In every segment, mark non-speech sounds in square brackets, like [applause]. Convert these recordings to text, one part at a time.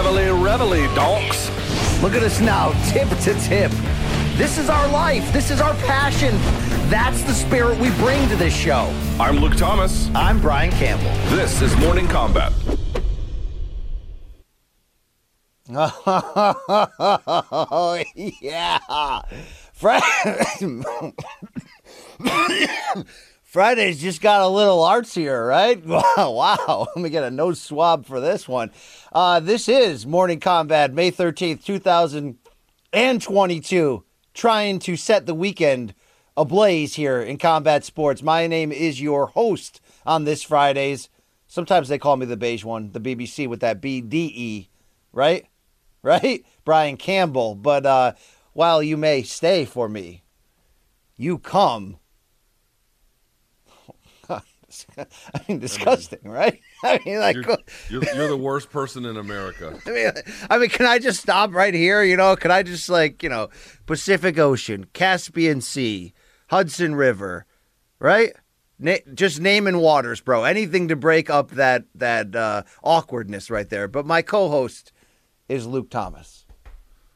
Reveille, reveille, donks. Look at us now, tip to tip. This is our life. This is our passion. That's the spirit we bring to this show. I'm Luke Thomas. I'm Brian Campbell. This is Morning Combat. Oh, yeah. Friday. Friday's just got a little artsier, right? [laughs] Wow, wow. Let me get a nose swab for this one. Uh, this is Morning Combat, May 13th, 2022. Trying to set the weekend ablaze here in combat sports. My name is your host on this Fridays. Sometimes they call me the beige one, the BBC with that BDE, right? [laughs] Right? Brian Campbell. But uh, while you may stay for me, you come. [laughs] I mean, disgusting, right? [laughs] I mean, like, You're, [laughs] you're, you're the worst person in America. I mean, I mean, can I just stop right here? You know, can I just like, you know, Pacific Ocean, Caspian Sea, Hudson River, right? Na- just naming waters, bro. Anything to break up that that uh, awkwardness right there. But my co-host is Luke Thomas.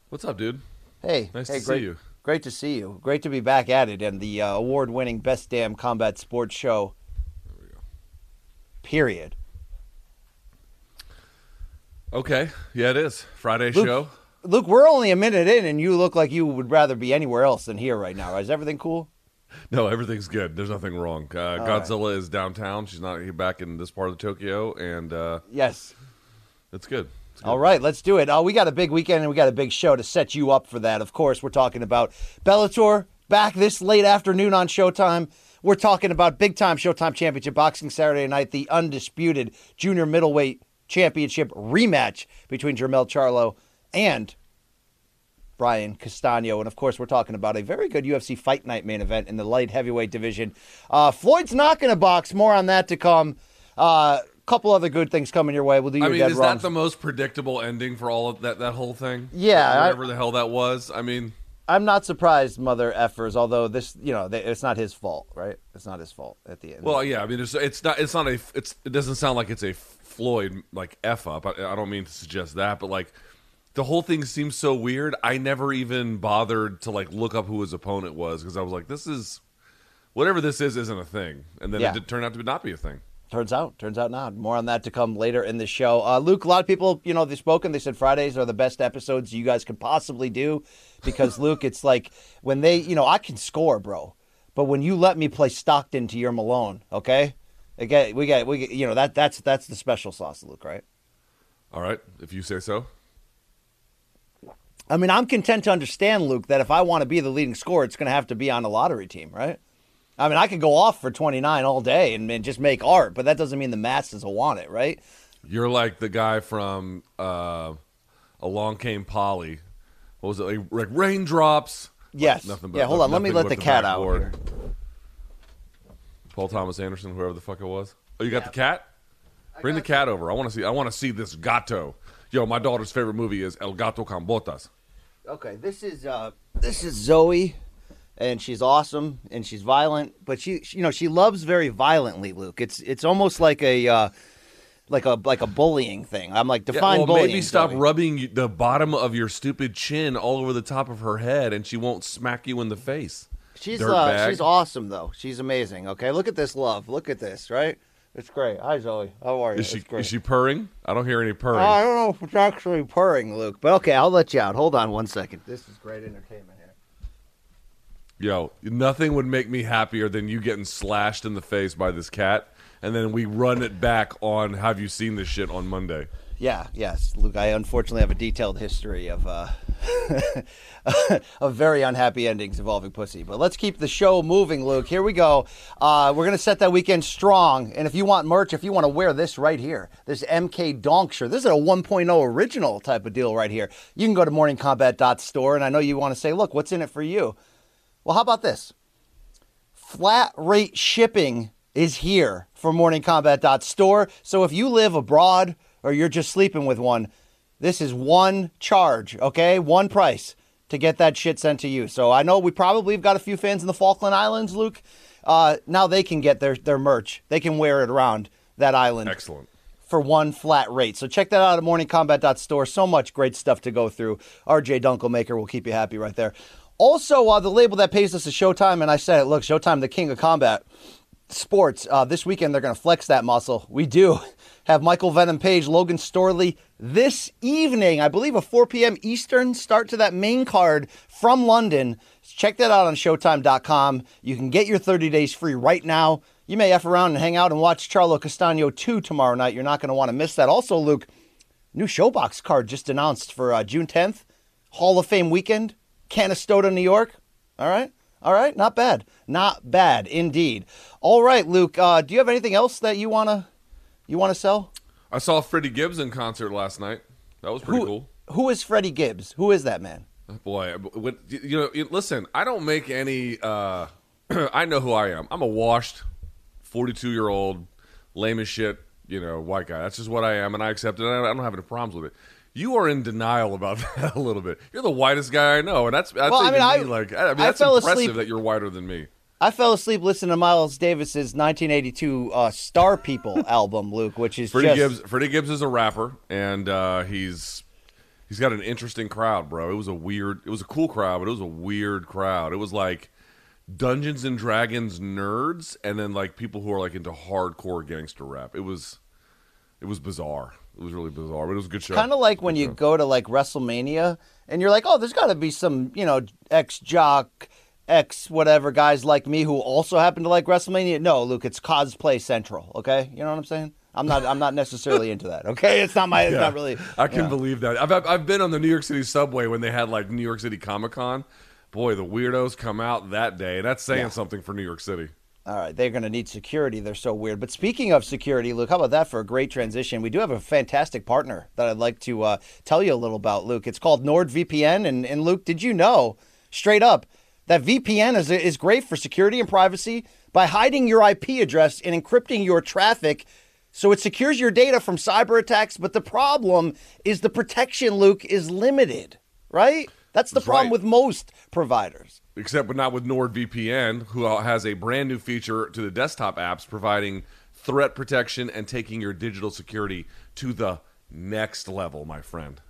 What's up, dude? Hey, Nice hey, to see great, you. Great to see you. Great to be back at it and the uh, award-winning Best Damn Combat Sports Show. Period. Okay, yeah, it is Friday Luke- show. Luke, we're only a minute in, and you look like you would rather be anywhere else than here right now. Is everything cool? No, everything's good. There's nothing wrong. Uh, Godzilla is downtown. She's not here back in this part of Tokyo, and uh, Yes. it's good. It's good. All right, let's do it. Uh, we got a big weekend and we got a big show to set you up for that. Of course, we're talking about Bellator back this late afternoon on Showtime. We're talking about big time Showtime Championship Boxing Saturday night, the undisputed junior middleweight championship rematch between Jermel Charlo and Brian Castano. And of course, we're talking about a very good UFC Fight Night main event in the light heavyweight division. Uh, Floyd's not going to box. More on that to come. A uh, couple other good things coming your way. We'll do your I mean, is wrongs. that the most predictable ending for all of that that whole thing? Yeah, I- whatever the hell that was. I mean, I'm not surprised, mother effers. Although this, you know, they, it's not his fault, right? It's not his fault at the end. well, yeah. I mean, it's it's not it's not a it's it doesn't sound like it's a Floyd like f up. I, I don't mean to suggest that, but like the whole thing seems so weird. I never even bothered to like look up who his opponent was because I was like, this is whatever this is isn't a thing, and then Yeah. it did turn out to not be a thing. Turns out, turns out not. More on that to come later in the show. Uh, Luke, a lot of people, you know, they've spoken. They said Fridays are the best episodes you guys could possibly do because [laughs] Luke, it's like when they, you know, I can score, bro, but when you let me play Stockton to your Malone, okay. Again, we got, we get, you know, that that's that's the special sauce, Luke, right? All right, if you say so. I mean, I'm content to understand, Luke, that if I want to be the leading scorer, it's going to have to be on a lottery team, right? I mean, I could go off for 29 all day and, and just make art, but that doesn't mean the masses will want it, right? You're like the guy from uh, Along Came Polly. What was it like? like raindrops? Yes. Nothing but- yeah, hold on. Let me let but the cat out here. Paul Thomas Anderson, whoever the fuck it was. Oh, you got the cat? Bring the cat over. I want to see. I want to see this gato. Yo, my daughter's favorite movie is El Gato con Botas. Okay, this is uh, this is Zoe, and she's awesome and she's violent, but she, she- you know, she loves very violently, Luke. It's it's almost like a uh, like a like a bullying thing. I'm like Yeah, define well, bullying. maybe stop rubbing the bottom of your stupid chin all over the top of her head, and she won't smack you in the face. She's uh, she's awesome though. She's amazing. Okay, look at this love. Look at this. Right, it's great. Hi Zoe. How are you? Is she is she purring? I don't hear any purring. I don't know if it's actually purring, Luke, but okay, I'll let you out. Hold on one second. This is great entertainment Yo, nothing would make me happier than you getting slashed in the face by this cat, and then we run it back on. Have you seen this shit on Monday? Yeah, yes, Luke. I unfortunately have a detailed history of uh, [laughs] of very unhappy endings involving pussy. But let's keep the show moving, Luke. Here we go. Uh, we're gonna set that weekend strong. And if you want merch, if you want to wear this right here, this MK Donk shirt, this is a 1.0 original type of deal right here. You can go to morningcombat.store, and I know you want to say, look, what's in it for you? Well, how about this? Flat rate shipping is here for morningcombat.store. So if you live abroad or you're just sleeping with one, this is one charge, okay? One price to get that shit sent to you. So I know we probably have got a few fans in the Falkland Islands, Luke. Uh, now they can get their, their merch. They can wear it around that island Excellent. for one flat rate. So check that out at morningcombat.store. So much great stuff to go through. RJ Dunkelmaker will keep you happy right there. Also, uh, the label that pays us is Showtime, and I said it. Look, Showtime, the king of combat sports. Uh, this weekend they're going to flex that muscle. We do [laughs] have Michael Venom Page, Logan Storley this evening. I believe a 4 p.m. Eastern start to that main card from London. Check that out on Showtime.com. You can get your 30 days free right now. You may f around and hang out and watch Charlo Castano 2 tomorrow night. You're not going to want to miss that. Also, Luke, new ShoBox card just announced for uh, June 10th, Hall of Fame weekend, Canastota, New York. All right. All right, not bad, not bad indeed. All right, Luke, uh, do you have anything else that you wanna you wanna sell? I saw Freddie Gibbs in concert last night. That was pretty Who cool. who is Freddie Gibbs? Who is that man? Boy, when, you know, listen, I don't make any. Uh, [clears throat] I know who I am. I'm a washed, 42 year old, lame as shit, you know, white guy. That's just what I am, and I accept it. I don't have any problems with it. You are in denial about [laughs] that a little bit. You're the whitest guy I know, and that's that's Well, I mean, I- me, like I mean, I that's fell impressive asleep- that you're whiter than me. I fell asleep listening to Miles Davis's 1982 uh, Star People [laughs] album, Luke, which is Freddie just Gibbs. Freddie Gibbs is a rapper, and uh, he's he's got an interesting crowd, bro. It was a weird, it was a cool crowd, but it was a weird crowd. It was like Dungeons and Dragons nerds, and then like people who are like into hardcore gangster rap. It was it was bizarre. It was really bizarre, but it was a good show. kind of like when you show. go to like WrestleMania and you're like, oh, there's got to be some, you know, ex jock, ex whatever guys like me who also happen to like WrestleMania. No, Luke, it's cosplay central. Okay, you know what I'm saying? I'm not. I'm not necessarily into that. Okay, it's not my. It's Yeah. not really. I can yeah. believe that. I've, I've I've been on the New York City subway when they had like New York City Comic Con. Boy, the weirdos come out that day. That's saying something for New York City. All right, they're going to need security. They're so weird. But speaking of security, Luke, how about that for a great transition? We do have a fantastic partner that I'd like to uh, tell you a little about, Luke. It's called NordVPN. And, and Luke, did you know, straight up, that VPN is, is great for security and privacy by hiding your IP address and encrypting your traffic so it secures your data from cyber attacks. But the problem is the protection, Luke, is limited, right? That's the That's problem right. with most providers. Except but not with NordVPN, who has a brand new feature to the desktop apps providing threat protection and taking your digital security to the next level, my friend.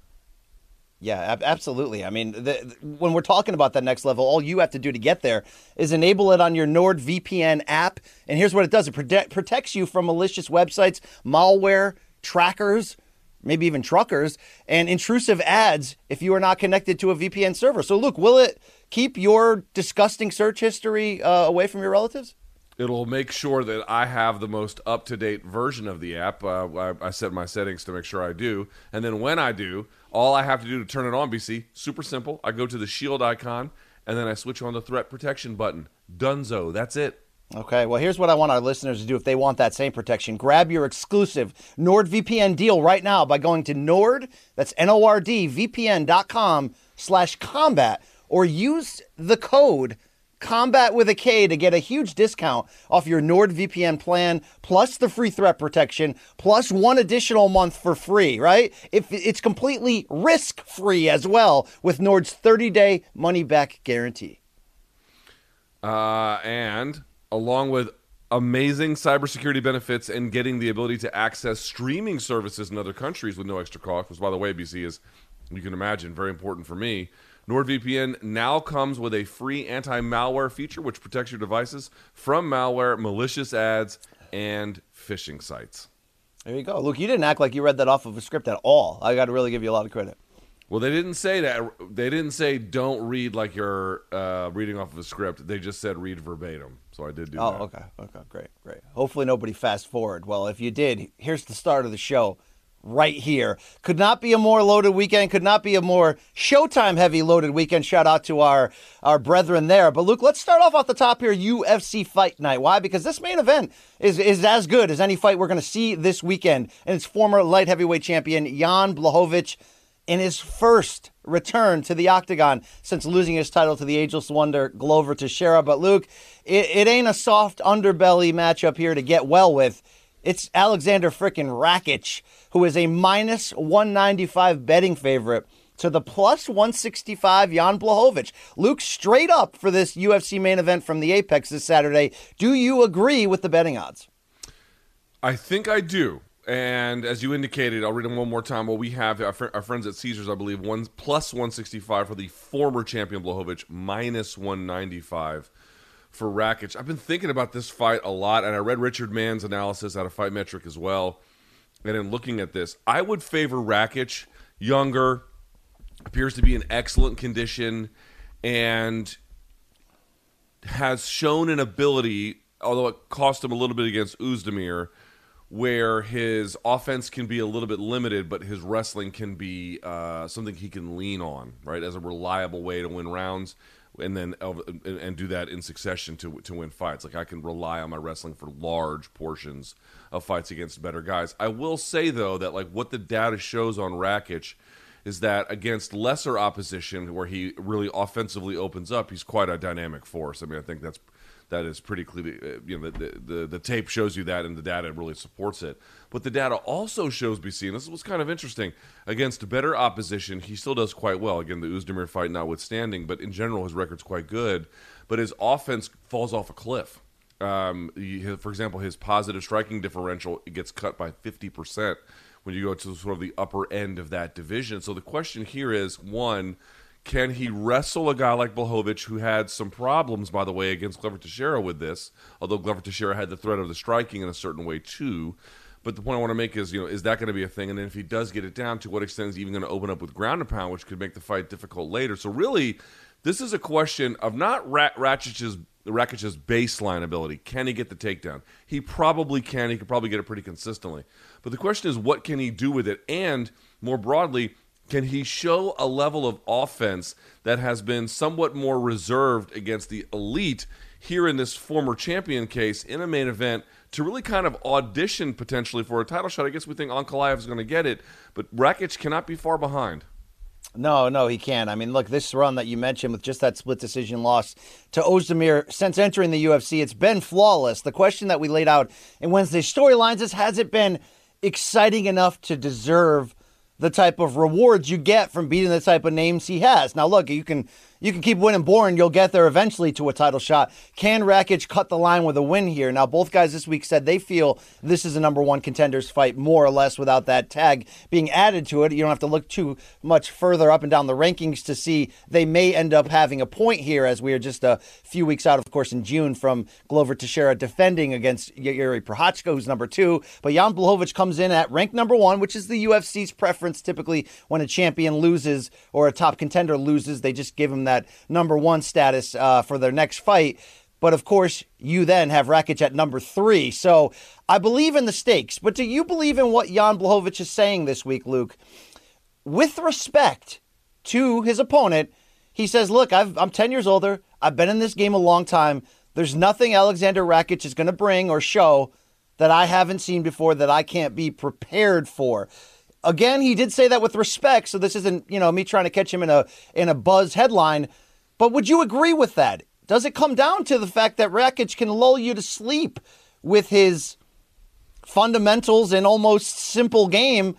Yeah, ab- absolutely. I mean, the, the- when we're talking about that next level, all you have to do to get there is enable it on your NordVPN app. And here's what it does it prote- protects you from malicious websites, malware, trackers, maybe even truckers, and intrusive ads if you are not connected to a VPN server. So, look, will it keep your disgusting search history uh, away from your relatives? It'll make sure that I have the most up to date version of the app. Uh, I, I set my settings to make sure I do. And then when I do, all I have to do to turn it on, BC, super simple. I go to the shield icon and then I switch on the threat protection button. Dunzo. That's it. Okay, well, here's what I want our listeners to do if they want that same protection. Grab your exclusive NordVPN deal right now by going to Nord, that's N-O-R-D, VPN.com slash combat, or use the code combat with a K to get a huge discount off your NordVPN plan, plus the free threat protection, plus one additional month for free, right? If it's completely risk-free as well with Nord's 30-day money-back guarantee. Uh, and along with amazing cybersecurity benefits and getting the ability to access streaming services in other countries with no extra cost, which, by the way, BC is, you can imagine, very important for me. NordVPN now comes with a free anti malware feature which protects your devices from malware, malicious ads, and phishing sites. There you go. Luke, you didn't act like you read that off of a script at all. I got to really give you a lot of credit. Well, they didn't say that. They didn't say don't read like you're uh, reading off of a script. They just said read verbatim. So I did do that. Oh, that. okay. Okay, great, great. Hopefully nobody fast forward. Well, if you did, here's the start of the show right here. Could not be a more loaded weekend, could not be a more Showtime heavy loaded weekend. Shout out to our our brethren there. But Luke, let's start off off the top here, UFC Fight Night. Why? Because this main event is is as good as any fight we're going to see this weekend. And it's former light heavyweight champion Jan Blachowicz in his first return to the octagon since losing his title to the ageless wonder Glover Teixeira. But Luke, it, it ain't a soft underbelly matchup here to get well with. It's Alexander frickin' Rakic, who is a minus 195 betting favorite to the plus 165 Jan Blachowicz. Luke, straight up for this UFC main event from the Apex this Saturday. Do you agree with the betting odds? I think I do. And as you indicated, I'll read them one more time. Well, we have our, fr- our friends at Caesars, I believe, one plus 165 for the former champion Blachowicz, minus 195 for Rakic. I've been thinking about this fight a lot, and I read Richard Mann's analysis out of Fight Metric as well. And in looking at this, I would favor Rakic, younger, appears to be in excellent condition, and has shown an ability, although it cost him a little bit against Oezdemir, where his offense can be a little bit limited, but his wrestling can be uh, something he can lean on, right, as a reliable way to win rounds, and then uh, and do that in succession to to win fights. Like I can rely on my wrestling for large portions of fights against better guys. I will say though that like what the data shows on Rakic is that against lesser opposition, where he really offensively opens up, he's quite a dynamic force. I mean, I think that's that is pretty clearly, uh, you know, the, the the tape shows you that, and the data really supports it. But the data also shows BC, and this was kind of interesting. Against better opposition, he still does quite well. Again, the Oezdemir fight notwithstanding, but in general, his record's quite good. But his offense falls off a cliff. Um, he, for example, his positive striking differential gets cut by fifty percent when you go to sort of the upper end of that division. So the question here is one, can he wrestle a guy like Blachowicz, who had some problems, by the way, against Glover Teixeira with this? Although Glover Teixeira had the threat of the striking in a certain way too. But the point I want to make is, you know, is that going to be a thing? And then if he does get it down, to what extent is he even going to open up with ground and pound, which could make the fight difficult later? So really, this is a question of not Rat- Rakic's Rakic's baseline ability. Can he get the takedown? He probably can. He could probably get it pretty consistently. But the question is, what can he do with it? And more broadly, can he show a level of offense that has been somewhat more reserved against the elite here in this former champion case in a main event to really kind of audition potentially for a title shot? I guess we think Ankalaev is going to get it, but Rakic cannot be far behind. No, no, he can't. I mean, look, this run that you mentioned with just that split decision loss to Ozdemir since entering the UFC, it's been flawless. The question that we laid out in Wednesday's storylines is has it been exciting enough to deserve the type of rewards you get from beating the type of names he has? Now, look, you can you can keep winning boring. You'll get there eventually to a title shot. Can Rakic cut the line with a win here? Now, both guys this week said they feel this is a number one contenders fight, more or less, without that tag being added to it. You don't have to look too much further up and down the rankings to see they may end up having a point here, as we are just a few weeks out, of course, in June from Glover Teixeira defending against Yuri Prochazka, who's number two. But Jan Blachowicz comes in at rank number one, which is the UFC's preference typically when a champion loses or a top contender loses. They just give him that number one status uh, for their next fight. But of course, you then have Rakic at number three. So I believe in the stakes. But do you believe in what Jan Blachowicz is saying this week, Luke? With respect to his opponent, he says, Look, I've, I'm 10 years older. I've been in this game a long time. There's nothing Alexander Rakic is going to bring or show that I haven't seen before that I can't be prepared for. Again, he did say that with respect, so this isn't, you know, me trying to catch him in a in a buzz headline. But would you agree with that? Does it come down to the fact that Rakic can lull you to sleep with his fundamentals and almost simple game,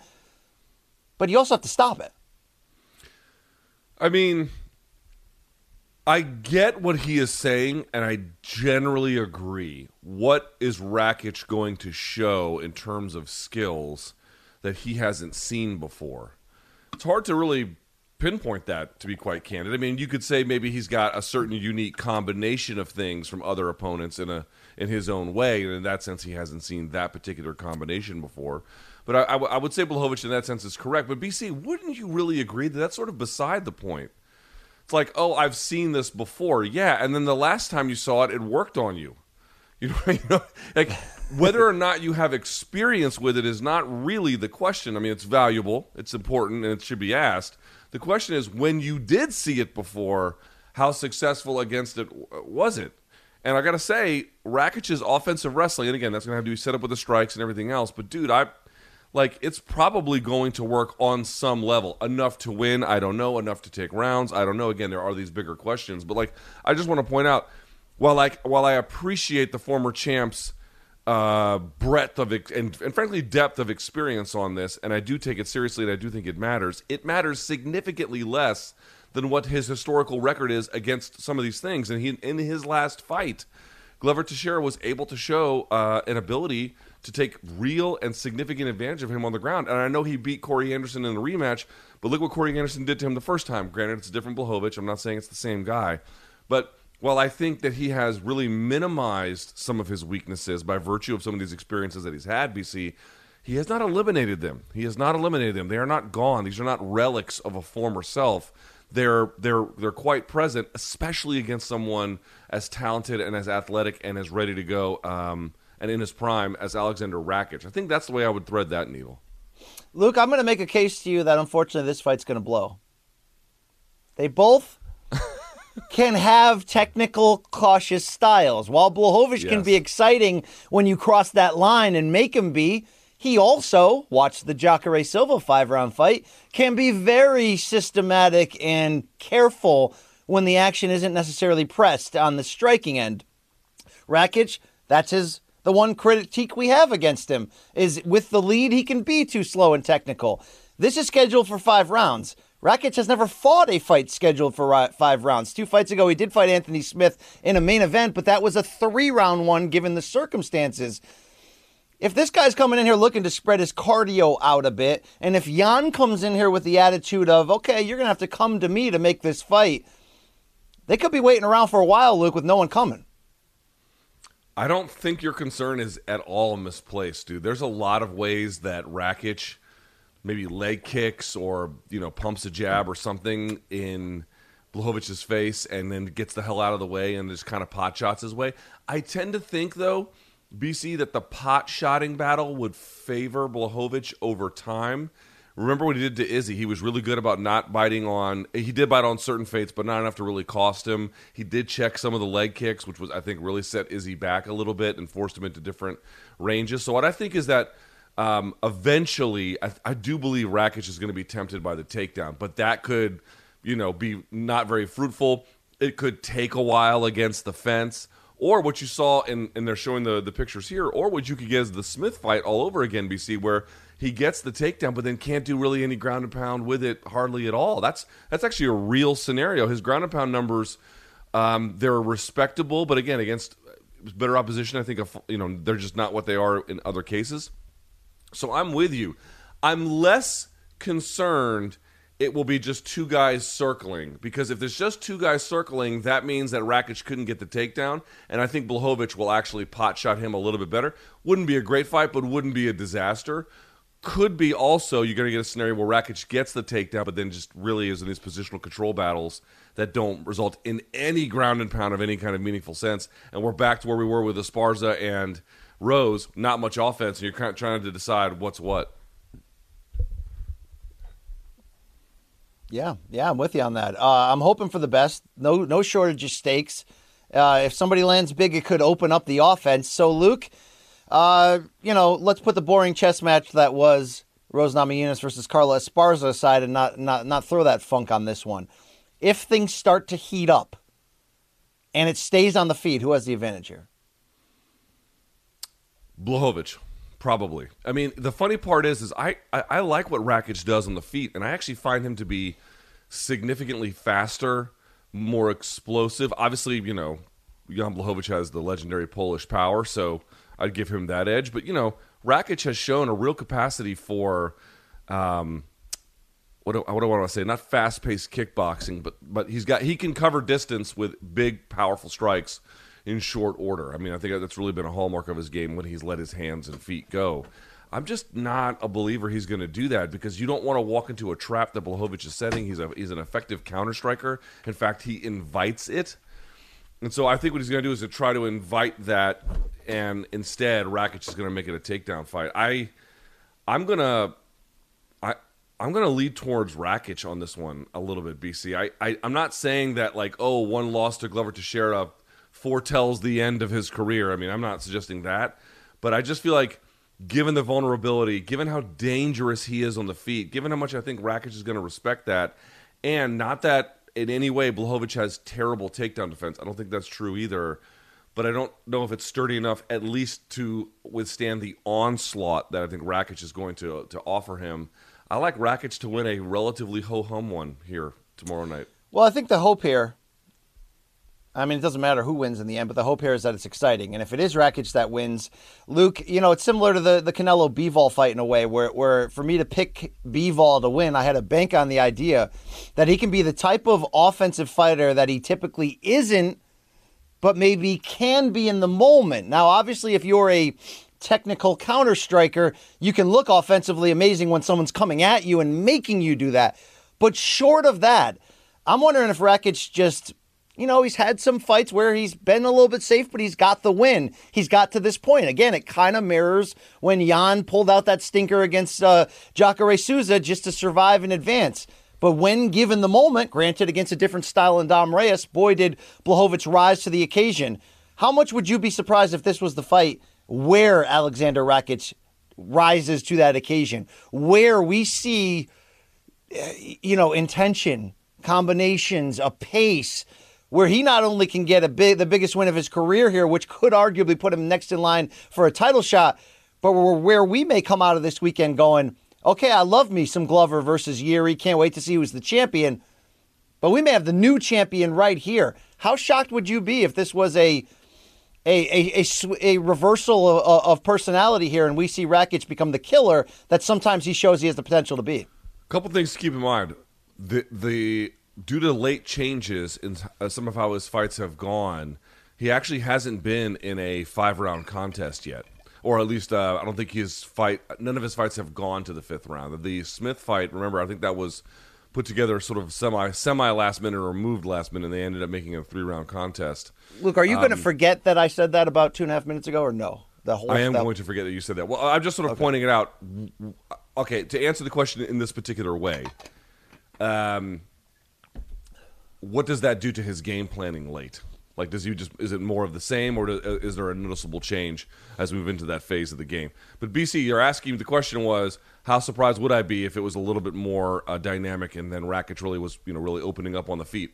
but you also have to stop it? I mean, I get what he is saying, and I generally agree. What is Rakic going to show in terms of skills that he hasn't seen before? It's hard to really pinpoint that to be quite candid. I mean, you could say maybe he's got a certain unique combination of things from other opponents in a in his own way, and in that sense, he hasn't seen that particular combination before. But I, I, w- I would say Blachowicz in that sense is correct. But BC, wouldn't you really agree that that's sort of beside the point? It's like, oh, I've seen this before, yeah, and then the last time you saw it, it worked on you. [laughs] You know, you know like whether or not you have experience with it is not really the question. I mean, it's valuable, it's important, and it should be asked. The question is, when you did see it before, how successful against it was it? And I got to say, Rakic's offensive wrestling, and again, that's going to have to be set up with the strikes and everything else. But dude, I like it's probably going to work on some level. Enough to win, I don't know. Enough to take rounds, I don't know. Again, there are these bigger questions, but like I just want to point out, while I while I appreciate the former champs uh, breadth of and, and frankly depth of experience on this, and I do take it seriously, and I do think it matters. It matters significantly less than what his historical record is against some of these things. And he in his last fight, Glover Teixeira was able to show uh, an ability to take real and significant advantage of him on the ground. And I know he beat Corey Anderson in the rematch, but look what Corey Anderson did to him the first time. Granted, it's a different Blachowicz. I'm not saying it's the same guy, but while I think that he has really minimized some of his weaknesses by virtue of some of these experiences that he's had, BC, he has not eliminated them. He has not eliminated them. They are not gone. These are not relics of a former self. They're they're they're quite present, especially against someone as talented and as athletic and as ready to go um, and in his prime as Alexander Rakic. I think that's the way I would thread that needle. Luke, I'm going to make a case to you that unfortunately this fight's going to blow. They both can have technical, cautious styles. While Blachowicz yes. can be exciting when you cross that line and make him be, he also, watch the Jacare Silva five round fight, can be very systematic and careful when the action isn't necessarily pressed on the striking end. Rakic, that's his the one critique we have against him is with the lead he can be too slow and technical. This is scheduled for 5 rounds. Rakic has never fought a fight scheduled for five rounds. Two fights ago, he did fight Anthony Smith in a main event, but that was a three round one given the circumstances. If this guy's coming in here looking to spread his cardio out a bit, and if Jan comes in here with the attitude of, okay, you're going to have to come to me to make this fight, they could be waiting around for a while, Luke, with no one coming. I don't think your concern is at all misplaced, dude. There's a lot of ways that Rakic – maybe leg kicks or you know pumps a jab or something in Blachowicz's face and then gets the hell out of the way and just kind of pot shots his way. I tend to think though, BC, that the pot shotting battle would favor Blachowicz over time. Remember what he did to Izzy? He was really good about not biting on. He did bite on certain feints, but not enough to really cost him. He did check some of the leg kicks, which was I think really set Izzy back a little bit and forced him into different ranges. So what I think is that um, eventually, I, I, do believe Rakic is going to be tempted by the takedown, but that could, you know, be not very fruitful. It could take a while against the fence, or what you saw in, and they're showing the the pictures here, or what you could get is the Smith fight all over again, BC, where he gets the takedown, but then can't do really any ground and pound with it hardly at all. That's that's actually a real scenario. His ground and pound numbers, um, they're respectable, but again, against better opposition, I think you know they're just not what they are in other cases. So I'm with you. I'm less concerned it will be just two guys circling because if there's just two guys circling, that means that Rakic couldn't get the takedown, and I think Blachowicz will actually pot shot him a little bit better. Wouldn't be a great fight, but wouldn't be a disaster. Could be also you're going to get a scenario where Rakic gets the takedown, but then just really is in these positional control battles that don't result in any ground and pound of any kind of meaningful sense, and we're back to where we were with Esparza and Rose, not much offense, and you're kind of trying to decide what's what. Yeah, yeah, I'm with you on that. Uh, I'm hoping for the best. No, no shortage of stakes. Uh, if somebody lands big, it could open up the offense. So, Luke, uh, you know, let's put the boring chess match that was Rose Namajunas versus Carla Esparza aside and not not not throw that funk on this one. If things start to heat up and it stays on the feed, who has the advantage here? Blachowicz, probably. I mean, the funny part is, is I, I, I like what Rakic does on the feet, and I actually find him to be significantly faster, more explosive. Obviously, you know, Jan Blachowicz has the legendary Polish power, so I'd give him that edge. But you know, Rakic has shown a real capacity for um, what do, what do I want to say? Not fast paced kickboxing, but but he's got he can cover distance with big, powerful strikes in short order. I mean, I think that's really been a hallmark of his game when he's let his hands and feet go. I'm just not a believer he's going to do that because you don't want to walk into a trap that Blachowicz is setting. He's a he's an effective counter striker. In fact, he invites it. And so I think what he's going to do is to try to invite that, and instead Rakic is going to make it a takedown fight. I I'm gonna I I'm gonna lead towards Rakic on this one a little bit. BC. I, I I'm not saying that like oh one loss to Glover to Teixeira foretells the end of his career. I mean I'm not suggesting that, but I just feel like given the vulnerability, given how dangerous he is on the feet, given how much I think Rakic is going to respect that, and not that in any way Blachowicz has terrible takedown defense. I don't think that's true either. But I don't know if it's sturdy enough, at least to withstand the onslaught that I think Rakic is going to to offer him. I like Rakic to win a relatively ho hum one here tomorrow night. Well, I think the hope here. I mean, it doesn't matter who wins in the end, but the hope here is that it's exciting. And if it is Rakic that wins, Luke, you know, it's similar to the, the Canelo Bivol fight in a way, where, where for me to pick Bivol to win, I had to bank on the idea that he can be the type of offensive fighter that he typically isn't, but maybe can be in the moment. Now, obviously, if you're a technical counter striker, you can look offensively amazing when someone's coming at you and making you do that. But short of that, I'm wondering if Rakic just you know, he's had some fights where he's been a little bit safe, but he's got the win. He's got to this point. Again, it kind of mirrors when Jan pulled out that stinker against uh, Jacare Souza just to survive in advance. But when given the moment, granted against a different style in Dom Reyes, boy, did Blachowicz rise to the occasion. How much would you be surprised if this was the fight where Alexander Rakic rises to that occasion, where we see, you know, intention, combinations, a pace, where he not only can get a big, the biggest win of his career here, which could arguably put him next in line for a title shot, but where we may come out of this weekend going, okay, I love me some Glover versus Yuri. Can't wait to see who's the champion. But we may have the new champion right here. How shocked would you be if this was a a, a, a, a reversal of, of, personality here and we see Rakic become the killer that sometimes he shows he has the potential to be? A couple things to keep in mind. The the due to late changes in uh, some of how his fights have gone, he actually hasn't been in a five round contest yet. Or at least uh, I don't think his fight. None of his fights have gone to the fifth round. The Smith fight, remember, I think that was put together sort of semi semi last minute or moved last minute. and They ended up making a three round contest. Luke, are you um, going to forget that I said that about two and a half minutes ago, or no? The whole I am going to forget that you said that. Well, I'm just sort of okay. pointing it out. Okay, to answer the question in this particular way, um, what does that do to his game planning late? Like, does he just is it more of the same, or uh, is there a noticeable change as we move into that phase of the game? But BC, you're asking the question was how surprised would I be if it was a little bit more uh, dynamic and then Rakic really was you know really opening up on the feet?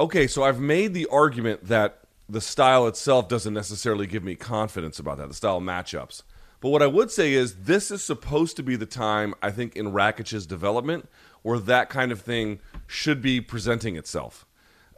Okay, so I've made the argument that the style itself doesn't necessarily give me confidence about that, the style matchups. But what I would say is this is supposed to be the time I think in Rakic's development where that kind of thing should be presenting itself.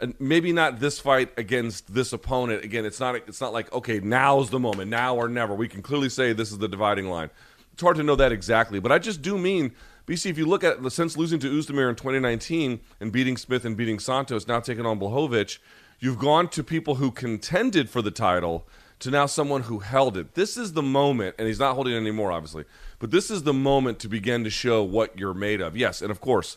And maybe not this fight against this opponent. Again, it's not it's not like okay, now's the moment, now or never. We can clearly say this is the dividing line. It's hard to know that exactly, but I just do mean BC. If you look at since losing to Oezdemir in 2019 and beating Smith and beating Santos, now taking on Blachowicz, you've gone to people who contended for the title to now someone who held it. This is the moment, and he's not holding it anymore, obviously. But this is the moment to begin to show what you're made of. Yes, and of course,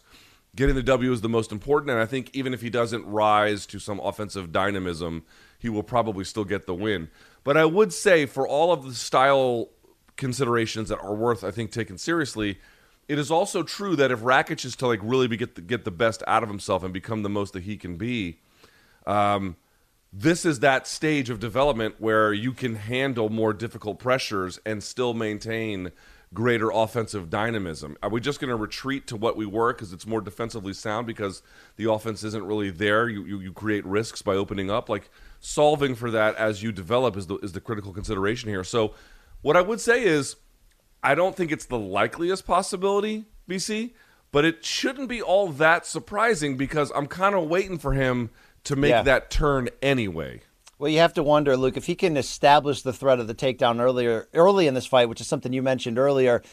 getting the W is the most important. And I think even if he doesn't rise to some offensive dynamism, he will probably still get the win. But I would say, for all of the style considerations that are worth, I think, taken seriously, it is also true that if Rakic is to like really be, get the, get the best out of himself and become the most that he can be, um, this is that stage of development where you can handle more difficult pressures and still maintain greater offensive dynamism. Are we just going to retreat to what we were because it's more defensively sound because the offense isn't really there? You, you, you create risks by opening up. Like solving for that as you develop is the is the critical consideration here. So what I would say is I don't think it's the likeliest possibility, BC, but it shouldn't be all that surprising because I'm kind of waiting for him to make yeah. that turn anyway. Well, you have to wonder, Luke, if he can establish the threat of the takedown earlier, early in this fight, which is something you mentioned earlier.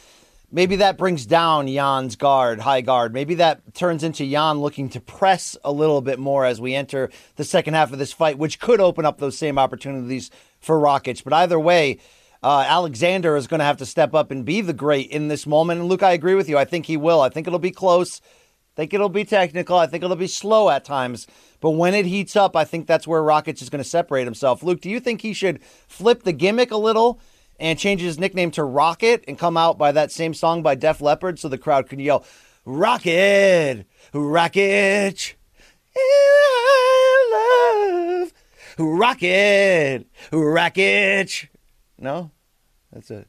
maybe that brings down Jan's guard, high guard. Maybe that turns into Jan looking to press a little bit more as we enter the second half of this fight, which could open up those same opportunities for Rakic. But either way, uh, Alexander is going to have to step up and be the great in this moment. And Luke, I agree with you. I think he will. I think it'll be close. I think it'll be technical. I think it'll be slow at times. But when it heats up, I think that's where Rakic is going to separate himself. Luke, do you think he should flip the gimmick a little and change his nickname to Rocket and come out by that same song by Def Leppard so the crowd can yell, Rocket, Rakic, love, Rocket, Rakic. No? That's a,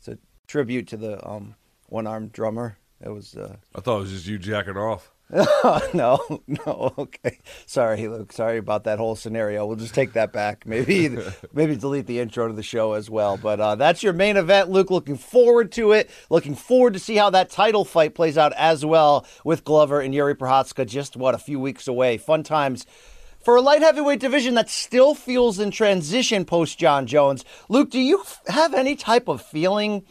it's a tribute to the um, one armed drummer. It was. Uh, I thought it was just you jacking off. [laughs] no, no. Okay, sorry, Luke. Sorry about that whole scenario. We'll just take that back. Maybe, [laughs] maybe delete the intro to the show as well. But uh, that's your main event, Luke. Looking forward to it. Looking forward to see how that title fight plays out as well with Glover and Yuri Prochazka. Just what a few weeks away. Fun times for a light heavyweight division that still feels in transition post Jon Jones. Luke, do you have any type of feeling?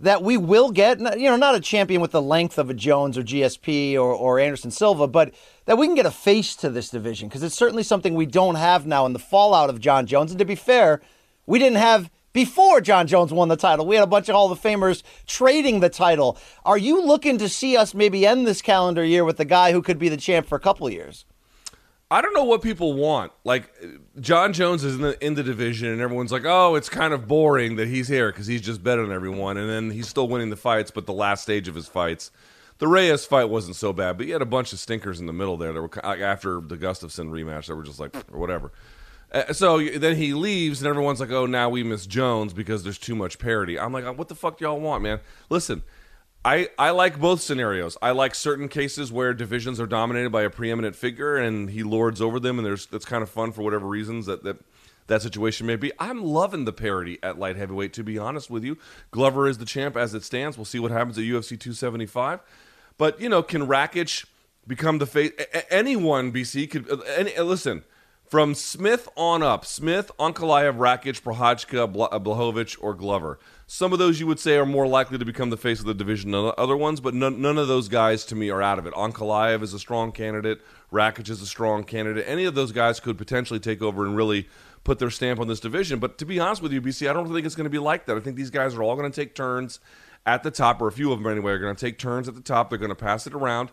That we will get, you know, not a champion with the length of a Jones or GSP or, or Anderson Silva, but that we can get a face to this division because it's certainly something we don't have now in the fallout of Jon Jones. And to be fair, we didn't have before Jon Jones won the title. We had a bunch of Hall of Famers trading the title. Are you looking to see us maybe end this calendar year with a guy who could be the champ for a couple years? I don't know what people want. Like Jon Jones is in the in the division, and everyone's like, "Oh, it's kind of boring that he's here because he's just better than everyone." And then he's still winning the fights, but the last stage of his fights, the Reyes fight wasn't so bad, but he had a bunch of stinkers in the middle there that were after the Gustafsson rematch that were just like or whatever. Uh, so then he leaves, and everyone's like, "Oh, now we miss Jones because there's too much parity." I'm like, "What the fuck do y'all want, man? Listen." I, I like both scenarios. I like certain cases where divisions are dominated by a preeminent figure and he lords over them, and there's that's kind of fun for whatever reasons that that that situation may be. I'm loving the parity at light heavyweight. To be honest with you, Glover is the champ as it stands. We'll see what happens at UFC 275. But you know, can Rakic become the face? Anyone BC could. Any, listen, from Smith on up, Smith, Ankalaev, Rakic, Prochazka, Blachowicz, uh, or Glover. Some of those you would say are more likely to become the face of the division than other ones, but none, none of those guys to me are out of it. Ankalaev is a strong candidate. Rakic is a strong candidate. Any of those guys could potentially take over and really put their stamp on this division. But to be honest with you, BC, I don't think it's going to be like that. I think these guys are all going to take turns at the top, or a few of them anyway, are going to take turns at the top. They're going to pass it around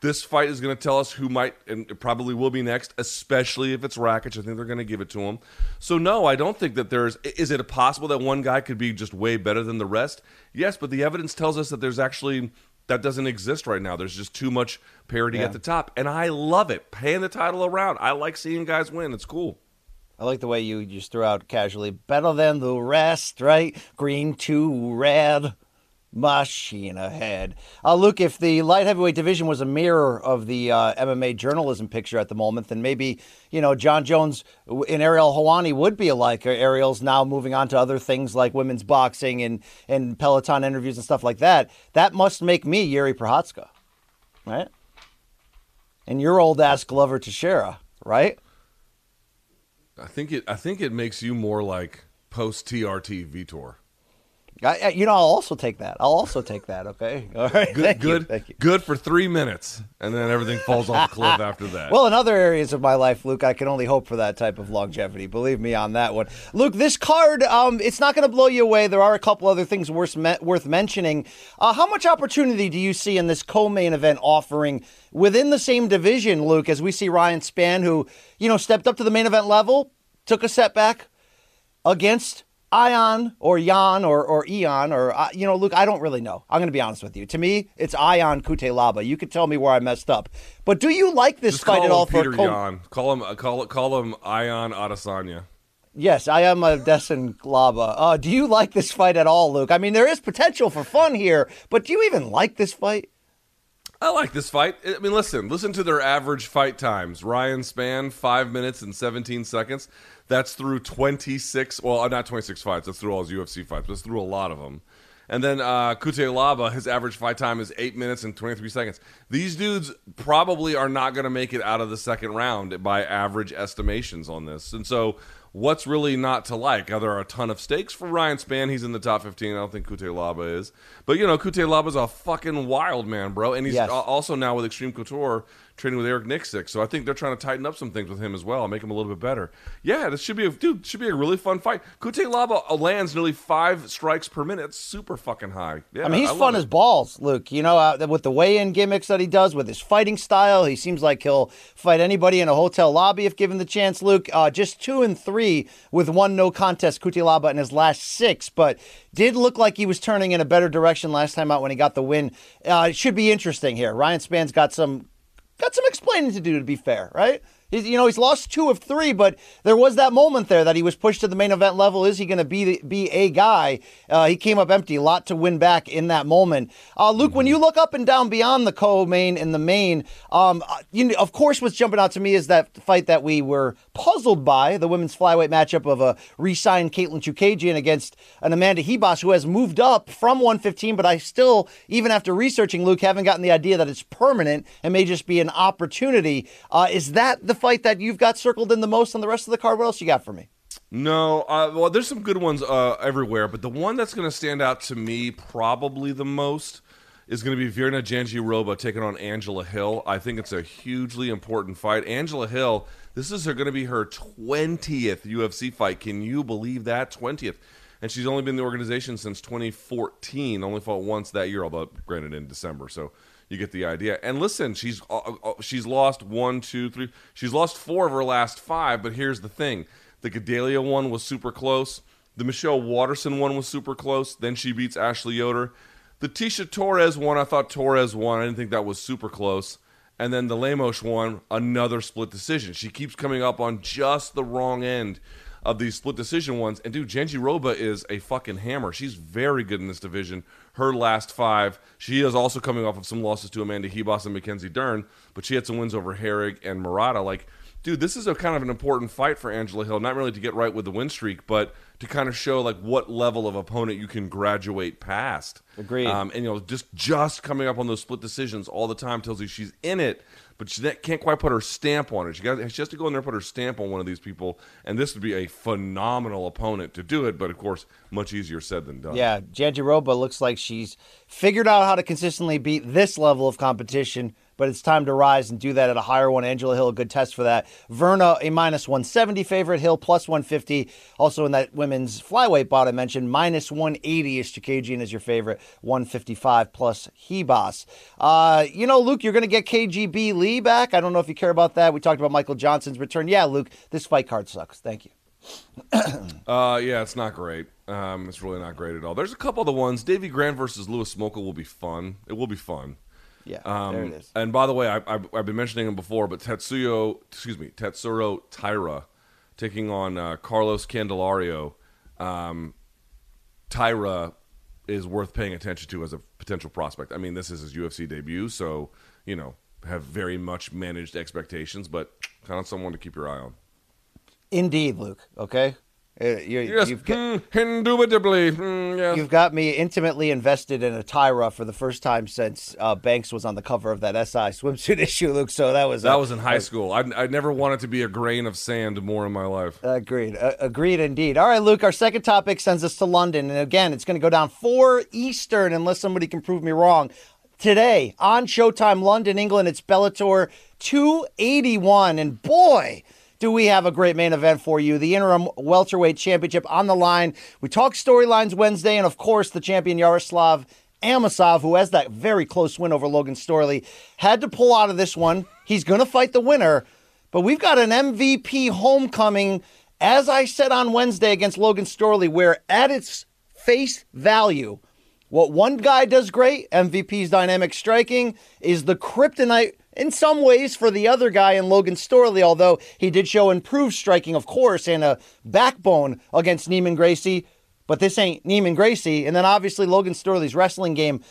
this fight is going to tell us who might and it probably will be next, especially if it's Rakic. I think they're going to give it to him. So no, I don't think that there's. Is it possible that one guy could be just way better than the rest? Yes, but the evidence tells us that there's actually that doesn't exist right now. There's just too much parity yeah. at the top, and I love it. Paying the title around, I like seeing guys win. It's cool. I like the way you just threw out casually, better than the rest, right? Green to red machine ahead. Uh, Luke, if the light heavyweight division was a mirror of the uh, MMA journalism picture at the moment, then maybe, you know, Jon Jones and Ariel Helwani would be alike. Ariel's now moving on to other things like women's boxing and, and Peloton interviews and stuff like that. That must make me Yuri Prochazka, right? And your old ass Glover Teixeira, right? I think it. I think it makes you more like post TRT Vitor. I, you know, I'll also take that. I'll also take that. Okay. [laughs] All right. Good. Thank good. You. Thank you. Good for three minutes, and then everything falls off the cliff after [laughs] that. Well, in other areas of my life, Luke, I can only hope for that type of longevity. Believe me on that one. Luke, this card, um, it's not going to blow you away. There are a couple other things worth me- worth mentioning. Uh, how much opportunity do you see in this co-main event offering within the same division, Luke? As we see Ryan Spann, who you know stepped up to the main event level, took a setback against Ion or Jan or, or Eon or, uh, you know, Luke, I don't really know. I'm going to be honest with you. To me, it's Ion Cutelaba. You could tell me where I messed up. But do you like this Just fight at all Peter for Jan. Call him, uh, call, call him Ion Adesanya. Yes, I am a Dessen Glaba. Uh, do you like this fight at all, Luke? I mean, there is potential for fun here, but do you even like this fight? I like this fight. I mean, listen, listen to their average fight times. Ryan Spann, five minutes and 17 seconds. That's through 26, well, not 26 fights. That's through all his UFC fights, but it's through a lot of them. And then uh, Cutelaba, his average fight time is 8 minutes and 23 seconds. These dudes probably are not going to make it out of the second round by average estimations on this. And so what's really not to like? Are there are a ton of stakes for Ryan Spann. He's in the top 15. I don't think Cutelaba is. But, you know, Cutelaba's a fucking wild man, bro. And he's Yes. also now with Xtreme Couture training with Eric Nicksick. So I think they're trying to tighten up some things with him as well, make him a little bit better. Yeah, this should be a dude, should be a really fun fight. Cutelaba lands nearly five strikes per minute. It's super fucking high. Yeah, I mean, he's love fun it. as balls, Luke. You know, uh, with the weigh-in gimmicks that he does, with his fighting style, he seems like he'll fight anybody in a hotel lobby if given the chance. Luke, uh, just two and three with one no contest, Cutelaba in his last six, but did look like he was turning in a better direction last time out when he got the win. Uh, it should be interesting here. Ryan Spann's got some got some explaining to do to be fair, right? He's, you know, he's lost two of three, but there was that moment there that he was pushed to the main event level. Is he going to be the, be a guy? Uh, he came up empty, a lot to win back in that moment. Uh, Luke, when you look up and down beyond the co-main and the main, um, uh, you know, of course, what's jumping out to me is that fight that we were puzzled by the women's flyweight matchup of a re-signed Caitlin Chookagian against an Amanda Ribas who has moved up from 115, but I still, even after researching Luke, haven't gotten the idea that it's permanent and may just be an opportunity. Uh, is that the fight that you've got circled in the most on the rest of the card? What else you got for me? No, uh, well, there's some good ones uh, everywhere, but the one that's going to stand out to me probably the most is going to be Virna Jandiroba taking on Angela Hill. I think it's a hugely important fight. Angela Hill, this is going to be her 20th UFC fight. Can you believe that? 20th. And she's only been in the organization since 2014. Only fought once that year, although granted in December. So you get the idea. And listen, she's uh, uh, she's lost one, two, three. She's lost four of her last five. But here's the thing: the Gadelha one was super close. The Michelle Waterson one was super close. Then she beats Ashley Yoder. The Tecia Torres one, I thought Torres won. I didn't think that was super close. And then the Lemos one, another split decision. She keeps coming up on just the wrong end of these split decision ones. And dude, Jandiroba is a fucking hammer. She's very good in this division. Her last five, she is also coming off of some losses to Amanda Ribas and Mackenzie Dern, but she had some wins over Herrig and Murata. Like, dude, this is a kind of an important fight for Angela Hill, not really to get right with the win streak, but to kind of show like what level of opponent you can graduate past. Agreed. Um, and you know, just just coming up on those split decisions all the time tells you she's in it, but she can't quite put her stamp on it. She got she has to go in there and put her stamp on one of these people, and this would be a phenomenal opponent to do it. But of course, much easier said than done. Yeah, Jandiroba looks like she's figured out how to consistently beat this level of competition, but it's time to rise and do that at a higher one. Angela Hill, a good test for that. Virna, a minus 170 favorite. Hill, plus 150. Also in that women's flyweight bout I mentioned, minus 180 is Chookagian is your favorite. 155 plus Ribas. Uh, you know, Luke, you're going to get KGB Lee back. I don't know if you care about that. We talked about Michael Johnson's return. Yeah, Luke, this fight card sucks. Thank you. [coughs] Uh, yeah, it's not great. Um, it's really not great at all. There's a couple of the ones. Davey Grant versus Louis Smolka will be fun. It will be fun. Yeah, Um, there it is. And by the way, I, I, I've been mentioning him before, but Tetsuyo, excuse me, Tatsuro Taira, taking on uh, Carlos Candelario. Um, Taira is worth paying attention to as a potential prospect. I mean, this is his UFC debut, so you know, have very much managed expectations, but kind of someone to keep your eye on. Indeed, Luke. Okay, uh, you, Yes, you've, got, hmm, indubitably. hmm, yes. you've got me intimately invested in a Tyra for the first time since uh, Banks was on the cover of that SI swimsuit [laughs] issue, Luke. So that was That uh, was in high school. I, I never wanted to be a grain of sand more in my life. Agreed. Uh, agreed indeed. All right, Luke, our second topic sends us to London. And again, it's going to go down 4 Eastern unless somebody can prove me wrong. Today on Showtime London, England, it's Bellator 281. And boy, do we have a great main event for you. The interim welterweight championship on the line. We talk storylines Wednesday, and of course, the champion Yaroslav Amosov, who has that very close win over Logan Storley, had to pull out of this one. He's going to fight the winner. But we've got an MVP homecoming, as I said on Wednesday against Logan Storley, where at its face value, what one guy does great, MVP's dynamic striking, is the kryptonite in some ways for the other guy in Logan Storley, although he did show improved striking, of course, and a backbone against Neiman Gracie. But this ain't Neiman Gracie. And then obviously Logan Storley's wrestling game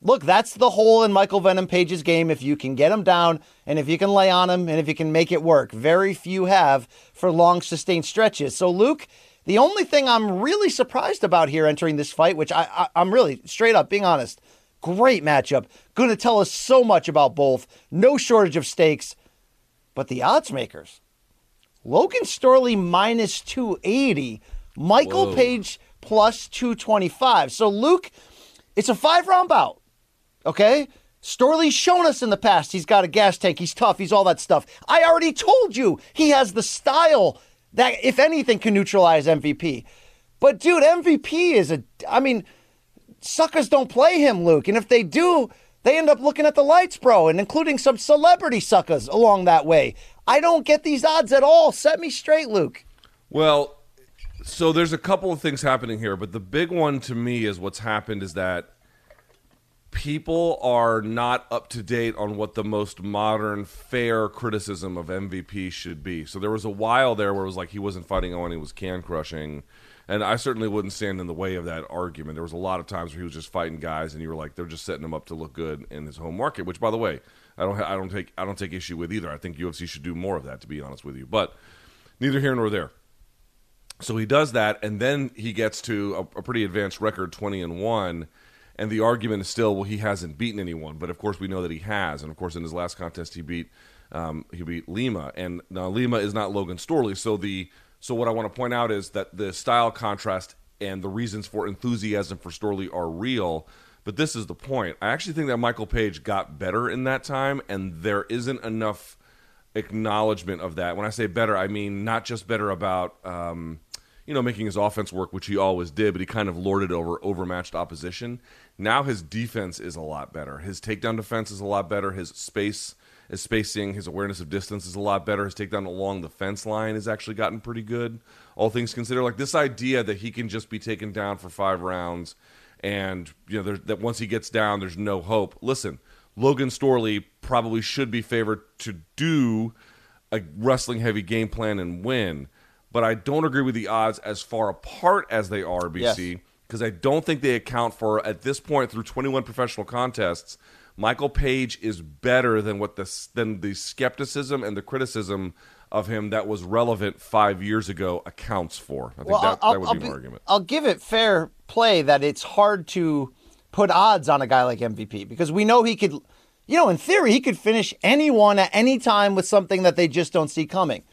look, that's the hole in Michael Venom Page's game. If you can get him down and if you can lay on him and if you can make it work, very few have for long sustained stretches. So, Luke, the only thing I'm really surprised about here entering this fight, which I, I, I'm really straight up being honest, great matchup, going to tell us so much about both, no shortage of stakes, but the odds makers. Logan Storley minus 280, Michael Whoa. Page plus 225. So, Luke, it's a five round bout. Okay? Storley's shown us in the past he's got a gas tank, he's tough, he's all that stuff. I already told you he has the style that, if anything, can neutralize MVP. But, dude, MVP is a. I mean, suckers don't play him, Luke. And if they do, they end up looking at the lights, bro, and including some celebrity suckers along that way. I don't get these odds at all. Set me straight, Luke. Well, so there's a couple of things happening here, but the big one to me is what's happened is that people are not up to date on what the most modern, fair criticism of MVP should be. So there was a while there where it was like he wasn't fighting Owen, he was can crushing. And I certainly wouldn't stand in the way of that argument. There was a lot of times where he was just fighting guys, and you were like, they're just setting him up to look good in his home market. Which, by the way, I don't, I don't take, I don't take issue with either. I think UFC should do more of that, to be honest with you. But neither here nor there. So he does that, and then he gets to a, a pretty advanced record, twenty and one. And the argument is still, well, he hasn't beaten anyone, but of course we know that he has. And of course, in his last contest, he beat um, he beat Lima, and now Lima is not Logan Storley. So the so what I want to point out is that the style contrast and the reasons for enthusiasm for Storley are real. But this is the point. I actually think that Michael Page got better in that time, and there isn't enough acknowledgement of that. When I say better, I mean not just better about um, you know making his offense work, which he always did, but he kind of lorded over overmatched opposition. Now his defense is a lot better. His takedown defense is a lot better. His space his spacing, his awareness of distance is a lot better. His takedown along the fence line has actually gotten pretty good. All things considered, like this idea that he can just be taken down for five rounds, and you know there, that once he gets down, there's no hope. Listen, Logan Storley probably should be favored to do a wrestling heavy game plan and win, but I don't agree with the odds as far apart as they are, BC, Yes. because I don't think they account for at this point through 21 professional contests. Michael Page is better than what the than the skepticism and the criticism of him that was relevant five years ago accounts for. I think that, that would be my argument. I'll give it fair play that it's hard to put odds on a guy like MVP because we know he could, you know, in theory, he could finish anyone at any time with something that they just don't see coming.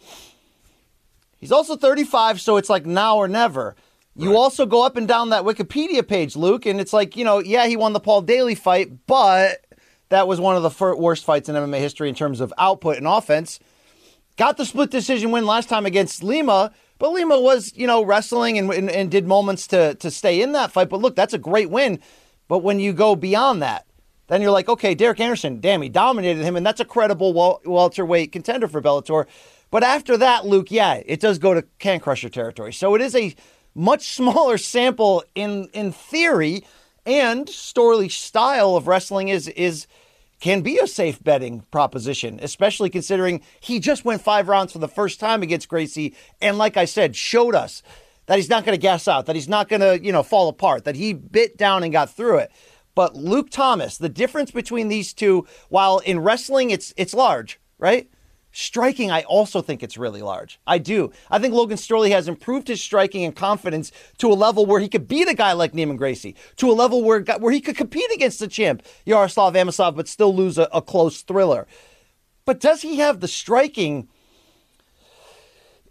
He's also 35, so it's like now or never. You also go up and down that Wikipedia page, Luke, and it's like, you know, yeah, he won the Paul Daly fight, but that was one of the fir- worst fights in MMA history in terms of output and offense. Got the split decision win last time against Lima, but Lima was, you know, wrestling and, and, and did moments to, to stay in that fight. But look, that's a great win. But when you go beyond that, then you're like, okay, Derek Anderson, damn, he dominated him, and that's a credible wel- welterweight contender for Bellator. But after that, Luke, yeah, it does go to Can Crusher territory. So it is a much [laughs] smaller sample in in theory, and Storley's style of wrestling is is can be a safe betting proposition, especially considering he just went five rounds for the first time against Gracie, and like I said, showed us that he's not going to gas out, that he's not going to you know fall apart, that he bit down and got through it. But Luke Thomas, the difference between these two, while in wrestling it's it's large, right? Striking, I also think it's really large. I do. I think Logan Storley has improved his striking and confidence to a level where he could beat a guy like Neiman Gracie, to a level where where he could compete against the champ Yaroslav Amosov, but still lose a, a close thriller. But does he have the striking?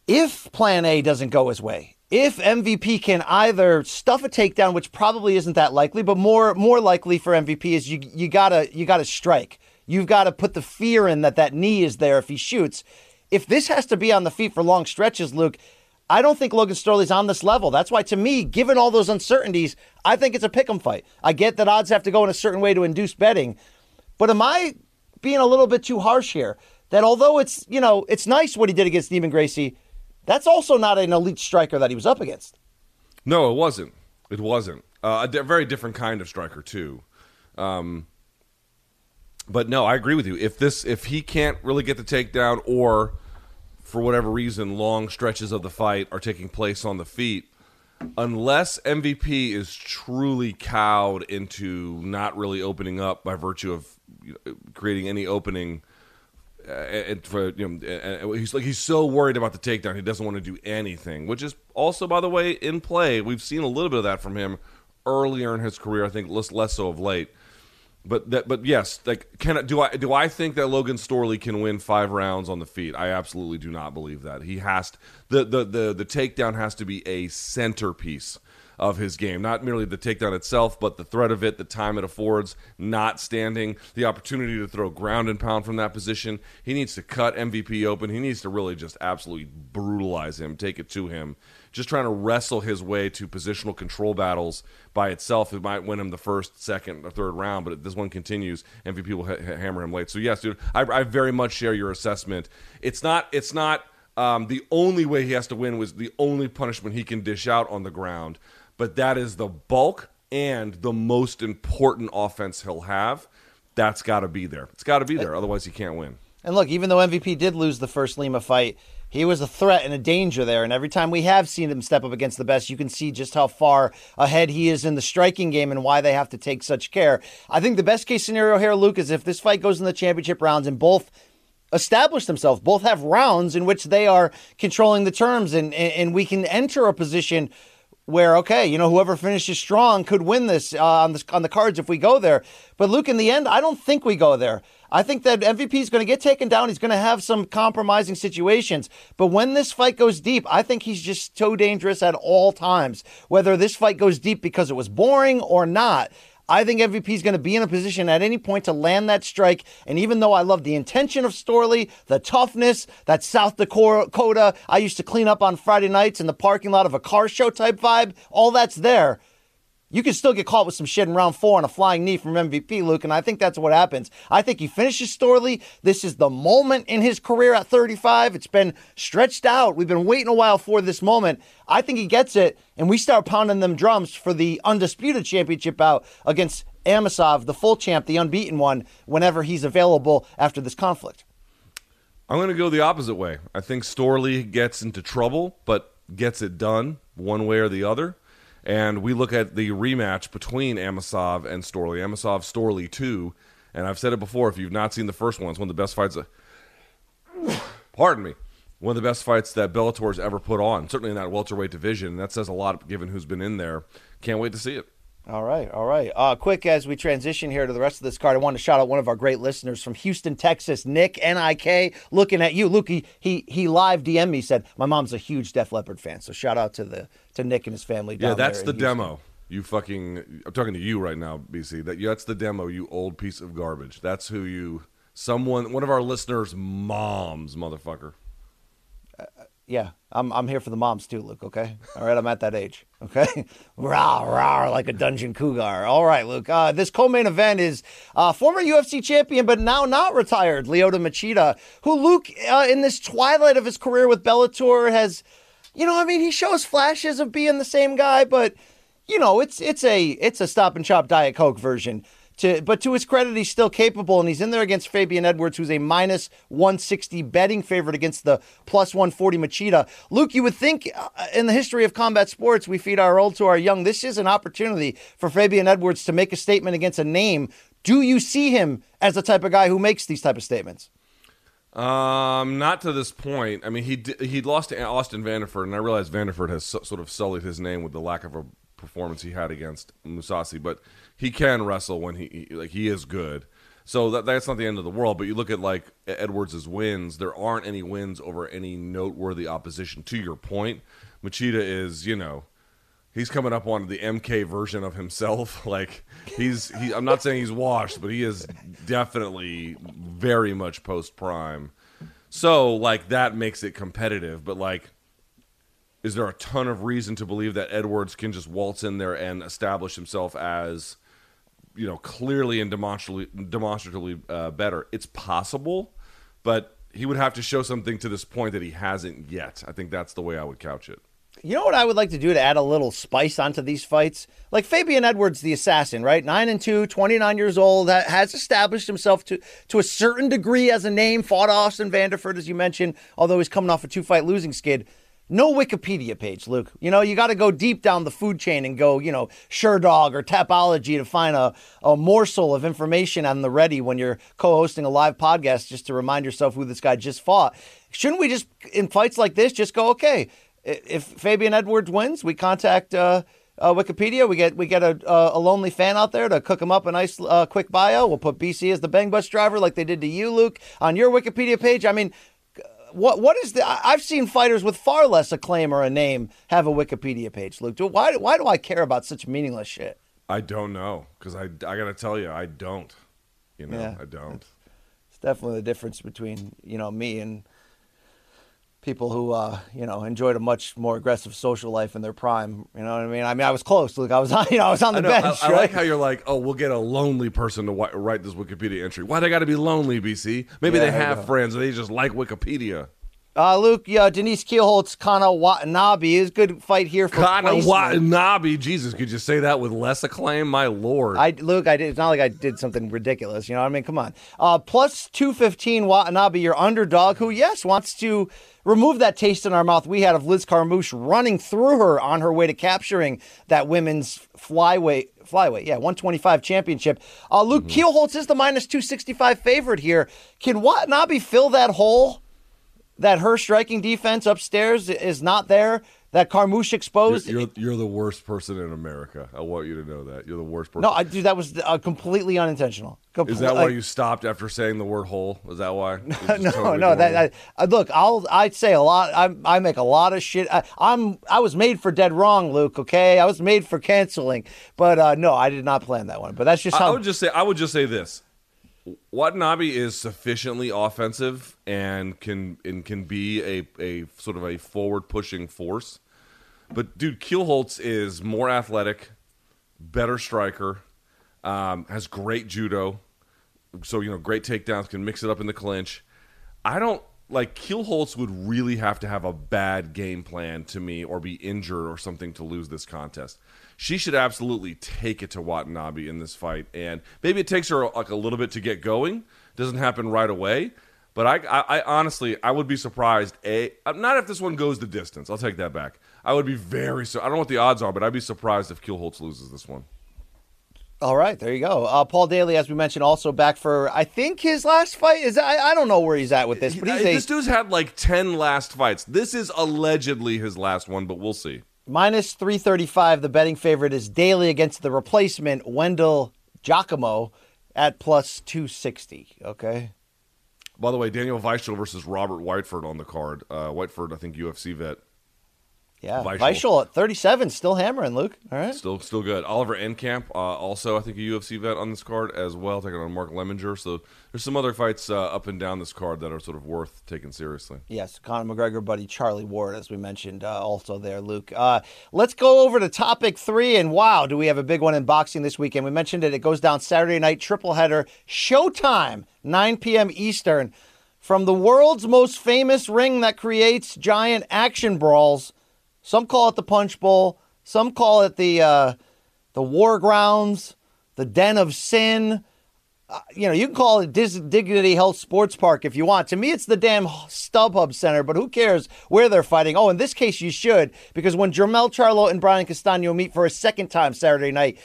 If Plan A doesn't go his way, if MVP can either stuff a takedown, which probably isn't that likely, but more more likely for MVP is you you gotta you gotta strike. You've got to put the fear in that that knee is there if he shoots. If this has to be on the feet for long stretches, Luke, I don't think Logan Storley's on this level. That's why, to me, given all those uncertainties, I think it's a pick'em fight. I get that odds have to go in a certain way to induce betting, but am I being a little bit too harsh here? That although it's you know it's nice what he did against Stephen Gracie, that's also not an elite striker that he was up against. No, it wasn't. It wasn't. Uh, very different kind of striker too. Um, but no, I agree with you. If this, if he can't really get the takedown, or for whatever reason, long stretches of the fight are taking place on the feet, unless MVP is truly cowed into not really opening up by virtue of creating any opening. Uh, and for you know, he's like he's so worried about the takedown, he doesn't want to do anything. Which is also, by the way, in play. We've seen a little bit of that from him earlier in his career. I think less less so of late. But that, but yes, like can do I do I think that Logan Storley can win five rounds on the feet? I absolutely do not believe that. He has to, the the the the takedown has to be a centerpiece of his game, not merely the takedown itself, but the threat of it, the time it affords, not standing, the opportunity to throw ground and pound from that position. He needs to cut MVP open. He needs to really just absolutely brutalize him, take it to him. Just trying to wrestle his way to positional control battles by itself, it might win him the first, second, or third round. But if this one continues, MVP will ha- hammer him late. So yes, dude, I, I very much share your assessment. It's not. It's not. Um, the only way he has to win was the only punishment he can dish out on the ground but that is the bulk and the most important offense he'll have. That's got to be there. It's got to be there. Otherwise, he can't win. And look, even though MVP did lose the first Lima fight, he was a threat and a danger there. And every time we have seen him step up against the best, you can see just how far ahead he is in the striking game and why they have to take such care. I think the best case scenario here, Luke, is if this fight goes in the championship rounds and both establish themselves, both have rounds in which they are controlling the terms, and, and we can enter a position where okay, you know, whoever finishes strong could win this uh, on the on the cards if we go there. But Luke, in the end, I don't think we go there. I think that MVP is going to get taken down. He's going to have some compromising situations. But when this fight goes deep, I think he's just so dangerous at all times. Whether this fight goes deep because it was boring or not, I think MVP is going to be in a position at any point to land that strike. And even though I love the intention of Storley, the toughness, that South Dakota, I used to clean up on Friday nights in the parking lot of a car show type vibe, all that's there you can still get caught with some shit in round four on a flying knee from MVP, Luke, and I think that's what happens. I think he finishes Storley. This is the moment in his career at 35. It's been stretched out. We've been waiting a while for this moment. I think he gets it, and we start pounding them drums for the undisputed championship bout against Amosov, the full champ, the unbeaten one, whenever he's available after this conflict. I'm going to go the opposite way. I think Storley gets into trouble, but gets it done one way or the other and we look at the rematch between Amosov and Storley. Amosov Storley 2. And I've said it before if you've not seen the first one, it's one of the best fights. [sighs] Pardon me. One of the best fights that Bellator's ever put on, certainly in that welterweight division. That says a lot given who's been in there. Can't wait to see it. All right, all right. Uh, quick as we transition here to the rest of this card, I want to shout out one of our great listeners from Houston, Texas, Nick Nik. Looking at you, Luke. He he, he live DM me said my mom's a huge Def Leppard fan, so shout out to the to Nick and his family. yeah, that's the demo. You fucking. I'm talking to you right now, BC. That that's the demo. You old piece of garbage. That's who you. Someone, one of our listeners' moms, motherfucker. Yeah, I'm I'm here for the moms too, Luke. Okay, all right, I'm at that age. Okay, [laughs] rah rah like a dungeon cougar. All right, Luke. Uh, this co-main event is uh, former UFC champion, but now not retired, Lyoto Machida, who Luke uh, in this twilight of his career with Bellator has, you know, I mean, he shows flashes of being the same guy, but you know, it's it's a it's a stop and chop diet coke version. To, but to his credit, he's still capable, and he's in there against Fabian Edwards, who's a minus 160 betting favorite against the plus 140 Machida. Luke, you would think uh, in the history of combat sports, we feed our old to our young. This is an opportunity for Fabian Edwards to make a statement against a name. Do you see him as the type of guy who makes these type of statements? Um, not to this point. I mean, he he lost to Austin Vanderford, and I realize Vanderford has so, sort of sullied his name with the lack of a performance he had against Mousasi, but he can wrestle when he, like he is good. So that that's not the end of the world. But you look at like Edwards' wins; there aren't any wins over any noteworthy opposition. To your point, Machida is you know he's coming up on the MK version of himself. [laughs] Like he's he, I'm not saying he's washed, but he is definitely very much post prime. So like that makes it competitive. But like is there a ton of reason to believe that Edwards can just waltz in there and establish himself as, you know, clearly and demonstrably, demonstratively uh, better? It's possible, but he would have to show something to this point that he hasn't yet. I think that's the way I would couch it. You know what I would like to do to add a little spice onto these fights? Like Fabian Edwards, the assassin, right? 9 and 2, 29 years old, that has established himself to, to a certain degree as a name, fought Austin Vanderford, as you mentioned, although he's coming off a two fight losing skid no Wikipedia page, Luke. You know, you got to go deep down the food chain and go, you know, Sherdog or Tapology to find a, a morsel of information on the ready when you're co hosting a live podcast just to remind yourself who this guy just fought. Shouldn't we just, in fights like this, just go, okay, if Fabian Edwards wins, we contact uh, uh, Wikipedia. We get we get a, a lonely fan out there to cook him up a nice uh, quick bio. We'll put BC as the bang bus driver, like they did to you, Luke, on your Wikipedia page. I mean, what what is the? I've seen fighters with far less acclaim or a name have a Wikipedia page. Luke, do, why why do I care about such meaningless shit? I don't know because I, I got to tell you, I don't. You know, Yeah. I don't. It's definitely the difference between you know me and people who uh, you know enjoyed a much more aggressive social life in their prime. You know what I mean? I mean, I was close. Look, I was [laughs] on you know I was on the I, know, bench. I, I right? like how you're like, oh, we'll get a lonely person to write this Wikipedia entry. Why they got to be lonely, BC? Maybe Yeah, they have friends and they just like Wikipedia. Uh, Luke, yeah, Denise Kielholtz, Kana Watanabe is good fight here for Kana placement. Watanabe. Jesus, could you say that with less acclaim? My lord. I Luke, I did. It's not like I did something ridiculous. You know what I mean? Come on. Uh, plus two fifteen Watanabe, your underdog, who yes wants to remove that taste in our mouth we had of Liz Carmouche running through her on her way to capturing that women's flyweight. Flyweight, yeah, 125 championship. Uh, Luke Kielholtz is the minus 265 favorite here. Can Watanabe fill that hole that her striking defense upstairs is not there? That Carmouche you're, exposed? you're, you're the worst person in America. I want you to know that. You're the worst person. no, I dude, that was uh, completely unintentional. Is that why like- you stopped after saying the word hole? Is that why? [laughs] No, totally no. That? I, I, look, I'll I'd say a lot. I I make a lot of shit. I, I'm I was made for dead wrong, Luke. Okay, I was made for canceling. But uh, no, I did not plan that one. But that's just how. I would just say I would just say this. Watanabe is sufficiently offensive and can and can be a, a sort of a forward pushing force. But dude, Kielholtz is more athletic, better striker, um, has great judo, so you know great takedowns, can mix it up in the clinch. I don't like Kielholtz would really have to have a bad game plan to me or be injured or something to lose this contest. She should absolutely take it to Watanabe in this fight, and maybe it takes her like a little bit to get going. Doesn't happen right away, but I, I, I honestly, I would be surprised. A, not if this one goes the distance. I'll take that back. I would be very. I don't know what the odds are, but I'd be surprised if Kielholtz loses this one. All right, there you go. Uh, Paul Daly, as we mentioned, also back for I think his last fight is. I, I don't know where he's at with this, but he's Uh, a this dude's had like ten last fights. This is allegedly his last one, but we'll see. Minus three thirty five. The betting favorite is Daly against the replacement Wendell Giacomo at plus two sixty. Okay. By the way, Daniel Weichel versus Robert Whiteford on the card. Uh, Whiteford, I think UFC vet, Yeah, Weichel. Weichel at 37, still hammering, Luke. All right. still still good. Oliver Enkamp, uh, also I think a UFC vet on this card as well, taking on Mark Lemminger. So there's some other fights uh, up and down this card that are sort of worth taking seriously. Yes, Conor McGregor buddy Charlie Ward, as we mentioned, uh, also there, Luke. Uh, let's go over to topic three. And wow, do we have a big one in boxing this weekend? We mentioned it. It goes down Saturday night, triple header, showtime, 9 p.m. Eastern. From the world's most famous ring that creates giant action brawls. Some call it the Punch Bowl. Some call it the uh, the War Grounds, the Den of Sin. Uh, you know, you can call it Dis- Dignity Health Sports Park if you want. To me, it's the damn StubHub Center, but who cares where they're fighting? Oh, in this case, you should, because when Jermell Charlo and Brian Castano meet for a second time Saturday night,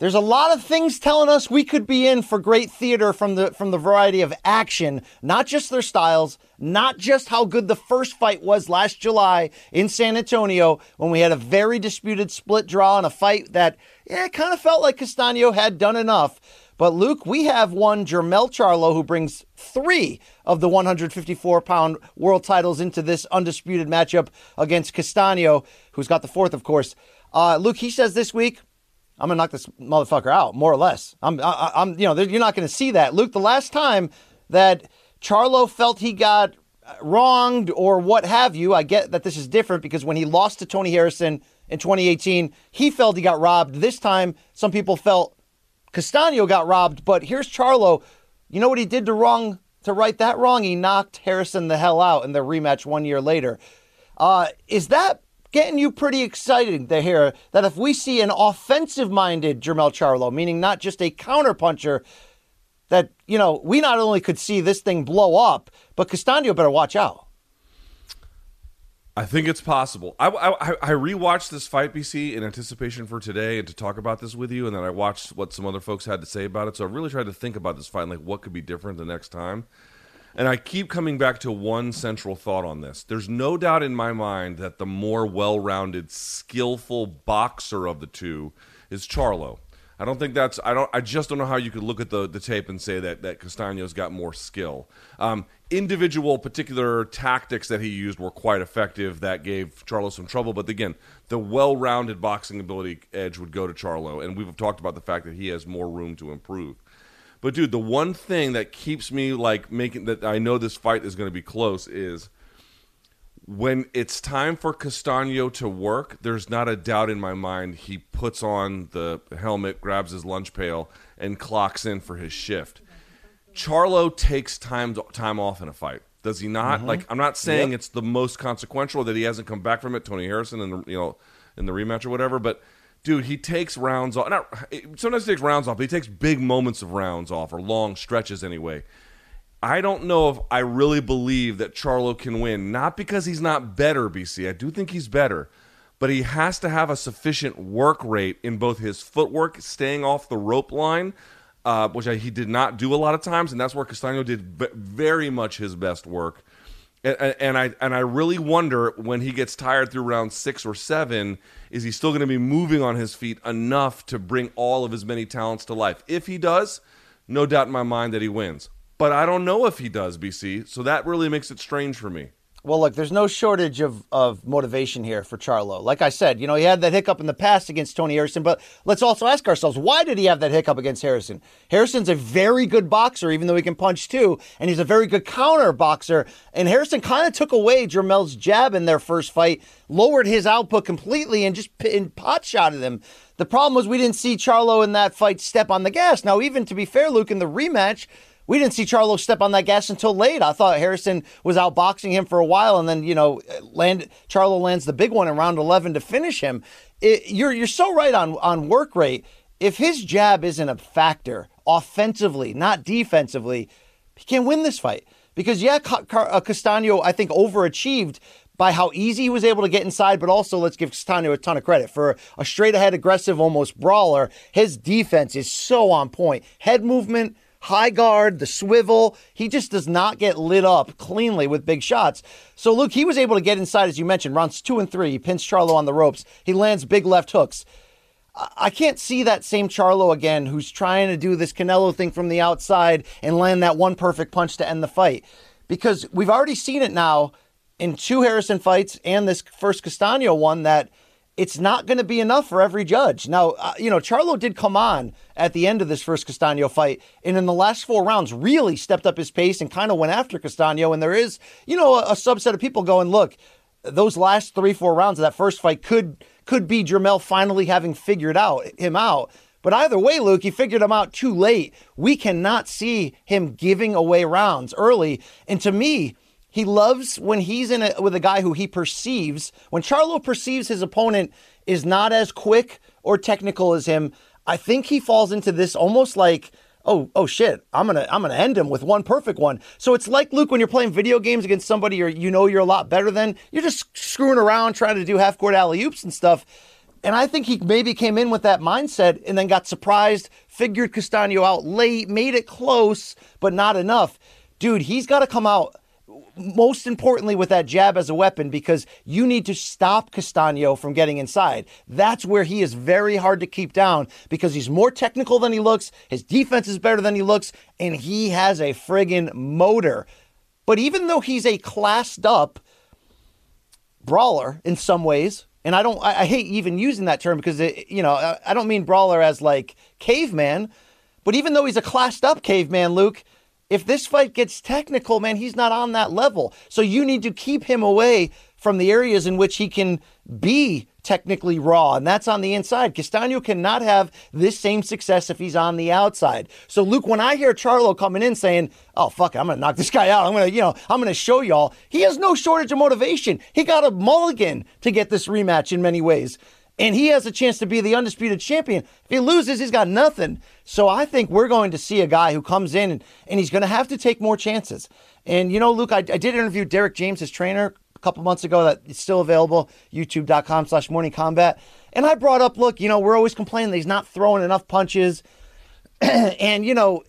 there's a lot of things telling us we could be in for great theater from the from the variety of action, not just their styles, not just how good the first fight was last July in San Antonio when we had a very disputed split draw in a fight that yeah, kind of felt like Castano had done enough. But Luke, we have one Jermell Charlo who brings three of the 154 pound world titles into this undisputed matchup against Castano, who's got the fourth, of course. Uh, Luke, he says this week, I'm gonna knock this motherfucker out, more or less. I'm, I, I'm, you know, you're not gonna see that, Luke. The last time that Charlo felt he got wronged or what have you, I get that this is different because when he lost to Tony Harrison in 2018, he felt he got robbed. This time, some people felt Castano got robbed, but here's Charlo. You know what he did to wrong to right that wrong? He knocked Harrison the hell out in the rematch one year later. Uh, is that getting you pretty excited to hear that if we see an offensive minded Jermell Charlo, meaning not just a counterpuncher, that, you know, we not only could see this thing blow up, but Castano better watch out. I think it's possible. I, I, I rewatched this fight, BC, in anticipation for today and to talk about this with you, and then I watched what some other folks had to say about it. So I really tried to think about this fight and like what could be different the next time. And I keep coming back to one central thought on this. There's no doubt in my mind that the more well rounded, skillful boxer of the two is Charlo. I don't think that's I don't I just don't know how you could look at the, the tape and say that that Castaño's got more skill. Um, individual particular tactics that he used were quite effective that gave Charlo some trouble, but again, the well-rounded boxing ability edge would go to Charlo, and we've talked about the fact that he has more room to improve. But dude, the one thing that keeps me like making that I know this fight is going to be close is when it's time for Castaño to work, there's not a doubt in my mind he puts on the helmet, grabs his lunch pail, and clocks in for his shift. Charlo takes time time off in a fight. Does he not? Mm-hmm. Like I'm not saying yep. it's the most consequential that he hasn't come back from it. Tony Harrison and you know in the rematch or whatever, but dude, he takes rounds off. Not, sometimes he takes rounds off, but he takes big moments of rounds off or long stretches anyway. I don't know if I really believe that Charlo can win, not because he's not better, BC. I do think he's better, but he has to have a sufficient work rate in both his footwork, staying off the rope line, uh, which I, he did not do a lot of times, and that's where Castaño did very much his best work. And, and, I and I really wonder when he gets tired through round six or seven, is he still going to be moving on his feet enough to bring all of his many talents to life? If he does, no doubt in my mind that he wins but I don't know if he does, BC. So that really makes it strange for me. Well, look, there's no shortage of, of motivation here for Charlo. Like I said, you know, he had that hiccup in the past against Tony Harrison, but let's also ask ourselves, why did he have that hiccup against Harrison? Harrison's a very good boxer, even though he can punch too, and he's a very good counter boxer. And Harrison kind of took away Jermell's jab in their first fight, lowered his output completely, and just and pot shotted him. The problem was we didn't see Charlo in that fight step on the gas. Now, even to be fair, Luke, in the rematch, we didn't see Charlo step on that gas until late. I thought Harrison was outboxing him for a while, and then you know, land Charlo lands the big one in round eleven to finish him. It, you're you're so right on on work rate. If his jab isn't a factor offensively, not defensively, he can't win this fight. Because yeah, uh, Castaño I think overachieved by how easy he was able to get inside, but also let's give Castaño a ton of credit for a straight ahead, aggressive, almost brawler. His defense is so on point. Head movement, high guard, the swivel. He just does not get lit up cleanly with big shots. So, Luke, he was able to get inside, as you mentioned, rounds two and three. He pins Charlo on the ropes. He lands big left hooks. I can't see that same Charlo again who's trying to do this Canelo thing from the outside and land that one perfect punch to end the fight. Because we've already seen it now in two Harrison fights and this first Castaño one that it's not going to be enough for every judge. Now, uh, you know, Charlo did come on at the end of this first Castaño fight, and in the last four rounds, really stepped up his pace and kind of went after Castaño. And there is, you know, a, a, subset of people going, look, those last three, four rounds of that first fight could could be Jermell finally having figured out him out. But either way, Luke, he figured him out too late. We cannot see him giving away rounds early. And to me, he loves when he's in a, with a guy who he perceives, when Charlo perceives his opponent is not as quick or technical as him, I think he falls into this almost like, oh, oh shit, I'm gonna I'm gonna end him with one perfect one. So it's like Luke when you're playing video games against somebody you you know you're a lot better than, you're just screwing around trying to do half court alley oops and stuff. And I think he maybe came in with that mindset and then got surprised, figured Castaño out late, made it close, but not enough. Dude, he's got to come out most importantly with that jab as a weapon because you need to stop Castaño from getting inside. That's where he is very hard to keep down because he's more technical than he looks, his defense is better than he looks, and he has a friggin' motor. But even though he's a classed up brawler in some ways, and I don't, I, I hate even using that term because it, you know, I, I don't mean brawler as like caveman, but even though he's a classed up caveman, Luke, if this fight gets technical, man, he's not on that level. So you need to keep him away from the areas in which he can be technically raw, and that's on the inside. Castaño cannot have this same success if he's on the outside. So, Luke, when I hear Charlo coming in saying, "Oh fuck, I'm gonna knock this [laughs] guy out. I'm gonna, you know, I'm gonna show y'all," he has no shortage of motivation. He got a mulligan to get this rematch in many ways and he has a chance to be the undisputed champion. If he loses, he's got nothing. So I think we're going to see a guy who comes in and, and he's going to have to take more chances. And you know, Luke, I, I did interview Derrick James, his trainer, a couple months ago. That is still available. YouTube.com/slash Morning Combat. And I brought up, look, you know, we're always complaining that he's not throwing enough punches, [clears throat] and you know.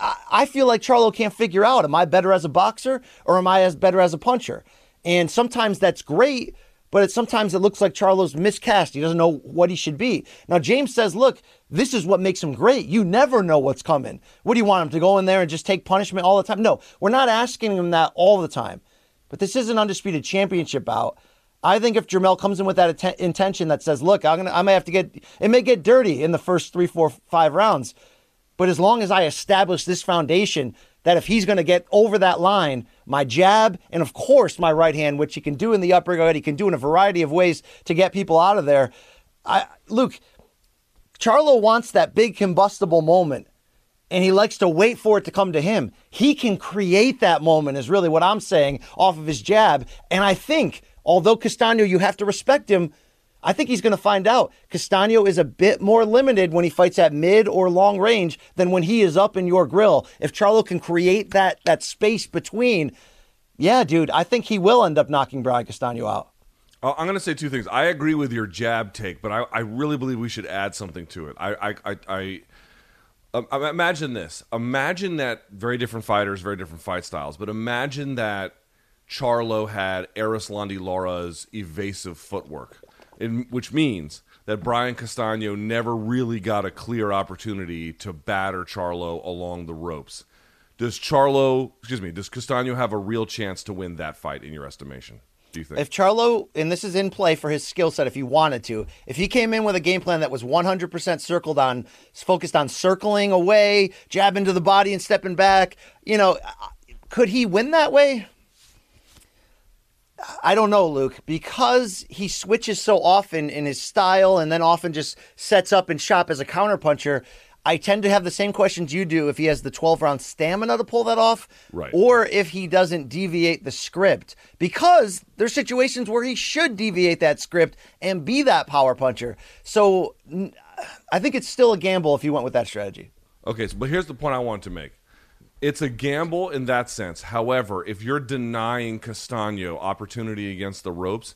I, I feel like Charlo can't figure out am I better as a boxer or am I as better as a puncher? And sometimes that's great, but it, sometimes it looks like Charlo's miscast. He doesn't know what he should be. Now, James says, look, this is what makes him great. You never know what's coming. What do you want him to go in there and just take punishment all the time? No, we're not asking him that all the time. But this is an undisputed championship bout. I think if Jermell comes in with that att- intention that says, look, I'm gonna, I may have to get, it may get dirty in the first three, four, five rounds. But as long as I establish this foundation, that if he's going to get over that line, my jab and of course my right hand, which he can do in the uppercut, he can do in a variety of ways to get people out of there. I, Luke, Charlo wants that big combustible moment and he likes to wait for it to come to him. He can create that moment, is really what I'm saying, off of his jab. And I think, although Castano, you have to respect him, I think he's going to find out. Castano is a bit more limited when he fights at mid or long range than when he is up in your grill. If Charlo can create that that space between, yeah, dude, I think he will end up knocking Brian Castano out. Uh, I'm going to say two things. I agree with your jab take, but I, I really believe we should add something to it. I, I, I, I um, imagine this. Imagine that very different fighters, very different fight styles, but imagine that Charlo had Erislandy Lara's evasive footwork in, which means that Brian Castano never really got a clear opportunity to batter Charlo along the ropes. Does Charlo, excuse me, does Castano have a real chance to win that fight in your estimation? Do you think? If Charlo, and this is in play for his skill set if he wanted to, if he came in with a game plan that was 100% circled on, focused on circling away, jabbing to the body and stepping back, you know, uh, could he win that way? I don't know, Luke, because he switches so often in his style and then often just sets up and shop as a counterpuncher. I tend to have the same questions you do if he has the 12 round stamina to pull that off, right. or if he doesn't deviate the script. Because there's situations where he should deviate that script and be that power puncher. So I think it's still a gamble if you went with that strategy. Okay, so, but here's the point I want to make it's a gamble in that sense. However, if you're denying Castano opportunity against the ropes,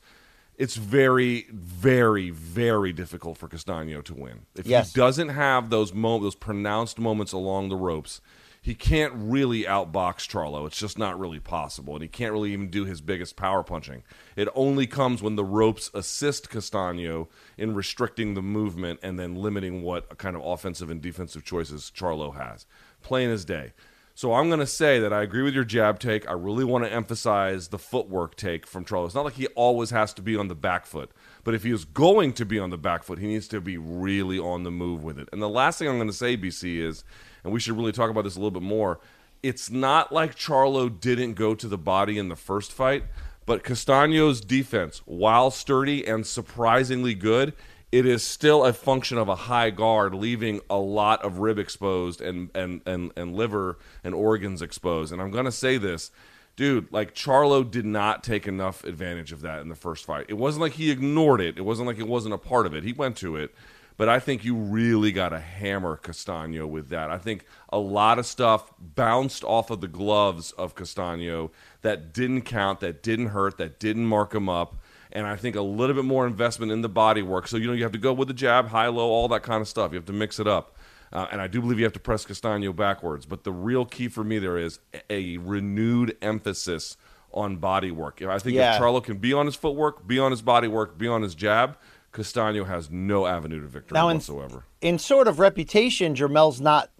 it's very, very, very difficult for Castano to win. If yes. he doesn't have those mo- those pronounced moments along the ropes, he can't really outbox Charlo. It's just not really possible, and he can't really even do his biggest power punching. It only comes when the ropes assist Castano in restricting the movement and then limiting what kind of offensive and defensive choices Charlo has. Plain as day. So I'm going to say that I agree with your jab take. I really want to emphasize the footwork take from Charlo. It's not like he always has to be on the back foot, but if he is going to be on the back foot, he needs to be really on the move with it. And the last thing I'm going to say, BC, is, and we should really talk about this a little bit more. It's not like Charlo didn't go to the body in the first fight, but Castano's defense, while sturdy and surprisingly good, it is still a function of a high guard, leaving a lot of rib exposed and and and, and liver and organs exposed. And I'm gonna say this, dude, like Charlo did not take enough advantage of that in the first fight. It wasn't like he ignored it. It wasn't like it wasn't a part of it. He went to it. But I think you really got to hammer Castano with that. I think a lot of stuff bounced off of the gloves of Castano that didn't count, that didn't hurt, that didn't mark him up and I think a little bit more investment in the body work. So you know you have to go with the jab, high, low, all that kind of stuff. You have to mix it up. Uh, and I do believe you have to press Castano backwards. But the real key for me there is a renewed emphasis on body work. I think yeah. if Charlo can be on his footwork, be on his body work, be on his jab, Castano has no avenue to victory now in, whatsoever. In sort of reputation, Jermell's not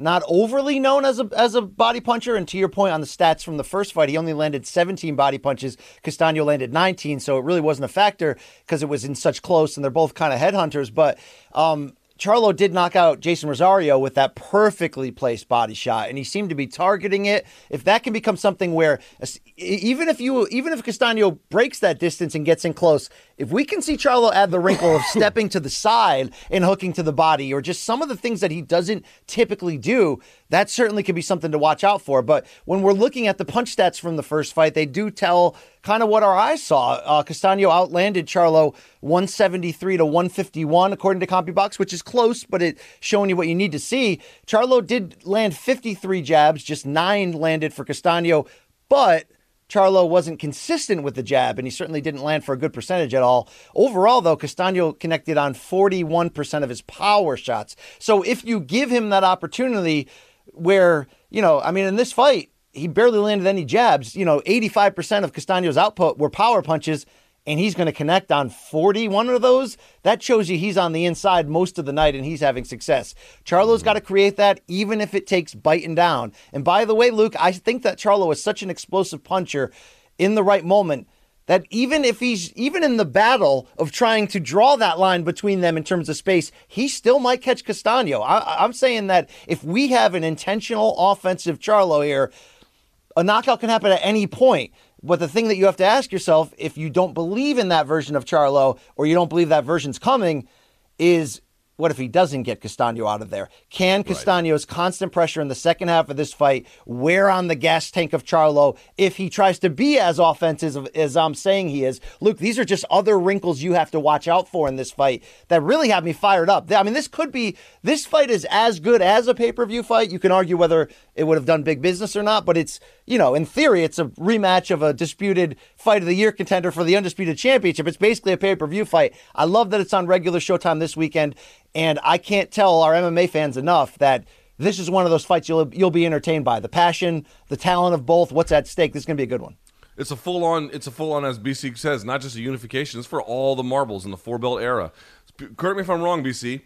not overly known as a as a body puncher. And to your point on the stats from the first fight, he only landed 17 body punches. Castano landed 19, so it really wasn't a factor because it was in such close, and they're both kind of headhunters. But um, Charlo did knock out Jeison Rosario with that perfectly placed body shot, and he seemed to be targeting it. If that can become something where, even if you, even if Castano breaks that distance and gets in close, if we can see Charlo add the wrinkle of [laughs] stepping to the side and hooking to the body, or just some of the things that he doesn't typically do, that certainly could be something to watch out for. But when we're looking at the punch stats from the first fight, they do tell kind of what our eyes saw. Uh, Castano outlanded Charlo 173 to 151 according to CompuBox, which is close, but it's showing you what you need to see. Charlo did land 53 jabs, just nine landed for Castano, but Charlo wasn't consistent with the jab, and he certainly didn't land for a good percentage at all. Overall, though, Castano connected on 41% of his power shots. So if you give him that opportunity, where, you know, I mean, in this fight, he barely landed any jabs. You know, 85% of Castano's output were power punches, and he's going to connect on 41 of those. That shows you he's on the inside most of the night and he's having success. Charlo's got to create that, even if it takes biting down. And by the way, Luke, I think that Charlo is such an explosive puncher in the right moment that even if he's even in the battle of trying to draw that line between them in terms of space, he still might catch Castano. I, am saying that if we have an intentional offensive Charlo here, a knockout can happen at any point. But the thing that you have to ask yourself, if you don't believe in that version of Charlo or you don't believe that version's coming, is what if he doesn't get Castano out of there? Can Castano's right. constant pressure in the second half of this fight wear on the gas tank of Charlo if he tries to be as offensive as I'm saying he is? Luke, these are just other wrinkles you have to watch out for in this fight that really have me fired up. I mean, this could be, this fight is as good as a pay per view fight. You can argue whether it would have done big business or not, but it's, you know, in theory, it's a rematch of a disputed fight of the year contender for the undisputed championship. It's basically a pay per view fight. I love that it's on regular Showtime this weekend. And I can't tell our MMA fans enough that this is one of those fights you'll you'll be entertained by. The passion, the talent of both, what's at stake. This is going to be a good one. It's a full on. It's a full on, as BC says, not just a unification. It's for all the marbles in the four belt era. Correct me if I'm wrong, BC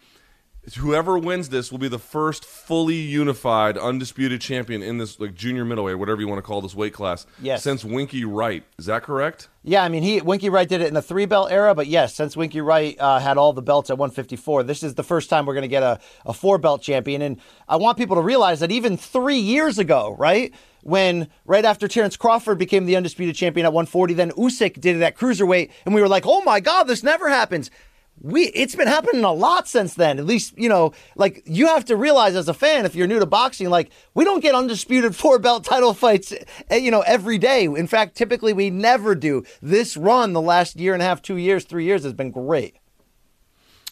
whoever wins this will be the first fully unified, undisputed champion in this like junior middleweight, whatever you want to call this weight class. Yes. Since Winky Wright, is that correct? Yeah, I mean, he Winky Wright did it in the three belt era, but yes, since Winky Wright uh, had all the belts at 154, this is the first time we're going to get a, a four belt champion. And I want people to realize that even three years ago, right? When right after Terrence Crawford became the undisputed champion at 140, then Usyk did it at cruiserweight, and we were like, "Oh my God, this never happens." We it's been happening a lot since then. At least, you know, like you have to realize as a fan, if you're new to boxing, like we don't get undisputed [laughs] four belt title fights, eh, you know, every day. In fact, typically we never do. This run, the last year and a half, two years, three years, has been great.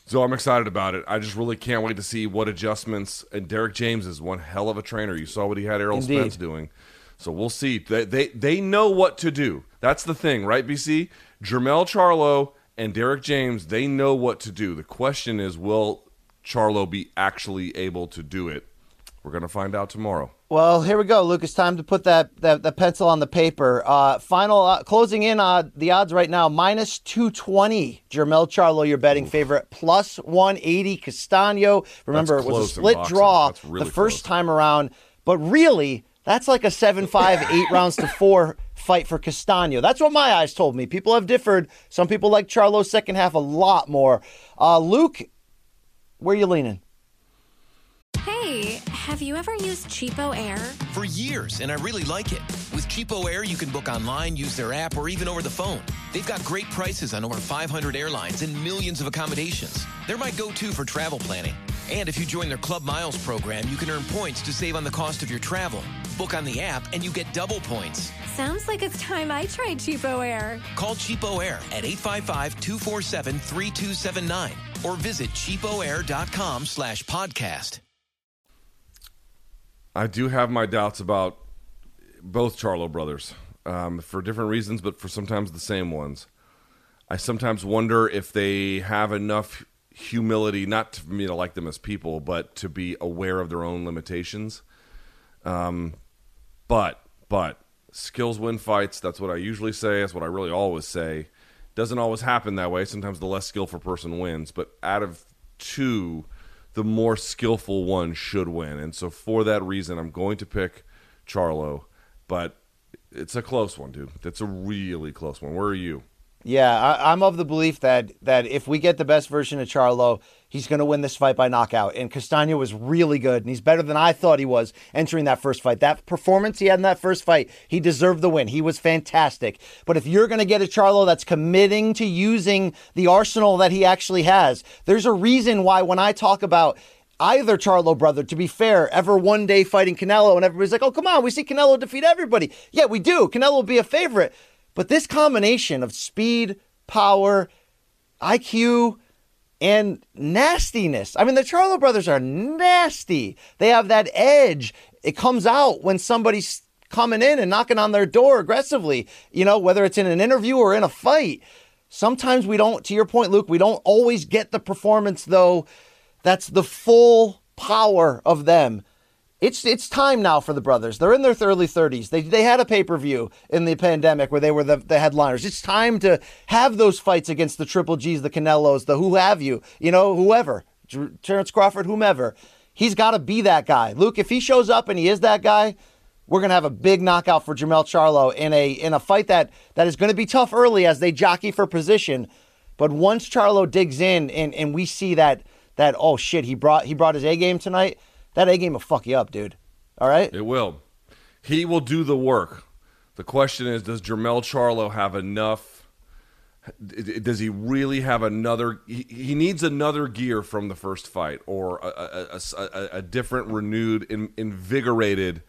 So I'm excited about it. I just really can't wait to see what adjustments. And Derrick James is one hell of a trainer. You saw what he had Errol Indeed. Spence doing. So we'll see. They, they they know what to do. That's the thing, right? BC Jermell Charlo and Derrick James, they know what to do. The question is, will Charlo be actually able to do it? We're going to find out tomorrow. Well, here we go, Lucas. Time to put that that, that pencil on the paper. Uh, final uh, closing in on uh, the odds right now: minus two twenty. Jermell Charlo, your betting Oof. favorite, plus one eighty. Castano. Remember, it was a split draw really the first close. time around, but really, that's like a seven-five, eight rounds to four fight for Castano. That's what my eyes told me. People have differed. Some people like Charlo's second half a lot more. Uh, Luke, where are you leaning? Hey, have you ever used Cheapo Air? For years, and I really like it. With Cheapo Air, you can book online, use their app, or even over the phone. They've got great prices on over 500 airlines and millions of accommodations. They're my go to for travel planning. And if you join their Club Miles program, you can earn points to save on the cost of your travel. Book on the app, and you get double points. Sounds like it's time I tried Cheapo Air. Call Cheapo Air at 855-247-3279 or visit cheapoair.com slash podcast. I do have my doubts about both Charlo brothers um, for different reasons, but for sometimes the same ones. I sometimes wonder if they have enough humility, not for me to like them as people, but to be aware of their own limitations. Um, but, but skills win fights. That's what I usually say. That's what I really always say. Doesn't always happen that way. Sometimes the less skillful person wins. But out of two, the more skillful one should win. And so for that reason, I'm going to pick Charlo. But it's a close one, dude. It's a really close one. Where are you? Yeah, I, am of the belief that that if we get the best version of Charlo, he's going to win this fight by knockout. And Castano was really good, and he's better than I thought he was entering that first fight. That performance he had in that first fight, he deserved the win. He was fantastic. But if you're going to get a Charlo that's committing to using the arsenal that he actually has, there's a reason why when I talk about either Charlo brother, to be fair, ever one day fighting Canelo, and everybody's like, oh, come on, we see Canelo defeat everybody. Yeah, we do. Canelo will be a favorite. But this combination of speed, power, IQ, and nastiness. I mean, the Charlo brothers are nasty. They have that edge. It comes out when somebody's coming in and knocking on their door aggressively, you know, whether it's in an interview or in a fight. Sometimes we don't, to your point, Luke, we don't always get the performance, though, that's the full power of them it's it's time now for the brothers. They're in their early 30s. They they had a pay per view in the pandemic where they were the, the headliners. It's time to have those fights against the Triple G's, the Canelos, the who have you, you know, whoever, Terrence Crawford, whomever. He's got to be that guy. Luke, if he shows up and he is that guy, we're gonna have a big knockout for Jermell Charlo in a in a fight that that is going to be tough early as they jockey for position. But once Charlo digs in and, and we see that that oh shit he brought he brought his A game tonight that A game will fuck you up, dude. All right? It will. He will do the work. The question is does Jermell Charlo have enough? Does he really have another? He, needs another gear from the first fight or a, a, a, a different, renewed, invigorated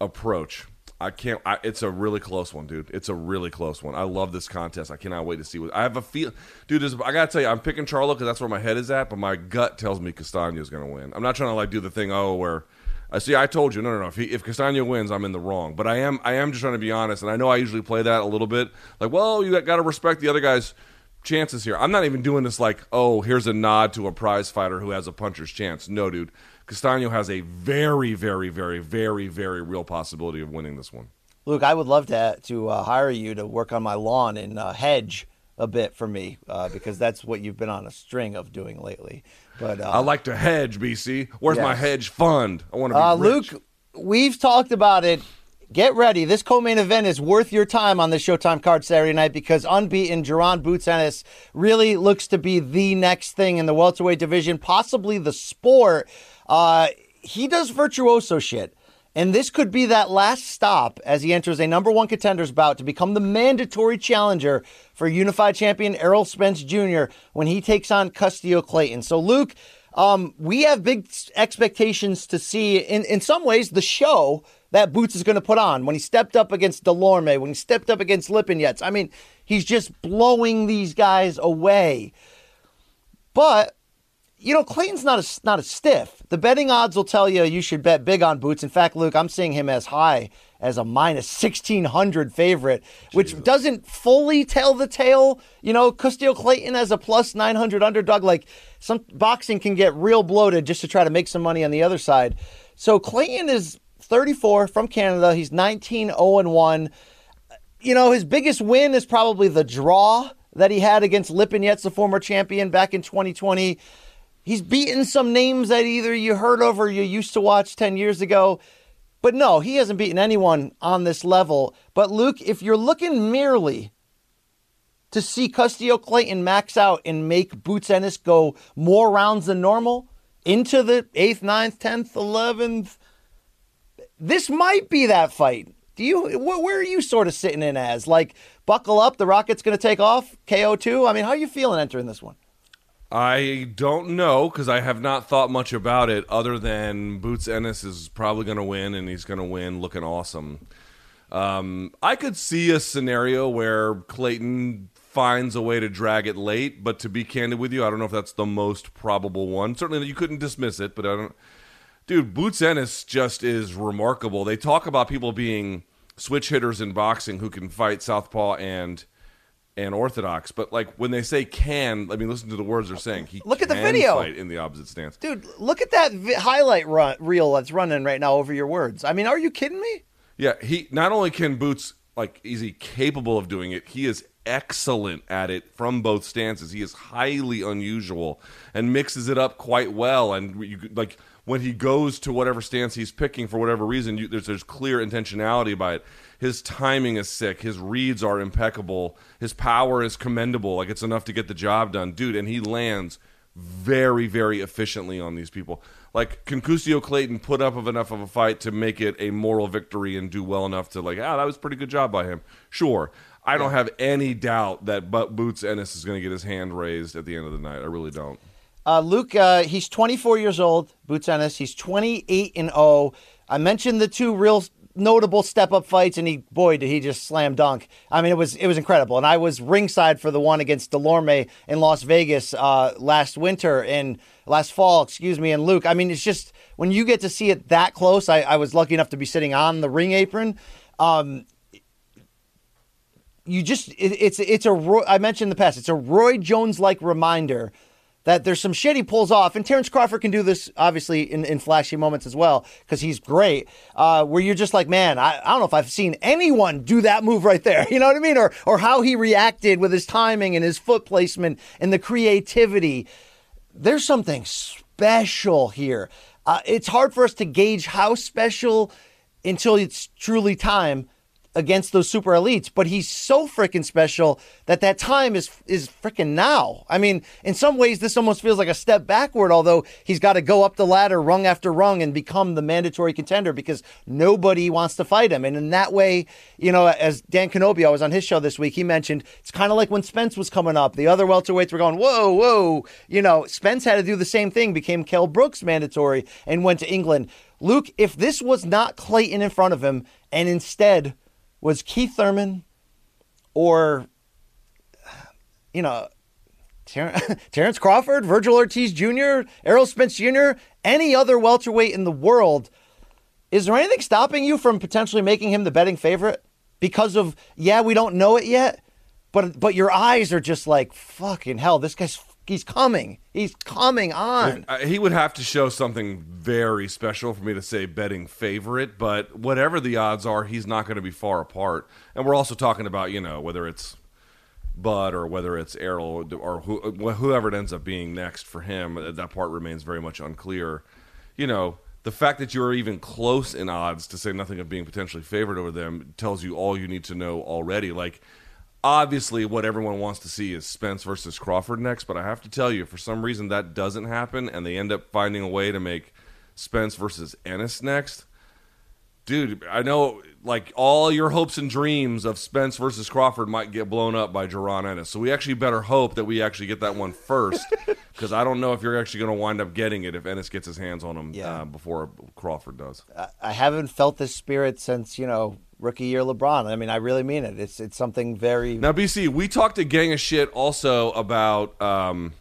approach. I can't. I, it's a really close one, dude. It's a really close one. I love this contest. I cannot wait to see what. I have a feel, dude. This, I gotta tell you, I'm picking Charlo because that's where my head is at, but my gut tells me Castaño is gonna win. I'm not trying to like do the thing. Oh, where I see. I told you, no, no, no. If, he, if Castaño wins, I'm in the wrong. But I am. I am just trying to be honest, and I know I usually play that a little bit. Like, well, you got to respect the other guy's chances here. I'm not even doing this like, oh, here's a nod to a prize fighter who has a puncher's chance. No, dude. Castaño has a very, very, very, very, very real possibility of winning this one. Luke, I would love to to uh, hire you to work on my lawn and uh, hedge a bit for me uh, because that's what you've been on a string of doing lately. But uh, I like to hedge, BC. Where's yes. my hedge fund? I want to be uh, rich. Luke, we've talked about it. Get ready. This co-main event is worth your time on the Showtime card Saturday night because unbeaten Jaron Boots Ennis really looks to be the next thing in the welterweight division, possibly the sport. Uh, he does virtuoso shit. And this could be that last stop as he enters a number one contenders bout to become the mandatory challenger for unified champion Errol Spence Jr. when he takes on Custio Clayton. So, Luke, um, we have big expectations to see, in, in some ways, the show that Boots is going to put on when he stepped up against Dulorme, when he stepped up against Lipinets. I mean, he's just blowing these guys away. But you know, Clayton's not a, not a stiff. The betting odds will tell you you should bet big on Boots. In fact, Luke, I'm seeing him as high as a minus 1600 favorite, which Jesus. doesn't fully tell the tale. You know, Custio Clayton as a plus 900 underdog. Like some boxing can get real bloated just to try to make some money on the other side. So Clayton is 34 from Canada. He's 19 0 1. You know, his biggest win is probably the draw that he had against Lipinets, the former champion, back in 2020. He's beaten some names that either you heard of or you used to watch 10 years ago. But no, he hasn't beaten anyone on this level. But Luke, if you're looking merely to see Custio Clayton max out and make Boots Ennis go more rounds than normal into the 8th, 9th, 10th, 11th, this might be that fight. Do you where are you sort of sitting in as? Like buckle up, the Rocket's going to take off, KO2? I mean, how are you feeling entering this one? I don't know because I have not thought much about it other than Boots Ennis is probably going to win and he's going to win looking awesome. Um, I could see a scenario where Clayton finds a way to drag it late, but to be candid with you, I don't know if that's the most probable one. Certainly, you couldn't dismiss it, but I don't. Dude, Boots Ennis just is remarkable. They talk about people being switch hitters in boxing who can fight southpaw and and orthodox. But like when they say can, I mean, listen to the words they're saying. He look at the video. Fight in the opposite stance, dude. Look at that vi- highlight run, reel that's running right now over your words. I mean, are you kidding me? Yeah, he not only can Boots like is he capable of doing it, he is excellent at it from both stances. He is highly unusual and mixes it up quite well. And you like when he goes to whatever stance he's picking for whatever reason, you, there's there's clear intentionality by it. His timing is sick. His reads are impeccable. His power is commendable. Like it's enough to get the job done, dude. And he lands very, very efficiently on these people. Like Concusio Clayton put up of enough of a fight to make it a moral victory and do well enough to like, ah, that was a pretty good job by him. Sure. I don't have any doubt that Boots Ennis is going to get his hand raised at the end of the night. I really don't. Uh, Luke, uh, he's 24 years old. Boots Ennis. He's 28 and 0. I mentioned the two real notable step up fights, and he boy did he just slam dunk. I mean, it was it was incredible, and I was ringside for the one against Dulorme in Las Vegas uh, last winter and last fall, excuse me. And Luke, I mean, it's just when you get to see it that close. I, I was lucky enough to be sitting on the ring apron. Um, you just it, it's it's a I mentioned in the past. It's a Roy Jones like reminder that there's some shit he pulls off, and Terrence Crawford can do this obviously in, in flashy moments as well because he's great. Uh, where you're just like, man, I, I don't know if I've seen anyone do that move right there. [laughs] You know what I mean? Or or how he reacted with his timing and his foot placement and the creativity. There's something special here. Uh, it's hard for us to gauge how special until it's truly time against those super elites, but he's so freaking special that that time is is freaking now. I mean, in some ways, this almost feels like a step backward. Although he's got to go up the ladder, rung after rung, and become the mandatory contender because nobody wants to fight him. And in that way, you know, as Dan Canobbio was on his show this week, he mentioned it's kind of like when Spence was coming up. The other welterweights were going, whoa, whoa. You know, Spence had to do the same thing, became Kell Brooks mandatory, and went to England. Luke, if this was not Clayton in front of him, and instead was Keith Thurman or, you know, Ter- [laughs] Terrence Crawford, Virgil Ortiz Jr., Errol Spence Jr., any other welterweight in the world, is there anything stopping you from potentially making him the betting favorite? Because of, yeah, we don't know it yet, but but your eyes are just like, fucking hell, this guy's he's coming. He's coming on. Uh, he would have to show something very special for me to say betting favorite, but whatever the odds are, he's not going to be far apart. And we're also talking about, you know, whether it's Bud or whether it's Errol or who, whoever it ends up being next for him, uh, that part remains very much unclear. You know, the fact that you're even close in odds to say nothing of being potentially favored over them tells you all you need to know already. Like, obviously what everyone wants to see is Spence versus Crawford next, but I have to tell you, for some reason that doesn't happen, and they end up finding a way to make Spence versus Ennis next. Dude, I know like all your hopes and dreams of Spence versus Crawford might get blown up by Jaron Ennis. So we actually better hope that we actually get that one first, [laughs] because I don't know if you're actually going to wind up getting it if Ennis gets his hands on him Yeah. uh, before Crawford does. I haven't felt this spirit since you know rookie year LeBron. I mean, I really mean it. It's it's something very. Now, BC, we talked a gang of shit also about. Um,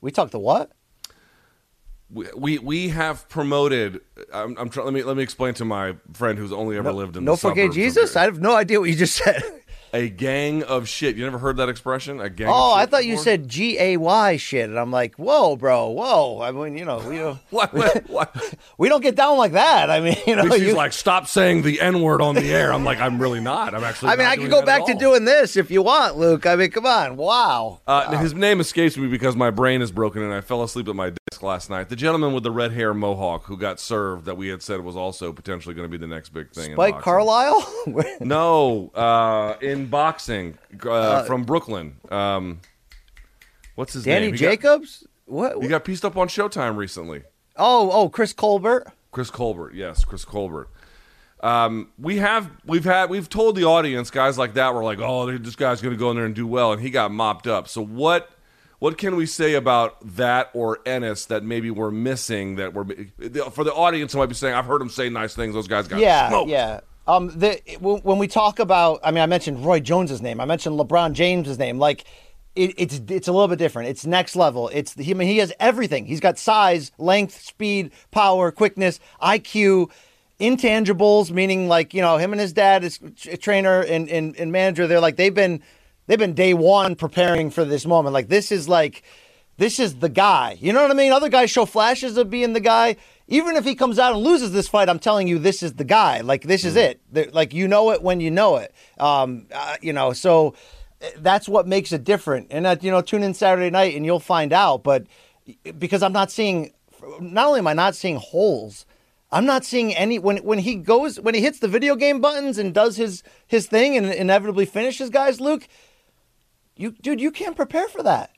We talked to what? we we, we have promoted. I'm, I'm trying. Let me let me explain to my friend who's only ever lived in no forget of Jesus. I have no idea what you just said. A gang of shit. You never heard that expression? A gang. Oh, I thought you said G A Y shit, and I'm like, whoa, bro, whoa. I mean, you know, we don't, What? What? what? we don't get down like that. I mean, you know, She's you, like, stop saying the N word on the air. I'm like, I'm really not. I'm actually. [laughs] I mean, I could go back to doing this if you want, Luke. I mean, come on, wow. Uh, His name escapes me because my brain is broken and I fell asleep at my desk last night. The gentleman with the red hair mohawk who got served that we had said was also potentially going to be the next big thing. in Spike. Carlyle. [laughs] No, uh, in boxing uh, from Brooklyn. Um, what's his Danny name? Got- Jacobs. what? He got pieced up on Showtime recently. oh, oh, Chris Colbert. Chris Colbert, yes, Chris Colbert. Um, we have we've had we've told the audience guys like that were like, oh, this guy's going to go in there and do well, and he got mopped up. So what what can we say about that or Ennis that maybe we're missing that we're for the audience who might be saying, I've heard him say nice things. Those guys got yeah, smoked. yeah. Um, the when we talk about, I mean, I mentioned Roy Jones's name. I mentioned LeBron James's name. Like, it, it's it's a little bit different. It's next level. It's he, I mean, he has everything. He's got size, length, speed, power, quickness, IQ, intangibles. Meaning, like you know, him and his dad, his t- trainer and, and and manager. They're like they've been they've been day one preparing for this moment. Like this is like this is the guy. You know what I mean? Other guys show flashes of being the guy. Even if he comes out and loses this fight, I'm telling you, this is the guy. Like this is it. Like you know it when you know it. Um, uh, you know, so uh, that's what makes it different. And uh, you know, tune in Saturday night and you'll find out. But because I'm not seeing, not only am I not seeing holes, I'm not seeing any when when he goes when he hits the video game buttons and does his his thing and inevitably finishes guys. Luke, you dude, you can't prepare for that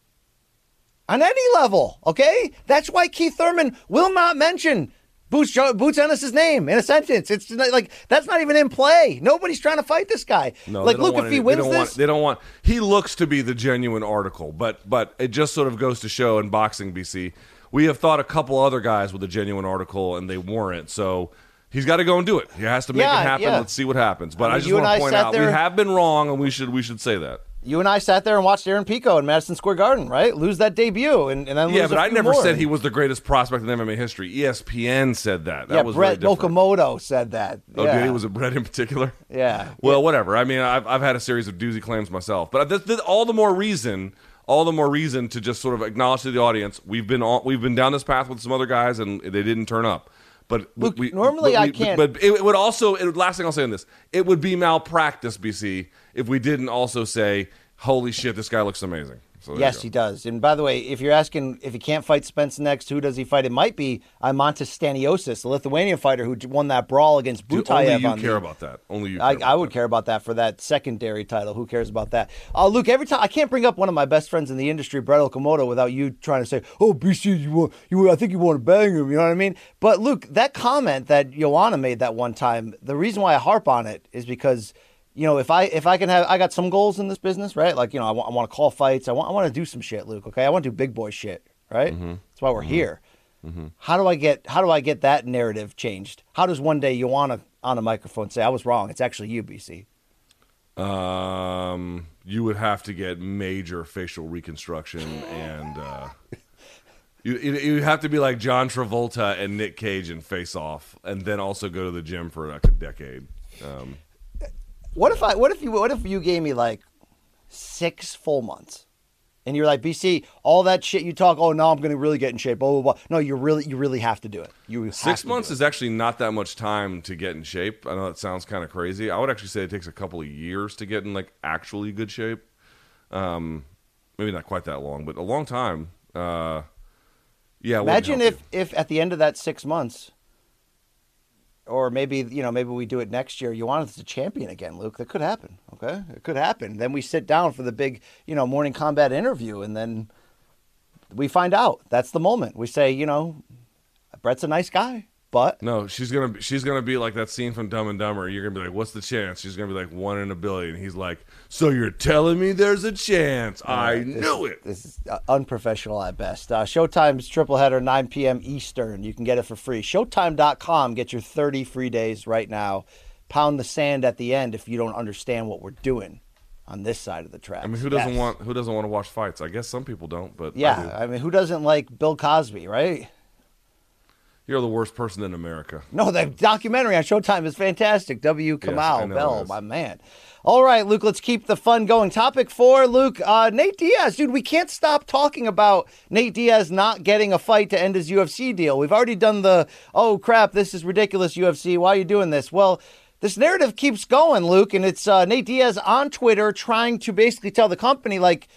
on any level. Okay, that's why Keith Thurman will not mention Boots Boots Ennis's name in a sentence. It's not, like that's not even in play. Nobody's trying to fight this guy. No, like look, if he any- wins they don't this, want, they don't want. He looks to be the genuine article, but but it just sort of goes to show in boxing, BC, we have thought a couple other guys with a genuine article and they weren't. So he's got to go and do it. He has to make Yeah, it happen. yeah. Let's see what happens. But I I, just want to point out there- we have been wrong, and we should we should say that. You and I sat there and watched Aaron Pico in Madison Square Garden, right? Lose that debut, and, and then Yeah, but a I never more. said he was the greatest prospect in MMA history. ESPN said that. That yeah, was Brett. Okamoto said that. Oh, yeah. did he? Was it Brett in particular? Yeah. Well, whatever. I mean, I've, I've had a series of doozy claims myself, but this, this, all the more reason, all the more reason to just sort of acknowledge to the audience we've been on, we've been down this path with some other guys and they didn't turn up. But Luke, we, normally I can't- But it would also it, last thing I'll say on this, it would be malpractice, BC, if we didn't also say, "Holy shit, this guy looks amazing." So Yes, he does. And by the way, if you're asking if he can't fight Spence next, who does he fight? It might be Imantas Stanionis, the Lithuanian fighter who won that brawl against Dude, Butayev. only you on care the, about that. Only you. I, care I about would that. care about that for that secondary title. Who cares about that? Uh, Luke, every time I can't bring up one of my best friends in the industry, Brett Okamoto, without you trying to say, "Oh, BC, you want, you, I think you want to bang him." You know what I mean? But Luke, that comment that Joanna made that one time, the reason why I harp on it is because. You know, if I if I can have, I got some goals in this business, right? Like, you know, I want, I want to call fights. I want I want to do some shit, Luke. Okay, I want to do big boy shit, right? That's why we're here. How do I get how do I get that narrative changed? How does one day Joanna on a microphone say I was wrong? It's actually you, BC. Um, you would have to get major facial reconstruction, and uh, [laughs] you you you'd have to be like John Travolta and Nick Cage in Face Off, and then also go to the gym for like a decade. Um, What if I what if you what if you gave me like six full months? And you're like, BC, all that shit you talk, oh now I'm gonna really get in shape, blah blah blah. No, you really you really have to do it. You six to months is actually not that much time to get in shape. I know that sounds kind of crazy. I would actually say it takes a couple of years to get in like actually good shape. Um, maybe not quite that long, but a long time. Uh, yeah. Imagine if if at the end of that six months, or maybe you know maybe we do it next year. You want us to champion again, Luke. That could happen. Okay, it could happen. Then we sit down for the big you know Morning Kombat interview, and then we find out. That's the moment. We say, you know, Brett's a nice guy, but No, she's gonna be, she's gonna be like that scene from Dumb and Dumber. You're gonna be like, "What's the chance?" She's gonna be like, "One in a billion. He's like, "So you're telling me there's a chance? I knew it." This is uh, unprofessional at best. Uh, Showtime's triple header, 9 p.m. Eastern. You can get it for free. Showtime.com. Get your 30 free days right now. Pound the sand at the end if you don't understand what we're doing on this side of the track. I mean, who doesn't want who doesn't want to watch fights? I guess some people don't, but I Yeah, do. I, mean, who doesn't like Bill Cosby, right? You're the worst person in America. No, the documentary on Showtime is fantastic. W. Yes, Kamau Bell, my man. All right, Luke, let's keep the fun going. Topic four, Luke, uh, Nate Diaz. Dude, we can't stop talking about Nate Diaz not getting a fight to end his UFC deal. We've already done the, oh crap, this is ridiculous, UFC. Why are you doing this? Well, this narrative keeps going, Luke, and it's uh, Nate Diaz on Twitter trying to basically tell the company, like,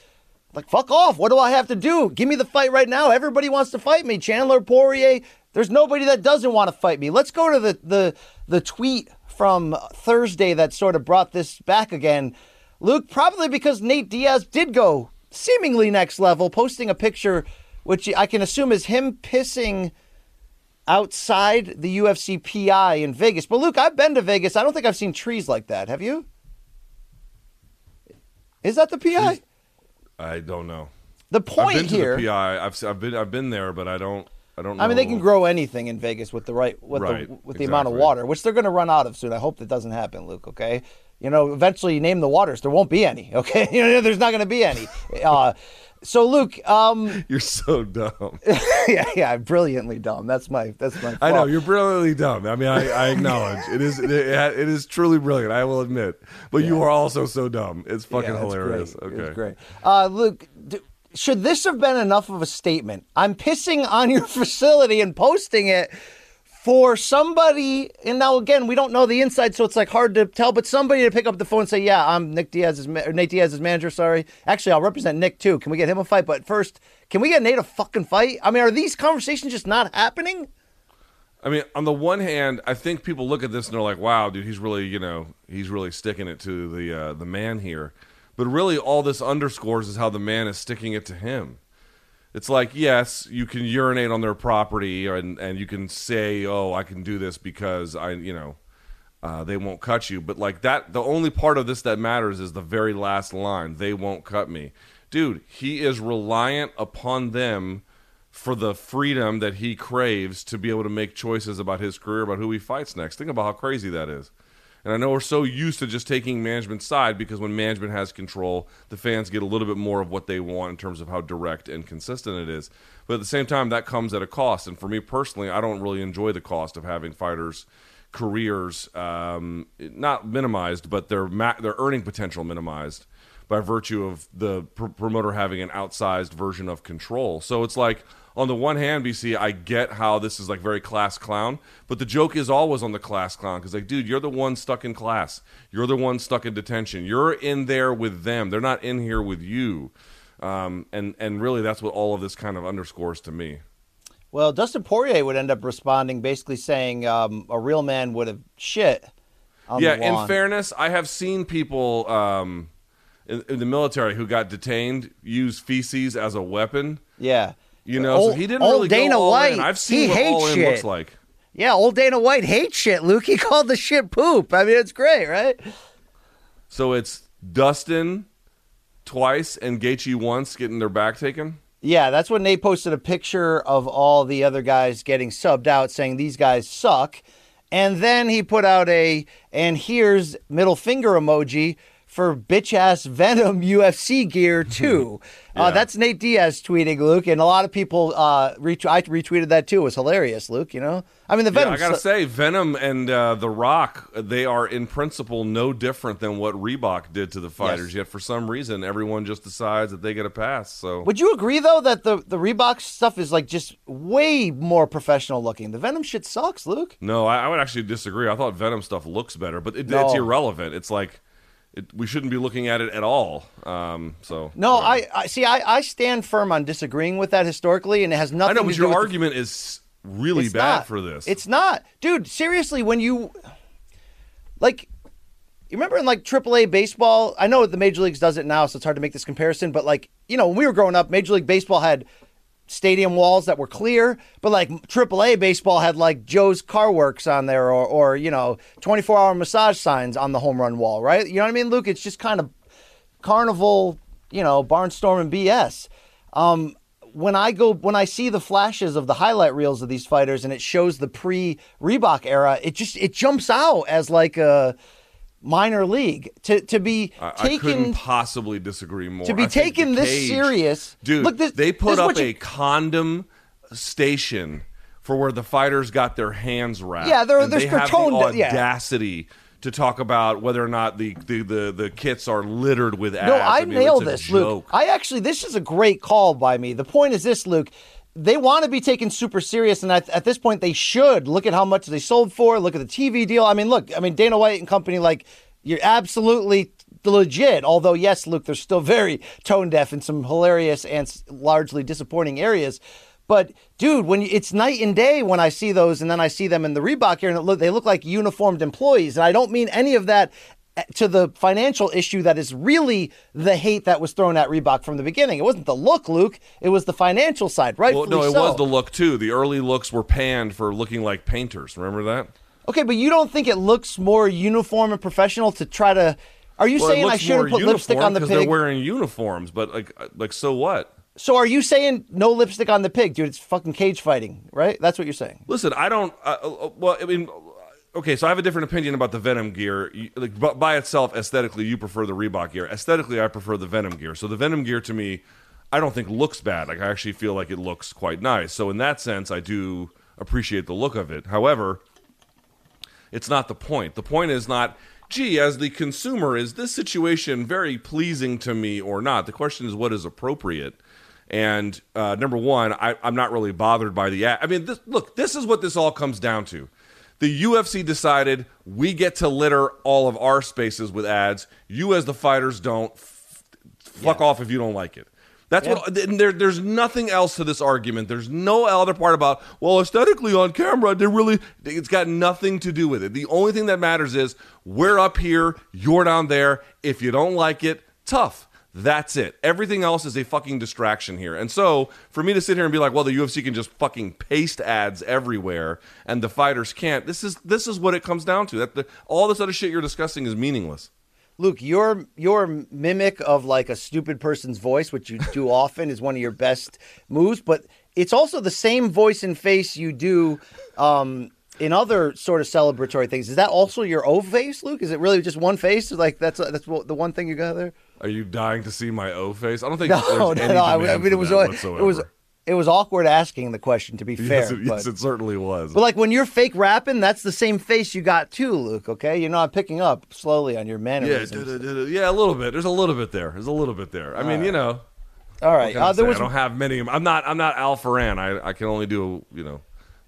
like fuck off. What do I have to do? Give me the fight right now. Everybody wants to fight me. Chandler Poirier. There's nobody that doesn't want to fight me. Let's go to the the the tweet from Thursday that sort of brought this back again. Luke, probably because Nate Diaz did go seemingly next level, posting a picture which I can assume is him pissing outside the UFC PI in Vegas. But Luke, I've been to Vegas. I don't think I've seen trees like that. Have you? Is that the PI? I don't know. The point I've been to the PI. I've I've been I've been there, but I don't I don't. know. I mean, they can grow anything in Vegas with the right with Right, the with the amount of water, which they're going to run out of soon. I hope that doesn't happen, Luke. Okay, you know, eventually you name the waters, there won't be any. [laughs] Okay, you know, there's not going to be any. Uh, so, Luke, um, [laughs] You're so dumb. [laughs] yeah, yeah, brilliantly dumb. That's my that's my. I know you're brilliantly dumb. I mean, I, I acknowledge it is it, it is truly brilliant. I will admit, but you are also so dumb. It's fucking Yeah, hilarious. Great. Okay, It's great. Uh, Luke, d- should this have been enough of a statement? I'm pissing on your [laughs] facility and posting it for somebody. And now again, we don't know the inside, so it's like hard to tell. But somebody to pick up the phone and say, "Yeah, I'm Nick Diaz's or Nate Diaz's manager." Sorry, actually, I'll represent Nick too. Can we get him a fight? But first, can we get Nate a fucking fight? I mean, are these conversations just not happening? I mean, on the one hand, I think people look at this and they're like, "Wow, dude, he's really, you know, he's really sticking it to the uh, the man here." But really, all this underscores is how the man is sticking it to him. It's like, yes, you can urinate on their property, and and you can say, "Oh, I can do this because I, you know, uh, they won't cut you." But like that, the only part of this that matters is the very last line: "They won't cut me." Dude, he is reliant upon them for the freedom that he craves to be able to make choices about his career, about who he fights next. Think about how crazy that is. And I know we're so used to just taking management's side because when management has control, the fans get a little bit more of what they want in terms of how direct and consistent it is. But at the same time, that comes at a cost. And for me personally, I don't really enjoy the cost of having fighters' careers um, not minimized, but their ma- their earning potential minimized by virtue of the pr- promoter having an outsized version of control. So it's like on the one hand, BC, I get how this is like very class clown, but the joke is always on the class clown because like, dude, you're the one stuck in class. You're the one stuck in detention. You're in there with them. They're not in here with you. Um, and and really, that's what all of this kind of underscores to me. Well, Dustin Poirier would end up responding, basically saying um, a real man would have shit. On yeah, in fairness, I have seen people um, in, in the military who got detained use feces as a weapon. yeah, You know, Old- so he didn't old really Dana go all White, in. I've seen he what hates all in shit. looks like. yeah. Old Dana White hates shit. Luke, [laughs] he called the shit poop. I mean, it's great, right? So it's Dustin twice and Gaethje once getting their back taken. Yeah, that's when Nate posted a picture of all the other guys getting subbed out, saying these guys suck. And then he put out a and here's middle finger emoji for bitch ass Venom [laughs] UFC gear [laughs] too. uh, that's Nate Diaz tweeting, Luke, and a lot of people uh, ret- I retweeted that too. It was hilarious, Luke. You know, I mean the Yeah, Venom. I gotta say, Venom and uh, The Rock, they are in principle no different than what Reebok did to the fighters. Yes. Yet for some reason, everyone just decides that they get a pass. So Would you agree though that the the Reebok stuff is like just way more professional looking? The Venom shit sucks, Luke. no, I, I would actually disagree. I thought Venom stuff looks better, but it, No. it's irrelevant. It's like it, we shouldn't be looking at it at all. Um, so No. I, I see. I, I stand firm on disagreeing with that historically, and it has nothing. I know, to but do your with the- argument is really It's bad not. for this. It's not, dude. Seriously, when you like, you remember in like AAA baseball? I know the major leagues does it now, so it's hard to make this comparison. But like, you know, when we were growing up, Major League Baseball had stadium walls that were clear, but like AAA baseball had like Joe's Car Works on there, or or you know, twenty four hour massage signs on the home run wall, right? You know what I mean, Luke? It's just kind of carnival, you know, barnstorm and BS. Um, when I go, when I see the flashes of the highlight reels of these fighters, and it shows the pre Reebok era, it just it jumps out as like a minor league to to be I, I couldn't possibly disagree more. to be I taken this cage- serious. dude. Look, this- they put up you- a condom station for where the fighters got their hands wrapped. Yeah, and there's they have the yeah. audacity to talk about whether or not the the, the, the kits are littered with ads. No, I mean, nailed this, Luke. I actually, this is a great call by me. The point is this, Luke. They want to be taken super serious, and at, at this point, they should look at how much they sold for. Look at the TV deal. I mean, look. I mean, Dana White and company, like you're absolutely legit. Although, yes, Luke, they're still very tone deaf in some hilarious and largely disappointing areas. But dude, when it's night and day when I see those, and then I see them in the Reebok here, and look, they look like uniformed employees. And I don't mean any of that to the financial issue that is really the hate that was thrown at Reebok from the beginning. It wasn't the look, Luke. It was the financial side, right? Well, no, it was the look too. The early looks were panned for looking like painters. Remember that? Okay, but you don't think it looks more uniform and professional to try to? Are you Well, saying I shouldn't put lipstick on the pig? They're wearing uniforms, but like, uh, like so what? so are you saying no lipstick on the pig, dude? It's fucking cage fighting, right? That's what you're saying. Listen, I don't. Uh, uh, well, I mean, okay, so I have a different opinion about the Venom gear. Like by itself, aesthetically, you prefer the Reebok gear. Aesthetically, I prefer the Venom gear. So the Venom gear to me, I don't think looks bad. Like I actually feel like it looks quite nice. So in that sense, I do appreciate the look of it. However, it's not the point. The point is not, gee, as the consumer, is this situation very pleasing to me or not? The question is, what is appropriate? And uh, number one, I, I'm not really bothered by the ad. I mean, this, look, this is what this all comes down to. The UFC decided we get to litter all of our spaces with ads. You, as the fighters, don't. F- fuck off if you don't like it. That's what. And there, there's nothing else to this argument. There's no other part about well, aesthetically on camera, they really. It's got nothing to do with it. The only thing that matters is we're up here, you're down there. If you don't like it, tough. That's it. Everything else is a fucking distraction here. And so, for me to sit here and be like, well, the UFC can just fucking paste ads everywhere and the fighters can't. This is this is what it comes down to. That the, all this other shit you're discussing is meaningless. Luke, your your mimic of like a stupid person's voice, which you do [laughs] often, is one of your best moves. But it's also the same voice and face you do um, in other sort of celebratory things. Is that also your O face, Luke? Is it really just one face? Like that's that's what, the one thing you got there? Are you dying to see my O face? I don't think No, there's no, no. I, mean, it was whatsoever. it was it was awkward asking the question. To be fair, yes, it, yes, it certainly was. but like when you're fake rapping, that's the same face you got too, Luke. Okay, you know I'm picking up slowly on your yeah, mannerisms. da-da-da-da. yeah, a little bit. There's a little bit there. There's a little bit there. I mean, you know, All right, uh, there was I don't have many. I'm not. I'm not Al Faran. I I can only do you know.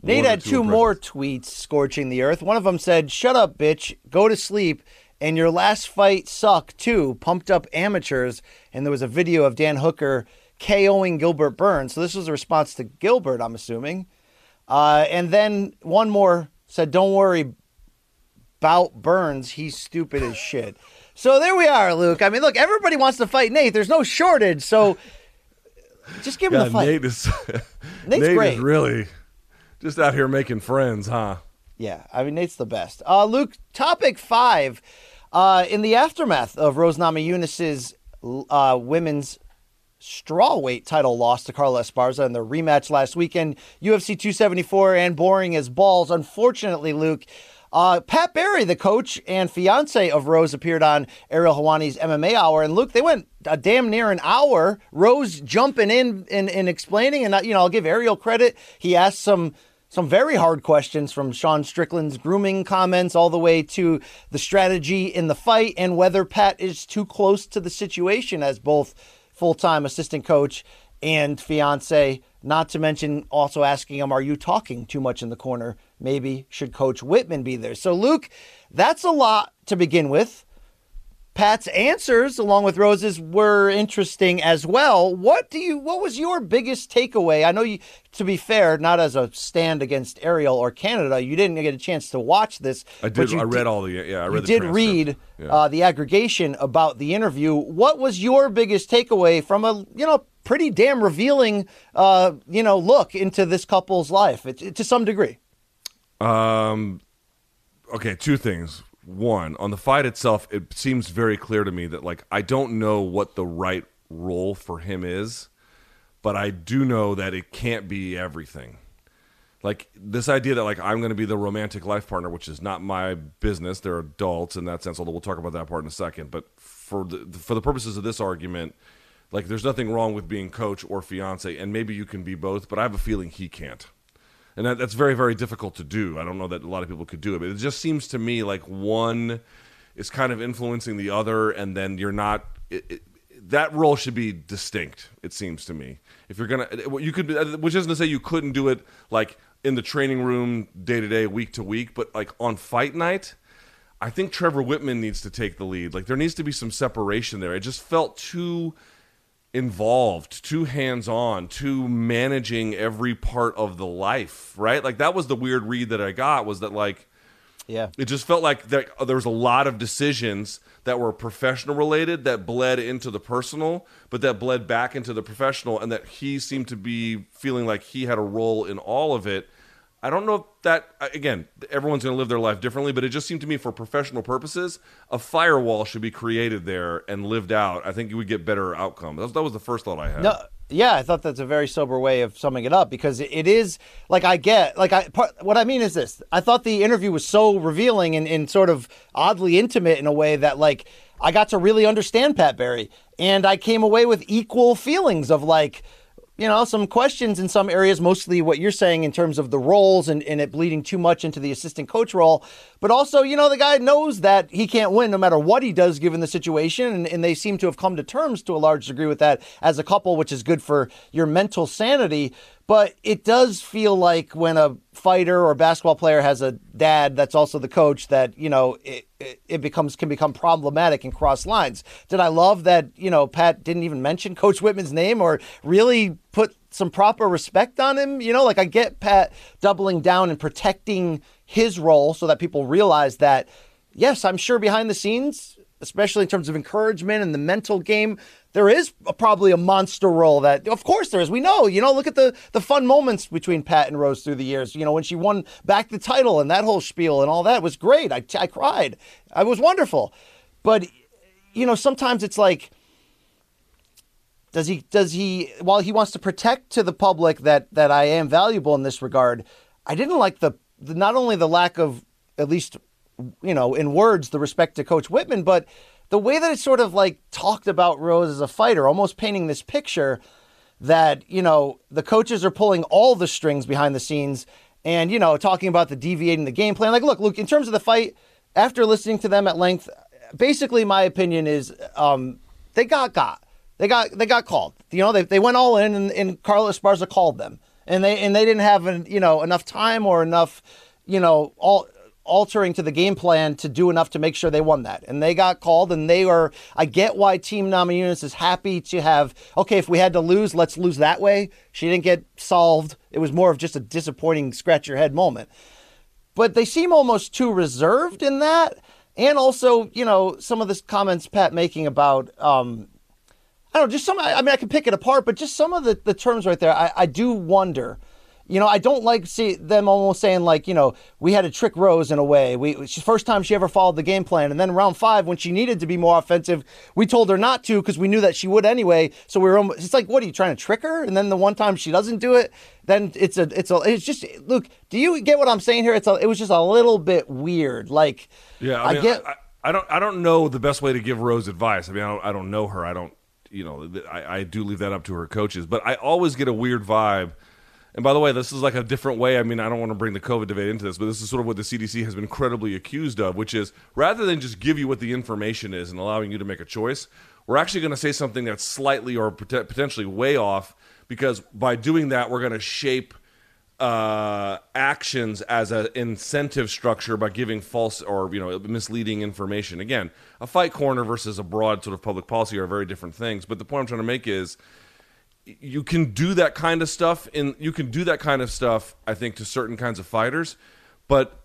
Nate had two more tweets scorching the earth. One of them said, "Shut up, bitch. Go to sleep." And your last fight sucked too. Pumped up amateurs. And there was a video of Dan Hooker KOing Gilbert Burns. So this was a response to Gilbert, I'm assuming. Uh, and then one more said, "Don't worry about Burns. He's stupid as shit." So there we are, Luke. I mean, look, everybody wants to fight Nate. There's no shortage. So just give him the fight. Nate is. [laughs] Nate's Nate great. is really just out here making friends, huh? Yeah, I mean Nate's the best. Uh, Luke, topic five. Uh, in the aftermath of Rose Namajunas' uh, women's strawweight title loss to Carla Esparza in the rematch last weekend, UFC 274 and boring as balls. Unfortunately, Luke, uh, Pat Barry, the coach and fiance of Rose, appeared on Ariel Helwani's MMA Hour, and Luke, they went a damn near an hour. Rose jumping in and, and explaining, and uh, you know, I'll give Ariel credit. He asked some some very hard questions from Sean Strickland's grooming comments all the way to the strategy in the fight and whether Pat is too close to the situation as both full time assistant coach and fiance. Not to mention also asking him, Are you talking too much in the corner? Maybe should Coach Wittman be there? So, Luke, that's a lot to begin with. Pat's answers, along with Rose's, were interesting as well. What do you? What was your biggest takeaway? I know you, to be fair, not as a stand against Ariel or Canada, you didn't get a chance to watch this. I did. I read all the. Yeah, I read did read Yeah. uh, the aggregation about the interview. What was your biggest takeaway from a you know pretty damn revealing uh, you know look into this couple's life it, to some degree? Um, okay, two things. One, on the fight itself, it seems very clear to me that like I don't know what the right role for him is, but I do know that it can't be everything. Like this idea that like I'm going to be the romantic life partner, which is not my business. They're adults in that sense. Although we'll talk about that part in a second. But for the for the purposes of this argument, like there's nothing wrong with being coach or fiance, and maybe you can be both. But I have a feeling he can't and that, that's very very difficult to do i don't know that a lot of people could do it but it just seems to me like one is kind of influencing the other and then you're not it, it, that role should be distinct it seems to me if you're gonna you could uh, which isn't to say you couldn't do it like in the training room day to day week to week but like on fight night I think Trevor Wittman needs to take the lead. Like there needs to be some separation there. It just felt too involved, too hands on, too managing every part of the life, right? Like that was the weird read that I got was that like Yeah. it just felt like there, there was a lot of decisions that were professional related that bled into the personal, but that bled back into the professional, and that he seemed to be feeling like he had a role in all of it. I don't know if that, uh, again, everyone's going to live their life differently, but it just seemed to me for professional purposes, a firewall should be created there and lived out. I think you would get better outcome. That was, that was the first thought I had. No, yeah, I thought that's a very sober way of summing it up because it- it is like I get like I part, what I mean is this. I thought the interview was so revealing and, and sort of oddly intimate in a way that like I got to really understand Pat Barry and I came away with equal feelings of like you know, some questions in some areas, mostly what you're saying in terms of the roles and, and it bleeding too much into the assistant coach role. But also, you know, the guy knows that he can't win no matter what he does given the situation. And, and they seem to have come to terms to a large degree with that as a couple, which is good for your mental sanity. But it does feel like when a fighter or basketball player has a dad that's also the coach, that you know it, it, becomes can become problematic and cross lines. Did I love that? You know, Pat didn't even mention [laughs] Coach Wittman's name or really put some proper respect on him. You know, like I get Pat doubling down and protecting his role so that people realize that. Yes, I'm sure behind the scenes, especially in terms of encouragement and the mental game, there is a, probably a monster role that, of course, there is. We know, you know, look at the the fun moments between Pat and Rose through the years. You know, when she won back the title and that whole spiel and all that was great. I, I cried. I was wonderful. But, you know, sometimes it's like, does he does he while he wants to protect to the public that that I am valuable in this regard, I didn't like the, the not only the lack of at least you know in words the respect to Coach Wittman, but the way that it sort of like talked about Rose as a fighter, almost painting this picture that you know the coaches are pulling all the strings behind the scenes, and you know talking about the deviating the game plan. Like, look, look in terms of the fight. After listening to them at length, basically my opinion is um, they got got they got they got called. You know, they, they went all in, and, and Carla Esparza called them, and they and they didn't have an, you know enough time or enough you know all altering to the game plan to do enough to make sure they won that. And they got called, and they are. I get why Team Namajunas is happy to have. Okay, if we had to lose, let's lose that way. She didn't get solved. It was more of just a disappointing scratch your head moment. But they seem almost too reserved in that. And also, you know, some of the comments Pat making about um, I don't know, just some. I mean, I can pick it apart, but just some of the, the terms right there, I, I do wonder. You know, I don't like see them almost saying like, you know, we had to trick Rose in a way. We she's first time she ever followed the game plan, and then round five when she needed to be more offensive, we told her not to because we knew that she would anyway. So we were. Almost, it's like, what are you trying to trick her? And then the one time she doesn't do it, then it's a it's a it's just look. Do you get what I'm saying here? It's a, it was just a little bit weird. Like, Yeah, I, mean, I get. I, I don't. I don't know the best way to give Rose advice. I mean, I don't, I don't know her. I don't. You know, I, I do leave that up to her coaches. But I always get a weird vibe. And by the way, this is like a different way. I mean, I don't want to bring the COVID debate into this, but this is sort of what the CDC has been incredibly accused of, which is rather than just give you what the information is and allowing you to make a choice, we're actually going to say something that's slightly or pot- potentially way off because by doing that, we're going to shape uh, actions as an incentive structure by giving false or you know misleading information. Again, a fight corner versus a broad sort of public policy are very different things. But the point I'm trying to make is you can do that kind of stuff in you can do that kind of stuff I think to certain kinds of fighters, but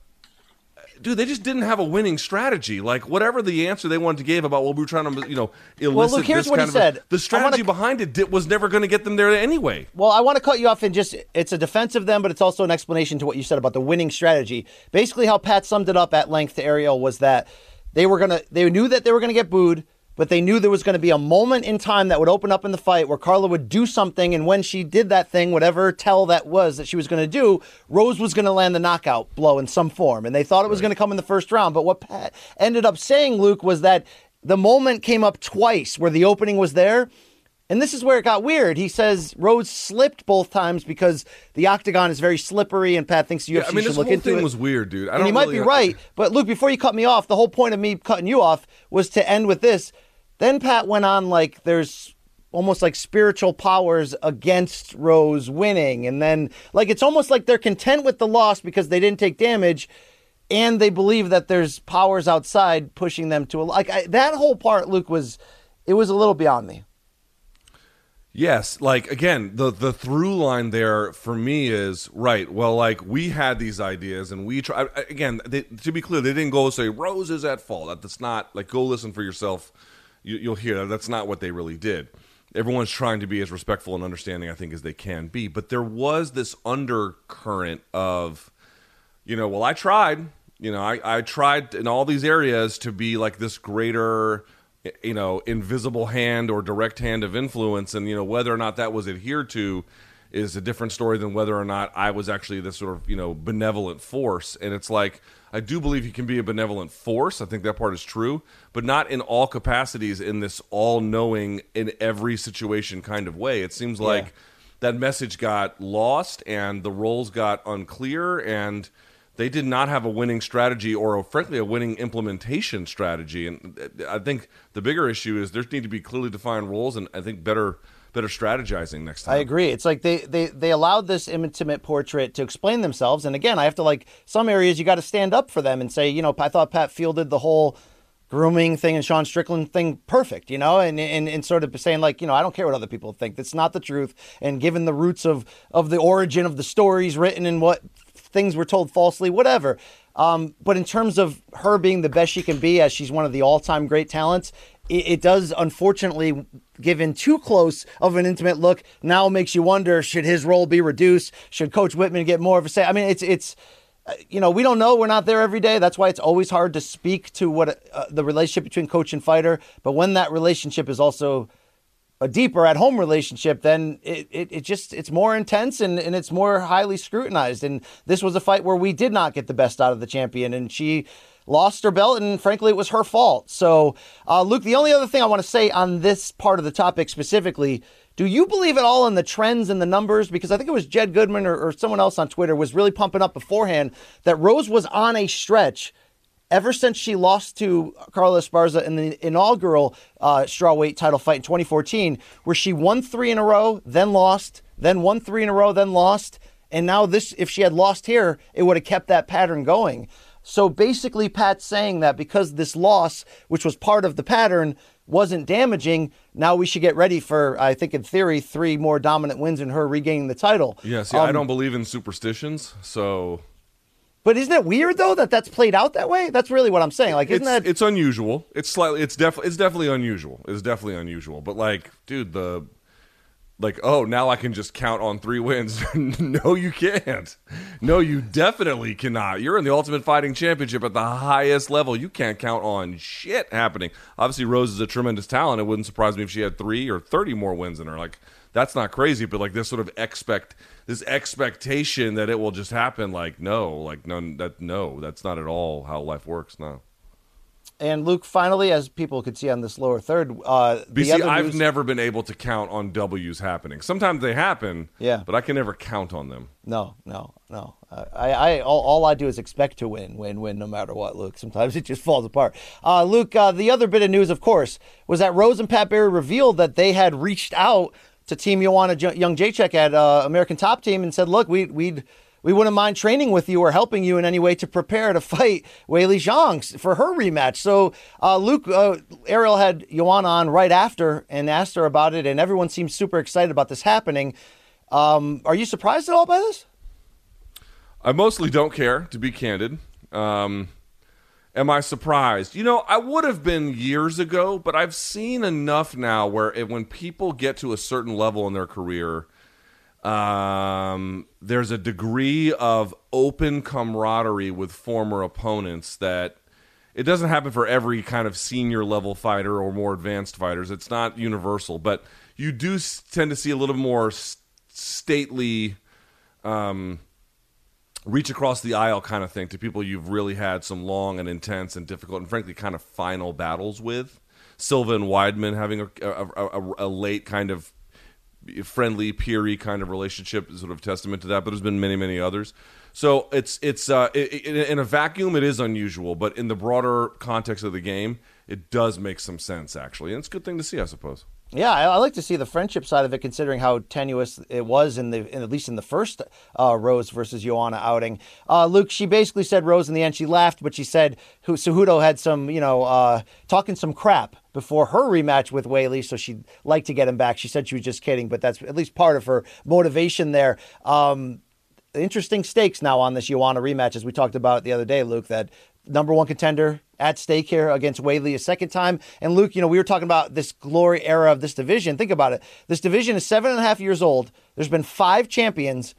dude, they just didn't have a winning strategy. Like whatever the answer they wanted to give about what we were trying to, you know, elicit look, here's this what he kind of a- said. the strategy wanna- behind it was never going to get them there anyway. Well, I want to cut you off and just it's a defense of them, but it's also an explanation to what you said about the winning strategy. Basically, how Pat summed it up at length to Ariel was that they were gonna they knew that they were gonna get booed, but they knew there was gonna be a moment in time that would open up in the fight where Carla would do something, and when she did that thing, whatever tell that was that she was gonna do, Rose was gonna land the knockout blow in some form, and they thought it was gonna come in the first round. But what Pat ended up saying, Luke, was that the moment came up twice where the opening was there. And this is where it got weird. He says Rose slipped both times because the octagon is very slippery, and Pat thinks UFC Yeah, I mean, should this look whole into thing it. was weird, dude. I and he might really- be right, but Luke, before you cut me off, the whole point of me cutting you off was to end with this. Then Pat went on like there's almost like spiritual powers against Rose winning, and then like it's almost like they're content with the loss because they didn't take damage. And they believe that there's powers outside pushing them to a like I, that whole part. Luke was, it was a little beyond me. Yes, like again, the the through line there for me is right. Well, like we had these ideas and we try again. They, to be clear, they didn't go say Rose is at fault. That- That's not like go listen for yourself. You, you'll hear that. That's not what they really did. Everyone's trying to be as respectful and understanding, I think, as they can be. But there was this undercurrent of, you know, well, I tried. You know, I, I tried in all these areas to be like this greater, you know, invisible hand or direct hand of influence. And, you know, whether or not that was adhered to is a different story than whether or not I was actually this sort of, you know, benevolent force. And it's like, I do believe he can be a benevolent force. I think that part is true, but not in all capacities in this all knowing in every situation kind of way. It seems like that message got lost and the roles got unclear and they did not have a winning strategy or frankly a winning implementation strategy and uh, i think the bigger issue is there need to be clearly defined roles and i think better better strategizing next time I agree. It's like they, they they allowed this intimate portrait to explain themselves. And again, I have to like some areas you got to stand up for them and say, you know, I thought Pat fielded the whole grooming thing and Sean Strickland thing perfect, you know, and, and and sort of saying like, you know, I don't care what other people think. That's not the truth. And given the roots of of the origin of the stories written and what things were told falsely, whatever. Um, but in terms of her being the best she can be, as she's one of the all-time great talents, it, it does unfortunately given too close of an intimate look. Now makes you wonder should his role be reduced? Should coach Wittman get more of a say? I mean it's it's uh, you know we don't know. We're not there every day. That's why it's always hard to speak to what uh, the relationship between coach and fighter. But when that relationship is also a deeper at home relationship, then it, it, it just it's more intense and, and it's more highly scrutinized. And this was a fight where we did not get the best out of the champion, and she lost her belt, and frankly, it was her fault. So, uh, Luke, the only other thing I want to say on this part of the topic specifically, Do you believe at all in the trends and the numbers? Because I think it was Jed Goodman or, or someone else on Twitter was really pumping up beforehand that Rose was on a stretch ever since she lost to Carla Esparza in the inaugural uh, strawweight title fight in 2014, where she won three in a row, then lost, then won three in a row, then lost, and now this, if she had lost here, it would have kept that pattern going. So basically, Pat's saying that because this loss, which was part of the pattern, wasn't damaging, now we should get ready for, I think, in theory, three more dominant wins and her regaining the title. Yeah, see, I Um, don't believe in superstitions, so But isn't it weird though that that's played out that way? That's really what I'm saying. Like, isn't it's that? it's unusual. It's slightly it's definitely it's definitely unusual. It's definitely unusual. But like, dude, the like, oh, now I can just count on three wins. [laughs] no, you can't. No, you definitely cannot. You're in the Ultimate Fighting Championship at the highest level. You can't count on shit happening. Obviously, Rose is a tremendous talent. It wouldn't surprise me if she had three or thirty more wins in her. Like, that's not crazy. But like this sort of expect this expectation that it will just happen. Like, no, like none. That no, that's not at all how life works. No. and Luke, finally, as people could see on this lower third, uh, the BC, I've news- never been able to count on W's happening. Sometimes they happen, Yeah. but I can never count on them. No, no, no. Uh, I, I, all, all I do is expect to win, win, win, no matter what. Luke, sometimes [laughs] it just falls apart. Uh, Luke, uh, the other bit of news, of course, was that Rose and Pat Barry revealed that they had reached out to Team Joanna J- Jedrzejczyk at uh, American Top Team and said, "Look, we, we'd." We wouldn't mind training with you or helping you in any way to prepare to fight Weili Zhang for her rematch. So, uh, Luke, uh, Ariel had Joanna on right after and asked her about it, and everyone seems super excited about this happening. Um, are you surprised at all by this? I mostly don't care, to be candid. Um, am I surprised? You know, I would have been years ago, but I've seen enough now where it, when people get to a certain level in their career, um, there's a degree of open camaraderie with former opponents that it doesn't happen for every kind of senior level fighter or more advanced fighters. It's not universal, but you do tend to see a little more stately um, reach across the aisle kind of thing to people you've really had some long and intense and difficult and frankly kind of final battles with. Silva and Weidman having a, a, a, a late kind of friendly, peery kind of relationship is sort of testament to that. But there's been many, many others. So it's it's uh, it, it, in a vacuum, it is unusual, but in the broader context of the game, it does make some sense actually, and it's a good thing to see, I suppose. Yeah, I, like to see the friendship side of it, considering how tenuous it was in the, in, at least in the first uh, Rose versus Joanna outing. Uh, Luke, she basically said Rose in the end. She laughed, but she said Cejudo had some, you know, uh, talking some crap before her rematch with Weili, so she'd like to get him back. She said she was just kidding, but that's at least part of her motivation there. Um, interesting stakes now on this Joanna rematch, as we talked about the other day, Luke. That number one contender at stake here against Weili a second time. And Luke, you know, we were talking about this glory era of this division. Think about it. This division is seven and a half years old. There's been five champions.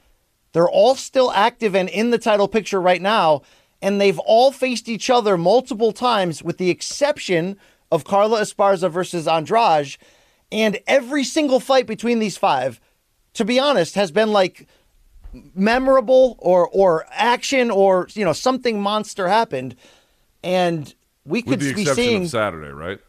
They're all still active and in the title picture right now. And they've all faced each other multiple times, with the exception of Carla Esparza versus Andrade. And every single fight between these five, to be honest, has been like memorable or or action or you know something monster happened, and we With could the be exception seeing of Saturday, right?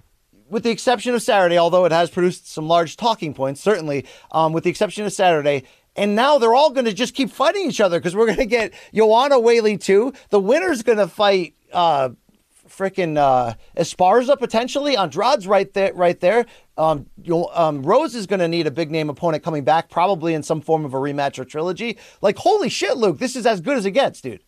with the exception of Saturday, although it has produced some large talking points, certainly, um, with the exception of Saturday. And now they're all going to just keep fighting each other because we're going to get Joanna Weili too. The winner's going to fight uh, freaking uh, Esparza potentially. Andrade's right there. Right there. Um, um, Rose is going to need a big name opponent coming back, probably in some form of a rematch or trilogy. Like holy shit, Luke, this is as good as it gets, dude.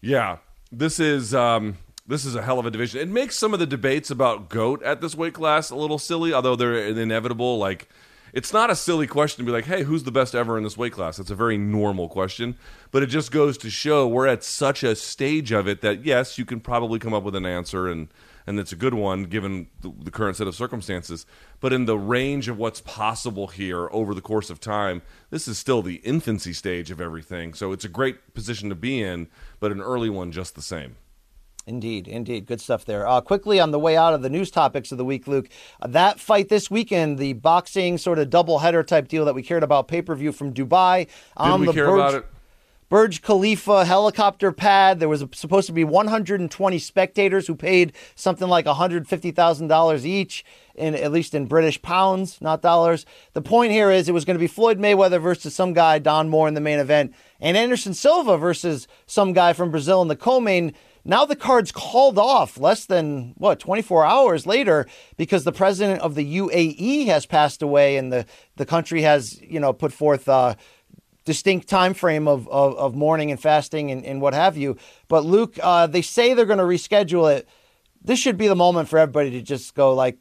Yeah, this is um, this is a hell of a division. It makes some of the debates about goat at this weight class a little silly, although they're inevitable. Like, it's not a silly question to be like, "Hey, who's the best ever in this weight class?" It's a very normal question, but it just goes to show we're at such a stage of it that yes, you can probably come up with an answer and. And it's a good one given the, the current set of circumstances. But in the range of what's possible here over the course of time, this is still the infancy stage of everything. So it's a great position to be in, but an early one just the same. Indeed, indeed. Good stuff there. Uh, quickly on the way out of the news topics of the week, Luke, uh, that fight this weekend, the boxing sort of double header type deal that we cared about, pay per view from Dubai. Didn't we care about it? Burj Khalifa helicopter pad. There was supposed to be 120 spectators who paid something like $150,000 each, in at least in British pounds, not dollars. The point here is it was going to be Floyd Mayweather versus some guy, Don Moore, in the main event, and Anderson Silva versus some guy from Brazil in the co-main. Now the card's called off less than what 24 hours later because the president of the UAE has passed away and the the country has you know put forth. a distinct time frame of, of, of mourning and fasting and, and what have you. But Luke, uh, they say they're going to reschedule it. This should be the moment for everybody to just go like,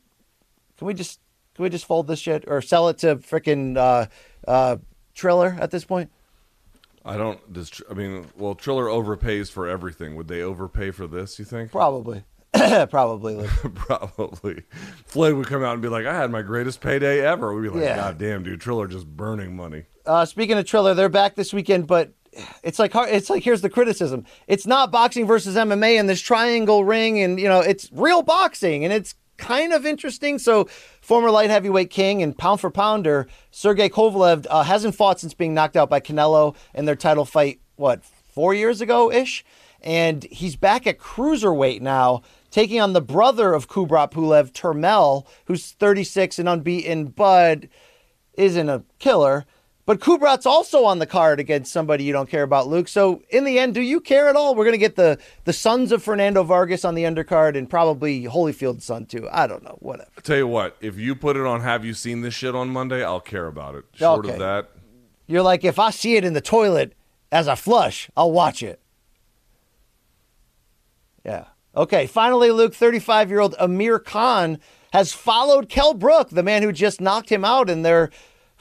can we just can we just fold this shit or sell it to freaking uh, uh, Triller at this point? I don't. Does, I mean, well, Triller overpays for everything. Would they overpay for this? You think? [laughs] Probably. [clears throat] Probably. Probably. Floyd would come out and be like, "I had my greatest payday ever." We'd be like, Yeah. "God damn, dude, Triller just burning money." Uh, speaking of Triller, they're back this weekend, but it's like it's like here's the criticism: it's not boxing versus MMA in this triangle ring, and you know it's real boxing, and it's kind of interesting. So, former light heavyweight king and pound for pounder Sergey Kovalev uh, hasn't fought since being knocked out by Canelo in their title fight. What four years ago ish, and he's back at cruiserweight now. Taking on the brother of Kubrat Pulev, Tervel, who's 36 and unbeaten, but isn't a killer. But Kubrat's also on the card against somebody you don't care about, Luke. So in the end, do you care at all? We're gonna get the the sons of Fernando Vargas on the undercard and probably Holyfield's son too. I don't know, whatever. I tell you what, if you put it on "Have you seen this shit" on Monday, I'll care about it. Short Okay. of that, You're like, if I see it in the toilet as I flush, I'll watch it. Yeah. Okay. Finally, Luke, 35 year old Amir Khan has followed Kell Brook, the man who just knocked him out in their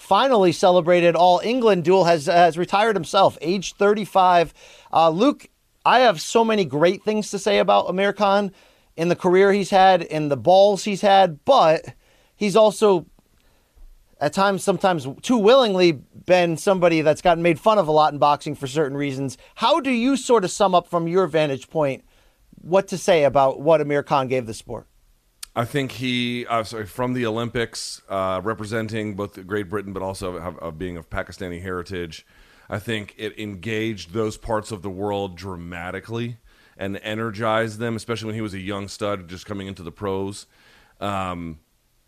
finally celebrated All England duel, has, has retired himself, age 35. Uh, Luke, I have so many great things to say about Amir Khan in the career he's had, in the balls he's had, but he's also at times, sometimes too willingly, been somebody that's gotten made fun of a lot in boxing for certain reasons. How do you sort of sum up from your vantage point what to say about what Amir Khan gave the sport? I think he, uh, sorry, from the Olympics, uh, representing both Great Britain, but also of, of being of Pakistani heritage. I think it engaged those parts of the world dramatically and energized them, especially when he was a young stud just coming into the pros. Um,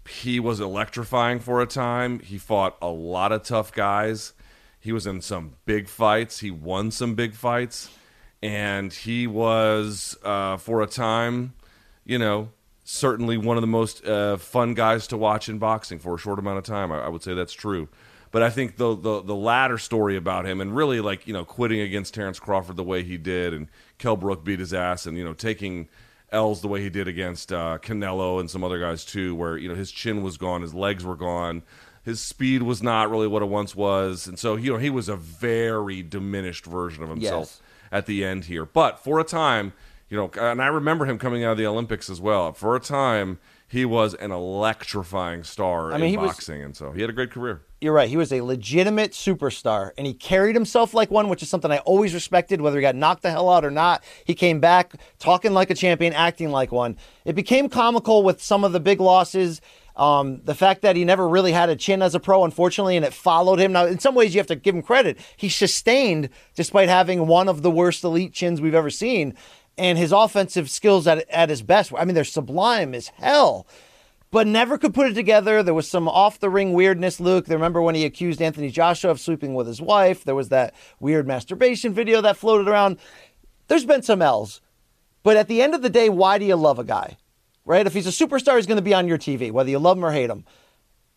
he was electrifying for a time. He fought a lot of tough guys. He was in some big fights. He won some big fights. And he was, uh, for a time, you know, certainly one of the most uh, fun guys to watch in boxing for a short amount of time. I, I would say that's true. But I think the, the the latter story about him and really like you know quitting against Terrence Crawford the way he did and Kell Brook beat his ass and you know taking L's the way he did against uh, Canelo and some other guys too, where you know his chin was gone, his legs were gone, his speed was not really what it once was, and so you know he was a very diminished version of himself Yes. at the end here. But for a time, you know, and I remember him coming out of the Olympics as well. For a time, he was an electrifying star I mean, in he was- boxing, and so he had a great career. You're right. He was a legitimate superstar, and he carried himself like one, which is something I always respected, whether he got knocked the hell out or not. He came back talking like a champion, acting like one. It became comical with some of the big losses. Um, the fact that he never really had a chin as a pro, unfortunately, and it followed him. Now, in some ways, you have to give him credit. He sustained despite having one of the worst elite chins we've ever seen, and his offensive skills at, at his best. I mean, they're sublime as hell but never could put it together. There was some off the ring weirdness, Luke. Remember when he accused Anthony Joshua of sleeping with his wife? There was that weird masturbation video that floated around. There's been some L's. But at the end of the day, why do you love a guy? Right? If he's a superstar, he's going to be on your TV, whether you love him or hate him.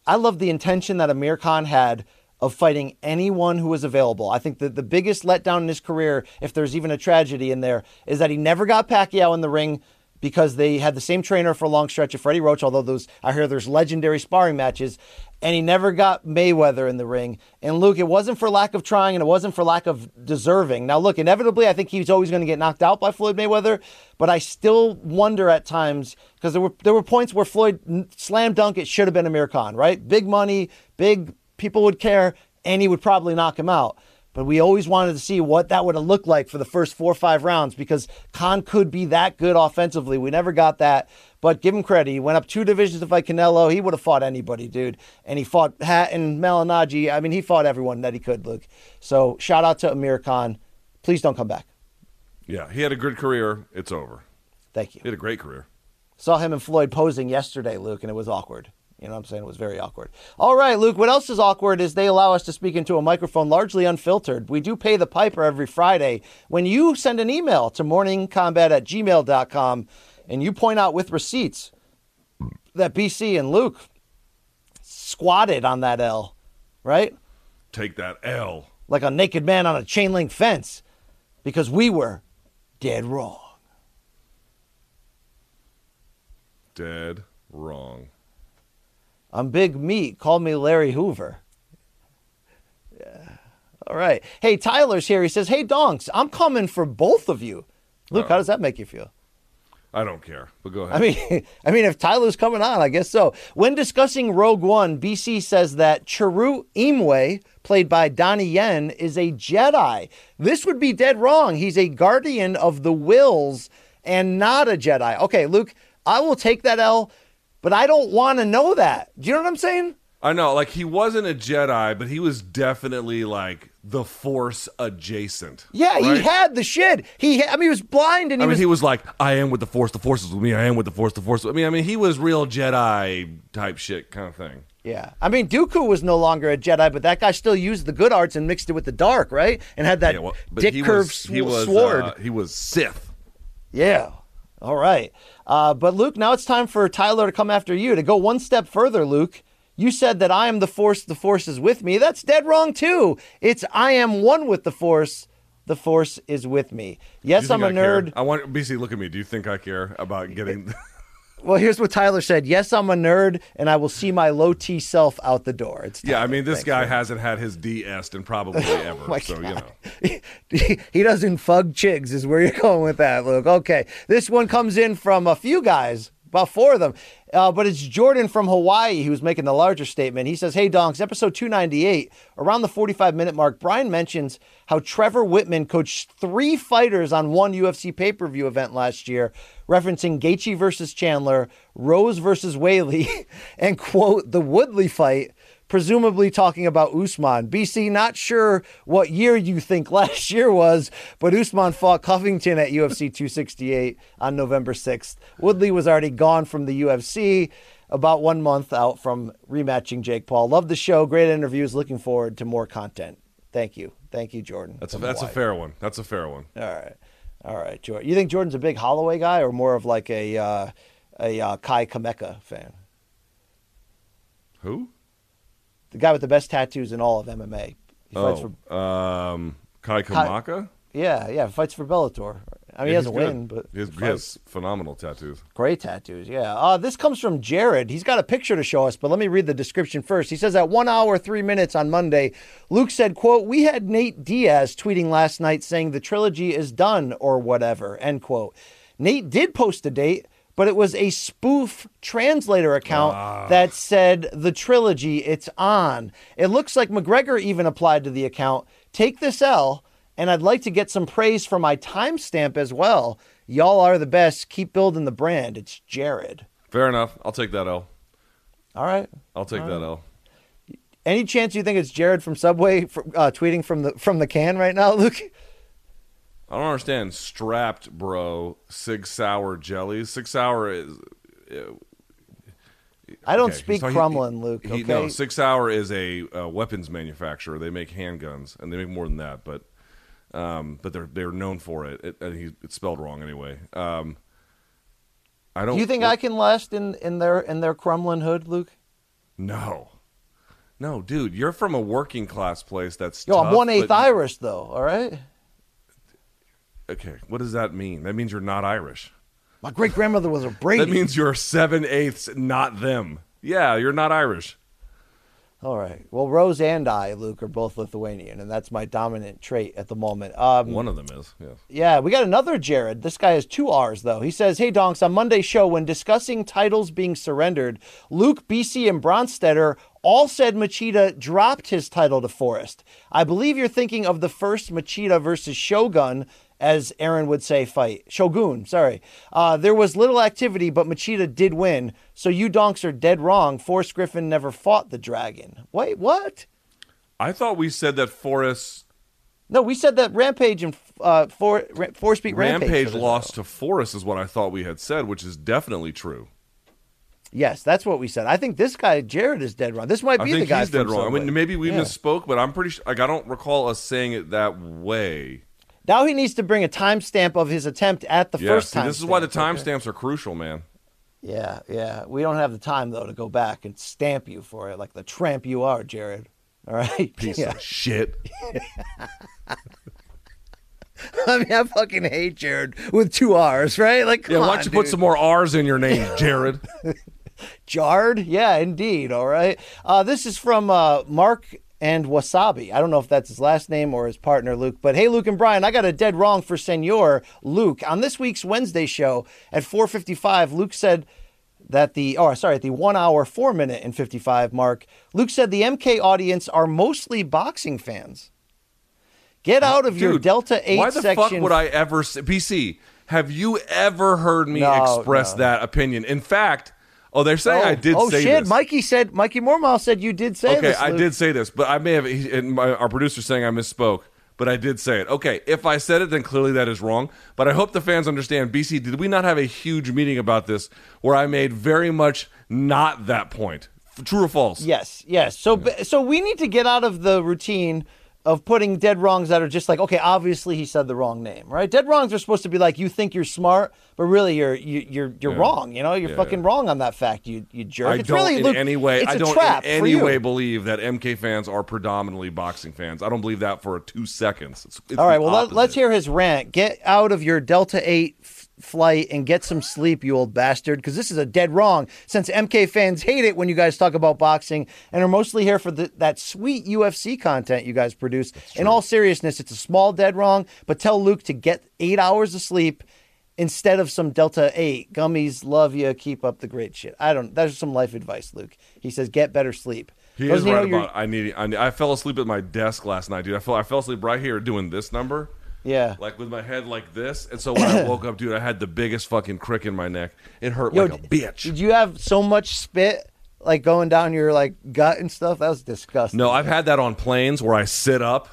I love the intention that Amir Khan had of fighting anyone who was available. I think that the biggest letdown in his career, if there's even a tragedy in there, is that he never got Pacquiao in the ring because they had the same trainer for a long stretch of Freddie Roach, although those I hear there's legendary sparring matches, and he never got Mayweather in the ring. And Luke, it wasn't for lack of trying and it wasn't for lack of deserving. Now look, inevitably I think he's always going to get knocked out by Floyd Mayweather, but I still wonder at times because there were there were points where Floyd slam dunk it should have been Amir Khan, right? Big money, big people would care, and he would probably knock him out. But we always wanted to see what that would have looked like for the first four or five rounds because Khan could be that good offensively. We never got that. But give him credit. He went up two divisions to fight Canelo. He would have fought anybody, dude. And he fought Hatton, Malignaggi. I mean, he fought everyone that he could, Luke. So shout out to Amir Khan. Please don't come back. Yeah, he had a good career. It's over. Thank you. He had a great career. Saw him and Floyd posing yesterday, Luke, and it was awkward. You know what I'm saying? It was very awkward. All right, Luke, what else is awkward is they allow us to speak into a microphone largely unfiltered. We do pay the piper every Friday. When you send an email to morningkombat at gmail.com and you point out with receipts that BC and Luke squatted on that L, right? Take that L. Like a naked man on a chain link fence because we were dead wrong. Dead wrong. I'm big meat. Call me Larry Hoover. Yeah. All right. Hey, Tyler's here. He says, Hey, Donks, I'm coming for both of you. Luke, how oh. does that make you feel? I don't care, but go ahead. I mean, [laughs] I mean, if Tyler's coming on, I guess so. When discussing Rogue One, BC says that Chirrut Îmwe, played by Donnie Yen, is a Jedi. This would be dead wrong. He's a guardian of the Whills and not a Jedi. Okay, Luke, I will take that L, but I don't want to know that. Do you know what I'm saying? I know, like he wasn't a Jedi, but he was definitely like the Force adjacent. Yeah, he had the shit. He, I mean, he was blind and he was. I mean, was. he was like, "I am with the Force. The Force is with me. I am with the Force. The Force." I mean, I mean, he was real Jedi type shit kind of thing. yeah, I mean, Dooku was no longer a Jedi, but that guy still used the good arts and mixed it with the dark, right? And had that Yeah, well, dick he curve was, he was, sword. uh, he was Sith. Yeah. All right. Uh, but Luke, now it's time for Tyler to come after you. To go one step further, Luke, you said that I am the force, the force is with me. That's dead wrong, too. It's I am one with the force, the force is with me. Yes, I'm a I care? nerd. I want BC. Look at me. Do you think I care about getting? [laughs] Well, here's what Tyler said Yes, I'm a nerd, and I will see my low T self out the door. It's yeah, I mean, this Thanks, guy man. hasn't had his DS in probably [laughs] oh ever. my so you know. he [laughs] he doesn't fug chigs, is where you're [laughs] going with that, Luke. Okay. This one comes in from a few guys, about four of them. Uh, but it's Jordan from Hawaii who's making the larger statement. He says, Hey, Donks, episode 298, around the 45 minute mark, Brian mentions how Trevor Wittman coached three fighters on one UFC pay per view event last year, referencing Gaethje versus Chandler, Rose versus Weili, [laughs] and quote, the Woodley fight presumably talking about Usman. BC, not sure what year you think [laughs] last year was, but Usman fought Covington at UFC 268 on November 6th. Woodley was already gone from the UFC, about one month out from rematching Jake Paul. Love the show. Great interviews. Looking forward to more content. Thank you. Thank you, Jordan. That's a, that's a fair one. That's a fair one. All right. All right, Jordan. You think Jordan's a big Holloway guy or more of like a, uh, a uh, Kai Kamaka fan? Who? The guy with the best tattoos in all of MMA. He fights for Oh, um, Kai Kamaka. Yeah, yeah, fights for Bellator. I mean, he Yeah, doesn't he's win, but he has, he he has phenomenal tattoos. great tattoos. Yeah. Uh, this comes from Jared. He's got a picture to show us, but let me read the description first. He says at one hour three minutes on Monday, Luke said, "quote We had Nate Diaz tweeting last night saying the trilogy is done or whatever." End quote. Nate did post a date. But it was a spoof translator account that said the trilogy, it's on. It looks like McGregor even applied to the account. Take this L, and I'd like to get some praise for my timestamp as well. Y'all are the best. Keep building the brand. It's Jared. Fair enough. I'll take that L. All right. I'll take that L. Any chance you think it's Jared from Subway fr- uh, tweeting from the from the can right now, [laughs] Luke? I don't understand. Strapped, bro. Sig Sauer jellies. Sig Sauer is. I don't okay, speak Kremlin, Luke. he- Okay. no, Sig Sauer is a uh, weapons manufacturer. They make handguns, and they make more than that. But, um, but they're they're known for it. it and he, it's spelled wrong anyway. Um, I don't. Do you think I can last in, in their in their Kremlin hood, Luke? No, no, dude. You're from a working class place. That's Yo, I'm one eighth Irish though. All right. Okay, what does that mean? That means you're not Irish. My great grandmother was a Brady. That means you're seven eighths, not them. Yeah, you're not Irish. All right. Well, Rose and I, Luke, are both Lithuanian, and that's my dominant trait at the moment. Um, One of them is. Yes. Yeah, we got another Jared. This guy has two R's, though. He says, Hey, Donks, on Monday's show, when discussing titles being surrendered, Luke, BC, and Bronstetter all said Machida dropped his title to Forrest. I believe you're thinking of the first Machida versus Shogun, as Aaron would say, fight. Shogun, sorry. Uh, there was little activity, but Machida did win. So you donks are dead wrong. Forrest Griffin never fought the dragon. Wait, what? I thought we said that Forrest No, we said that Rampage and uh, four Ra- four speed Rampage, Rampage lost to Forrest is what I thought we had said, which is definitely true. Yes, that's what we said. I think this guy Jared is dead wrong. This might be the guy he's dead wrong. I mean, maybe we Yeah. misspoke, but I'm pretty sure. Like, I don't recall us saying it that way. Now he needs to bring a timestamp of his attempt at the Yeah, first see, time. this is why the okay? timestamps are crucial, man. Yeah, yeah. We don't have the time though to go back and stamp you for it like the tramp you are, Jared. All right. [laughs] Piece yeah. of shit. [laughs] I mean, I fucking hate Jared with two R's, right? Like, Yeah, why don't you put some more R's in your name, [laughs] Jared? Jarred? Yeah, indeed. All right. Uh, this is from uh, Mark and Wasabi. I don't know if that's his last name or his partner, Luke. But hey, Luke and Brian, I got a dead wrong for Senor Luke. On this week's Wednesday show at 4.55, Luke said that the, oh, sorry, at the one hour, four minute and 55 mark, Luke said the MK audience are mostly boxing fans. Get out of your Delta 8 Why the section. fuck would I ever say, BC? Have you ever heard me No, express no. that opinion? In fact, oh, they're saying oh, I did oh say shit, this. Mikey said, Mikey Mormile said you did say okay, this. I did say this, but I may have. he- And my, our producer's saying I misspoke, but I did say it. Okay, if I said it, then clearly that is wrong. But I hope the fans understand. BC, did we not have a huge meeting about this where I made very much not that point? True or false? Yes, yes. So, so we need to get out of the routine of putting dead wrongs that are just like, okay, obviously he said the wrong name, right? Dead wrongs are supposed to be like you think you're smart, but really you're you, you're you're Yeah. wrong. You know, you're Yeah, fucking yeah. wrong on that fact. You you jerk. I it's don't really in Luke, any way. I don't trap in any way believe that MK fans are predominantly boxing fans. I don't believe that for two seconds. It's, it's All right, well let, let's hear his rant. Get out of your Delta Eight flight and get some sleep, you old bastard. Because this is a dead wrong. Since MK fans hate it when you guys talk about boxing and are mostly here for the, that sweet UFC content you guys produce. In all seriousness, it's a small dead wrong. But tell Luke to get eight hours of sleep instead of some Delta Eight gummies. Love you. Keep up the great shit. I don't. That's some life advice, Luke. He says get better sleep. He Doesn't is right about. I need. I, need- I fell asleep at my desk last night, dude. I fell. I fell asleep right here doing this number. Yeah. Like with my head like this, and so when I [coughs] woke up, dude, I had the biggest fucking crick in my neck. It hurt Yo, like a bitch. Did you have so much spit like going down your like gut and stuff? That was disgusting. no, I've had that on planes where I sit up.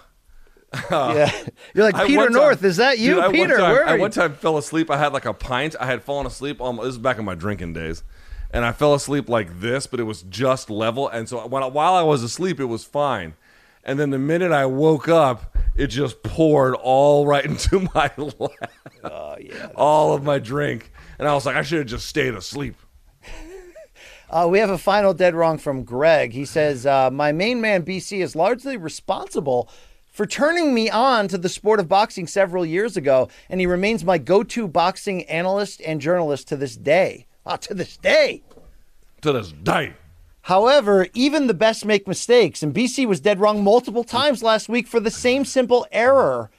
[laughs] yeah, you're like Peter time- North. Is that you, Dude, I one Peter? time- I one time fell asleep. I had like a pint. I had fallen asleep. This is back in my drinking days, and I fell asleep like this, but it was just level. And so when while I was asleep, it was fine. And then the minute I woke up, it just poured all right [laughs] into my [laughs] lap. Oh yeah. all of my drink, and I was like, I should have just stayed asleep. [laughs] Uh, we have a final dead wrong from Greg. He says, uh, My main man BC is largely responsible for turning me on to the sport of boxing several years ago, and he remains my go to boxing analyst and journalist to this day. Ah, to this day. To this day. However, even the best make mistakes, and BC was dead wrong multiple times last week for the same simple error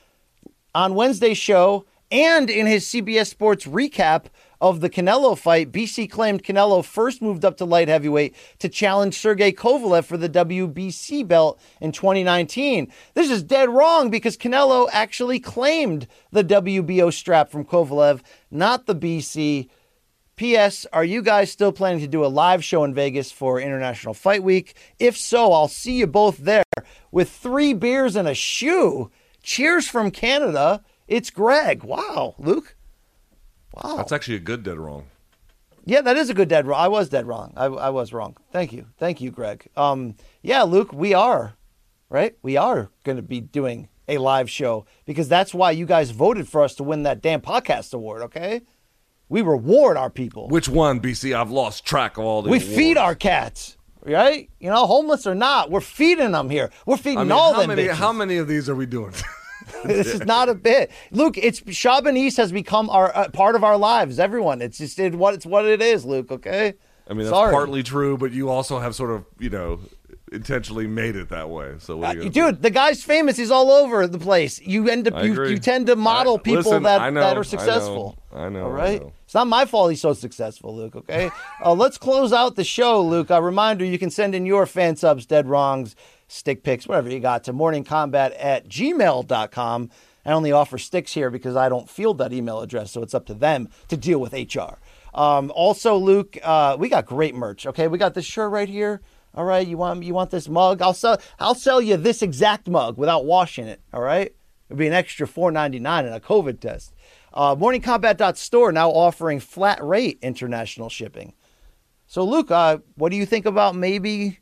on Wednesday's show and in his CBS Sports recap of the Canelo fight. BC claimed Canelo first moved up to light heavyweight to challenge Sergey Kovalev for the WBC belt in 2019. This is dead wrong because Canelo actually claimed the WBO strap from Kovalev, not the BC. P.S. Are you guys still planning to do a live show in Vegas for International Fight Week? If so, I'll see you both there with three beers and a shoe. Cheers from Canada. It's Greg. Wow, Luke. Wow. That's actually a good dead wrong. Yeah, that is a good dead wrong. I was dead wrong. I, I was wrong. Thank you. Thank you, Greg. Um, yeah, Luke, we are, right? We are going to be doing a live show because that's why you guys voted for us to win that damn podcast award, okay? We reward our people. Which one, BC? I've lost track of all the We awards. feed our cats, right? You know, homeless or not, we're feeding them here. We're feeding I mean, all how them many? bitches. How many of these are we doing? [laughs] [laughs] this is not a bit. Luke, it's Shabanese has become our uh, part of our lives. Everyone, it's just it, what it's what it is, Luke. Okay. I mean, that's Sorry. partly true, but you also have sort of, you know, intentionally made it that way. So, what are you Uh, gonna do? Dude, the guy's famous. He's all over the place. You end up you, you tend to model I- people listen, that know, that are successful. I know, All I right. know. It's not my fault he's so successful, Luke. Okay. [laughs] uh, let's close out the show, Luke. A reminder: you can send in your fan subs, dead wrongs, stick picks, whatever you got to morningkombat at gmail.com. I only offer sticks here because I don't field that email address, so it's up to them to deal with HR. Um, also, Luke, uh, we got great merch. Okay, we got this shirt right here. All right, you want you want this mug? I'll sell I'll sell you this exact mug without washing it. All right, It'd be an extra four ninety nine and a COVID test. Uh, MorningKombat.store now offering flat rate international shipping. So, Luke, uh, what do you think about maybe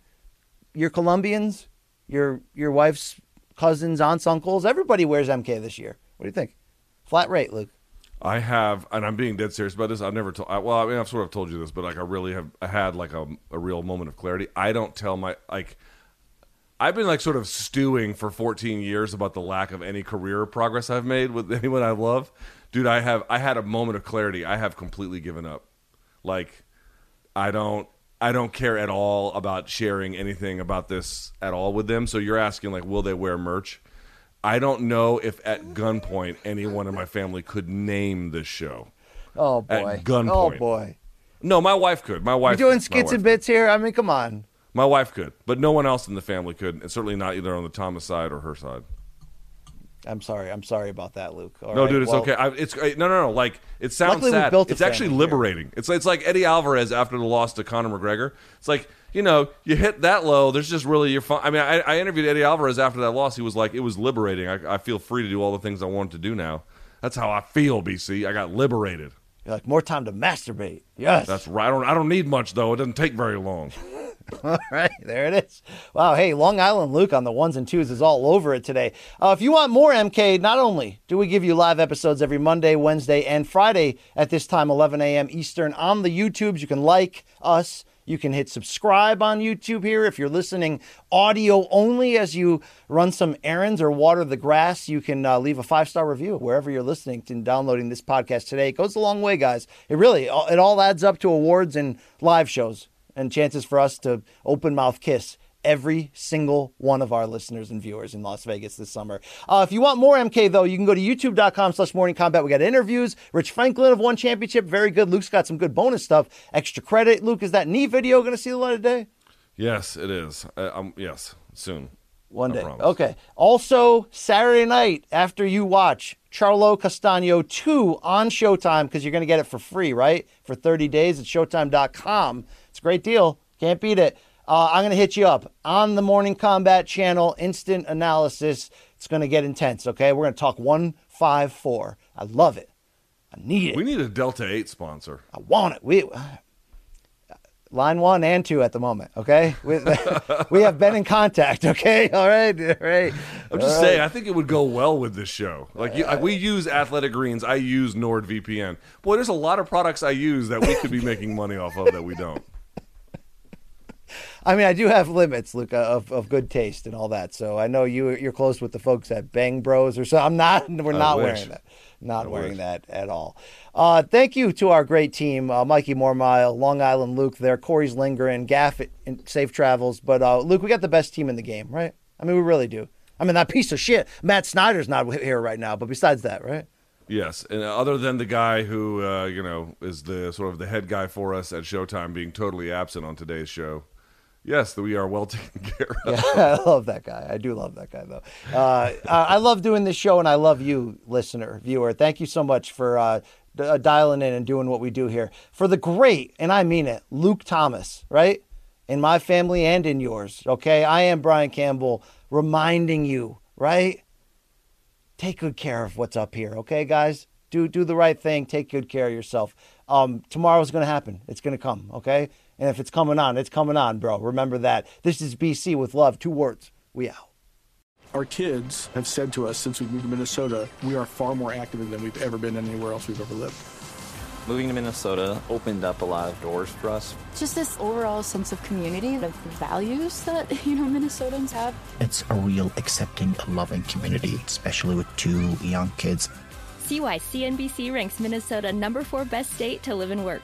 your Colombians, your your wife's cousins, aunts, uncles? Everybody wears MK this year. What do you think? Flat rate, Luke. I have, and I'm being dead serious about this. I've never told. Well, I mean, I've sort of told you this, but like, I really have I had like a, a real moment of clarity. I don't tell my like. I've been like sort of stewing for 14 years about the lack of any career progress I've made with [laughs] anyone I love. Dude, I have I had a moment of clarity. I have completely given up. Like I don't I don't care at all about sharing anything about this at all with them. So you're asking like will they wear merch? I don't know if at gunpoint anyone in my family could name this show. Oh boy. At gunpoint. Oh boy. No, my wife could. My wife You doing skits and bits here? I mean, come on. My wife could, but no one else in the family could, and certainly not either on the Thomas side or her side. I'm sorry. I'm sorry about that, Luke. All no, right, dude, it's well, okay. I, it's uh, no, no, no. Like it sounds sad. It's actually family here. liberating. It's it's like Eddie Alvarez after the loss to Conor McGregor. It's like you know you hit that low. There's just really your fun. I mean, I, I interviewed Eddie Alvarez after that loss. He was like, it was liberating. I, I feel free to do all the things I wanted to do now. That's how I feel, BC. I got liberated. You're like more time to masturbate. Yes. That's right. I don't. I don't need much though. It doesn't take very long. [laughs] All right, there it is. Wow, hey, Long Island Luke on the ones and twos is all over it today. Uh, if you want more MK, not only do we give you live episodes every Monday, Wednesday, and Friday at this time, 11 a.m. Eastern on the YouTubes. You can like us. You can hit subscribe on YouTube here. If you're listening audio only as you run some errands or water the grass, you can uh, leave a five star review wherever you're listening to and downloading this podcast today. It goes a long way, guys. It really it all adds up to awards and live shows and chances for us to open mouth kiss every single one of our listeners and viewers in Las Vegas this summer. Uh, if you want more MK though, you can go to youtube.com slash morning kombat. We got interviews. Rich Franklin of One Championship, very good. Luke's got some good bonus stuff. Extra credit. Luke, is that knee video going to see the light of day? Yes, it is. Uh, um, yes, soon. One day. Okay. Also, Saturday night after you watch Charlo Castano 2 on Showtime, because you're going to get it for free, right? For 30 days at Showtime.com. It's a great deal. Can't beat it. Uh, I'm going to hit you up on the Morning Kombat channel, instant analysis. It's going to get intense, okay? We're going to talk 154. I love it. I need it. We need a Delta Eight sponsor. I want it. We line one and two at the moment. Okay, we, [laughs] we have been in contact. Okay, [laughs] all right, all right. I'm just All right. saying, I think it would go well with this show. Like, you, like we use Athletic Greens, I use NordVPN. Boy, there's a lot of products I use that we could be making money off of that we don't. I mean, I do have limits, Luca, of, of good taste and all that. So I know you you're close with the folks at Bang Bros or so. I'm not. We're not wearing that. Not I wearing wish. that at all. Uh, thank you to our great team, uh, Mikey Mormile, Long Island Luke, there, Corey's lingering, Gaff, and Safe Travels. But uh, Luke, we got the best team in the game, right? I mean, we really do. I mean, that piece of shit, Matt Snyder's not here right now. But besides that, right? Yes, and other than the guy who uh, you know is the sort of the head guy for us at Showtime being totally absent on today's show, yes, that we are well [laughs] taken care of. Yeah, [laughs] I love that guy. I do love that guy, though. Uh, I love doing this show, and I love you, listener, viewer. Thank you so much for uh, d- uh, dialing in and doing what we do here. For the great, and I mean it, Luke Thomas, right? In my family and in yours, okay? I am Brian Campbell reminding you, right? Take good care of what's up here, okay, guys? Do do the right thing. Take good care of yourself. Um, tomorrow's going to happen. It's going to come, okay? And if it's coming on, it's coming on, bro. Remember that. This is BC with love. Two words. We out. Our kids have said to us since we moved to Minnesota, we are far more active than we've ever been anywhere else we've ever lived. Moving to Minnesota opened up a lot of doors for us. Just this overall sense of community, of values that, [laughs] you know, Minnesotans have. It's a real accepting, loving community, especially with two young kids. See why CNBC ranks Minnesota number four best state to live and work.